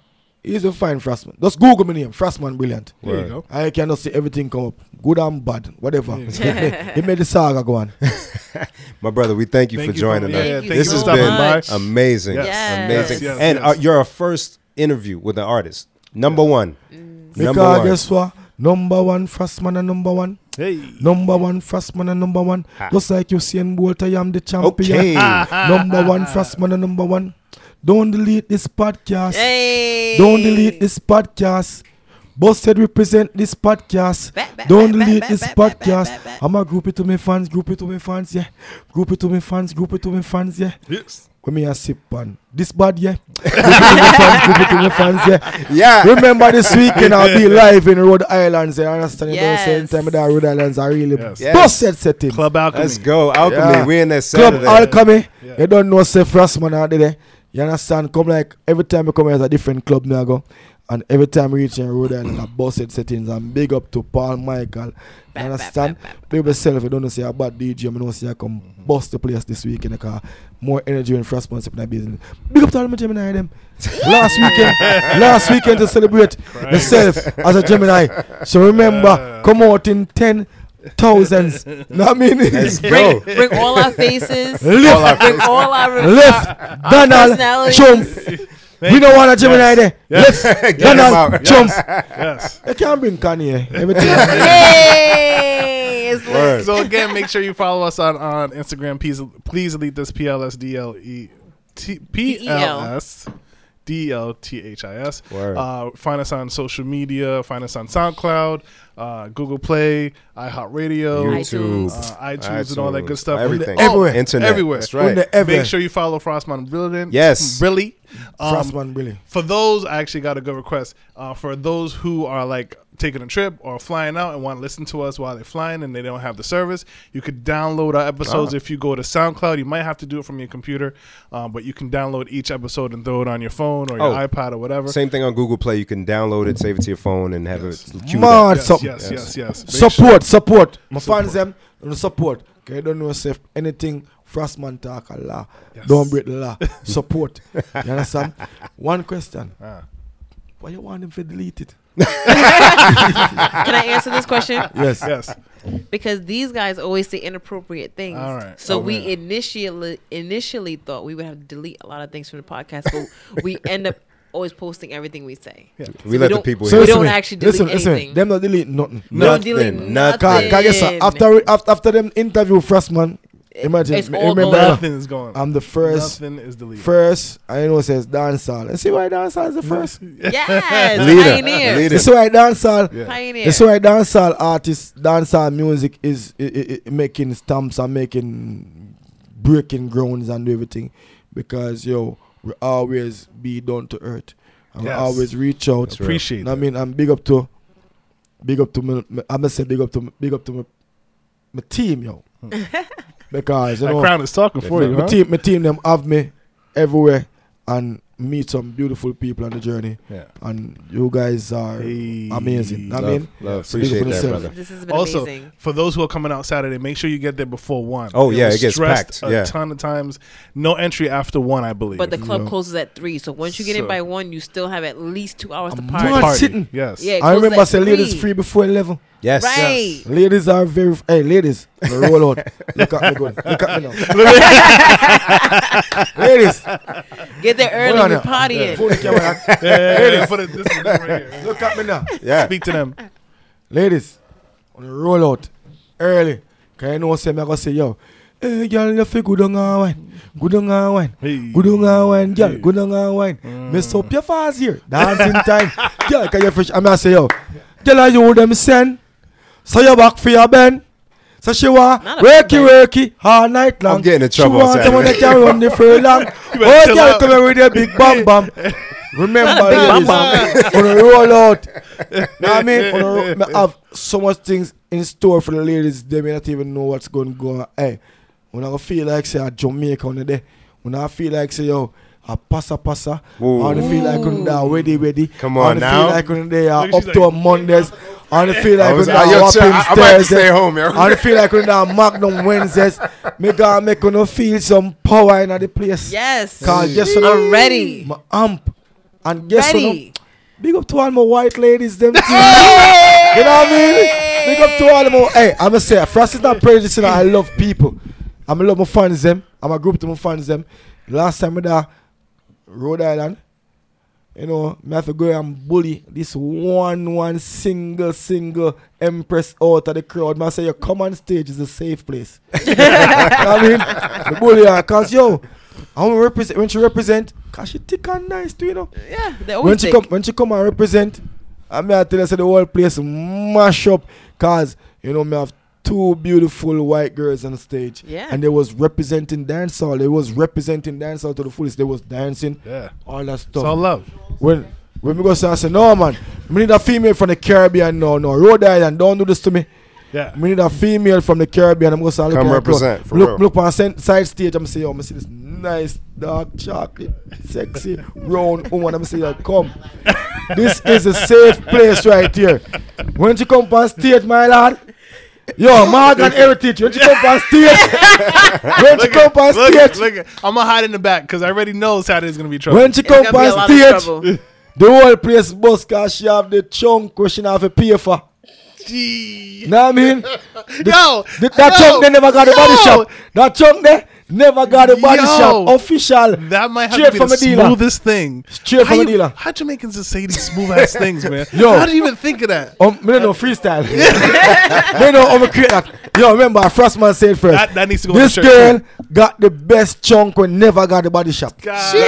he's a fine Frostman just Google my name Frostman Brilliant There you go. I cannot see everything come up good and bad whatever Yeah. he made the saga go on My brother, we thank you Thank for you joining for- us. yeah, Thank this so has stopping been much. amazing. Yes. Amazing. Yes, yes, and yes. Uh, you're our first interview with an artist. Number one. Number because one. guess what number one Frostman and number one Hey. Number one, Frostman and number one. Ha. Just like you see in Bolt, I am the champion. Okay. number one, Frostman and number one. Don't delete this podcast. Hey. Don't delete this podcast. Both Busted represent this podcast. Ba- ba- Don't ba- ba- delete ba- this podcast. ba- ba. I'm a group it to my fans, group it to my fans, yeah. Group it to my fans, group it to my fans, yeah. Yes. When me a sip on this bad, yeah. Group it to my fans, group it to my fans, yeah. Yeah. Remember this weekend I'll be live in Rhode Island. You understand? You know, same time that Rhode Islands are really Yes. Yes. busted setting. Club Alchemy. Let's go. Alchemy. Yeah. We in that Club Alchemy. Yeah. You don't know say Frostman out there. You understand? Come like every time you come here, it's a different club me I go. And every time we reach in Rhode Island, a busted settings. And big up to Paul Michael. You Ba- ba- understand? ba- ba- Big up yourself. You don't know say a bad DJ. I know say I come bust the place this weekend. Because more energy and Frostman step in the business. Big up to all my Gemini them. last weekend, last weekend to celebrate yourself as a Gemini. So remember, come out in ten thousands. know what I mean? Let's Bring, go. bring all our faces. Lift, bring all our lift, our, Donald, personalities. Jump. We don't want a Gemini there. Yes. Lift, Get Donald, out. jump. Yes. You can't bring Kanye. Everything. Hey, it's lit. So again, make sure you follow us on, on Instagram. Please, please delete this P L S D L E T P L S D L T H I S. Uh, find us on social media. Find us on SoundCloud, uh, Google Play, iHeartRadio, YouTube. uh, iTunes, and all that good stuff. Everything. Everywhere. Internet. Everywhere. That's right. On the ever. Make sure you follow Frostman Brilliant. Yes. Really. Um, Frostman, really. for those, I actually got a good request. Uh, for those who are like taking a trip or flying out and want to listen to us while they're flying and they don't have the service, you could download our episodes Ah. if you go to SoundCloud. You might have to do it from your computer, um, but you can download each episode and throw it on your phone or your Oh. iPad or whatever. Same thing on Google Play. You can download it, save it to your phone, and have it queued Man, up. yes, something. yes, yes, yes. Make Support, support. My Support. fans them, support. Okay, you don't know if anything Frostman talk a law. Yes. Don't break the law. support. You understand? One question. Ah. Why you want him to delete it? Can I answer this question? Yes. Yes. Because these guys always say inappropriate things. All right. So Oh, we man. initially initially thought we would have to delete a lot of things from the podcast, but we end up always posting everything we say. We let the people So hear. we don't actually delete listen, listen. Them not delete nothing. We don't Nothing, delete nothing. nothing. Cause, cause guess what? After after after them interview Frostman, imagine It's all remember going Nothing is going. I'm the first Nothing is deleted. first I know it says dancehall. And see why dancehall is the first? Yes, Leader. pioneer. Leader. This why dancehall Yeah. Pioneer. That's why dancehall artists, dancehall music is i- i- i- making stamps and making breaking grounds and everything, because yo, we always be down to earth, and Yes. we always reach out. That's right. Appreciate I mean, I'm big up to, big up to me. me- I'm gonna say big up to big up to my, my team, yo, hmm. Because you That know crown is talking for you, my huh? team, my team them have me everywhere and meet some beautiful people on the journey. Yeah. And you guys are Hey. amazing. I Love, mean, love. So Appreciate that, yourself. brother. This has been Also, amazing. for those who are coming out Saturday, make sure you get there before one. Oh, yeah, it gets stressed packed, A yeah. ton of times. No entry after one, I believe. But the club Yeah. closes at three, so once you get in by one, you still have at least two hours to I'm party. Party. sitting. Yes. Yeah, I remember at saying ladies three. free before 11. Yes. Right. Ladies are very, hey, ladies, roll out. Look at me good. Look at me now. ladies, Get there Hold early, on we now. partying. phone the camera. Yeah, yeah, yeah, put it this one right here. Look at me now. Yeah. Speak to them. Ladies, on the roll out early. Can you know, say, me, I go say, yo, hey, girl, you feel good on our wine. Good on our wine. Hey. Good on our wine, girl. Hey. Good on our wine. Mm. Me up your fast here. Dancing time. Girl, can you fresh? I'm going to say, yo, tell her you them send. So you back for your bend. So she want Not a worky bend. worky all night long. I'm getting in She trouble want on the one that Saturday. can run the furlong. better oh, chill girl, out. come here with your big bam bam. Remember, Not a big bam ladies, on the roll out. know what I mean? On the me have so much things in store for the ladies. They may not even know what's going to go on. Hey, when I feel like say a Jamaica on the day, when I feel like say yo a passa passa, Ooh. I wanna feel like when they are ready ready. Come on wanna now. feel like when they are Look, up she's to like- a Mondays. I wanna feel I like was- when they yo, chill, in I- I'm about stairs. stay home, yo. Eh, I wanna feel like when they are Magnum Wednesdays. Me gonna make you feel some power in the place. Yes. Cause guess I'm ready. My amp. And guess what? Big up to all my white ladies, them too. you know what I mean? Big up to all my. Hey, I'ma say, Frost is not prejudicing. I love people. I'm a love my fans them. I'm a group to my fans them. Last time I there, Rhode Island. You know, me have to go and bully this one, one single, single empress out of the crowd. Man, say, you come on stage is a safe place. you know I mean? The bully her, cause yo, I want to represent when she represent, cause she thick and nice too, you know Yeah, they when always she think. come when she come and represent, I mean I tell you say the whole place mash up cause you know me have two beautiful white girls on the stage. Yeah. And they was representing dancehall. They was representing dancehall to the fullest. They was dancing, Yeah. all that It's stuff. all love. when when we go say I say, no man, we need a female from the Caribbean no no. Rhode Island, don't do this to me. Yeah. We need a female from the Caribbean. I'm going to say, look Come at represent, clothes. for look, real. look on side stage. I'm gonna say, yo, I'm gonna see this nice dark chocolate, sexy round woman. I'm gonna say, yo, come. this is a safe place right here. When you come on stage, my lad. Yo, Morgan Heritage. When you come on stage, when you come on Look, stage, look, I'm gonna hide in the back because I already know Saturday's gonna be trouble. when you It's come gonna be a on lot of stage, trouble. the whole place bus cause she have the chunk where she not have to pay for. Gee. Know what I mean? The- Yo, The- that yo, chunk they never got the body yo. shop. That chunk they never got the body Yo. shop. Official. That might have Straight to be from the a dealer. smoothest thing. Straight how from a you- dealer. How Jamaicans just say these smooth ass things, man? Yo. how do you even think of that? Um, me don't know freestyle. me know how me create that. Yo, remember Frostman said first. That, that needs to go. this the shirt. girl got the best chunk when never got the body shop. God. She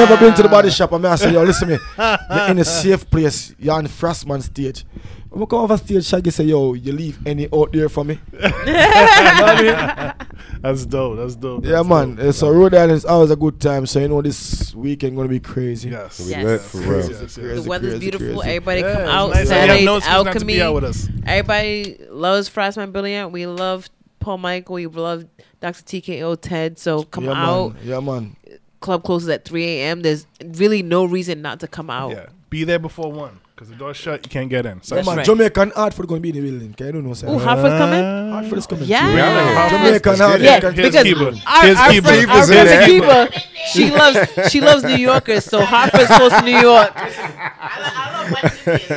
never been to the body shop. I mean, I say, yo, listen me. You're in a safe place. You're on the Frostman stage. When we come off stage, Shaggy say, yo, you leave any out there for me. you know I mean? That's dope. That's dope. Yeah, That's man. dope. Uh, so Rhode Island is always a good time. So you know this weekend gonna be crazy. Yes. We Yes. lit for real. Yes, yes. The weather's crazy, beautiful. crazy. Everybody Yeah, come out. nice. We Saturday's no excuse not to alchemy. be out with us. Everybody loves Frostman Brilliant. We love Paul Michael. We love Dr. TKO Ted. So come yeah, out. Man. Yeah, man. Club closes at 3 a.m. There's really no reason not to come out. Yeah. Be there before one because the door's shut. You can't get in. So Yeah, That's man. right. Jamaican Hartford gonna be in the building. Can you don't know, sir? Ooh, Hartford's coming? Hartford is coming. Yeah. Yeah. Jamaican Let's Hartford. Yeah, it. Here's because our, Here's our Kiba. friend, our friend there. Kiba, she loves she loves New Yorkers, so Hartford's close to New York.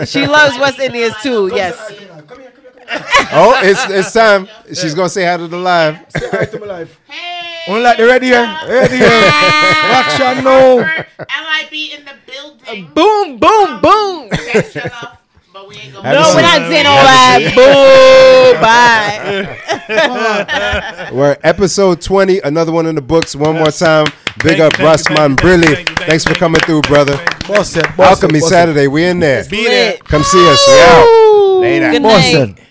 She loves West Indians too. Yes. Oh, it's it's time. She's gonna say hi to the live. Say hi to my life. Only like the ready here. Ready here. Action no. MIB in the building. Uh, boom, boom, boom. Okay, shut up. But we ain't gonna No, we're not saying all that. Boo, bye. We're episode 20, another one in the books. One more time. Big Thank up you, thank you, thank Brilly. thank you, thank you, Thanks for thank coming through, brother. Boss said. boss said, Alchemy boss. Saturday, we in there. Be there. Come see us. We out. Later. Good night. said.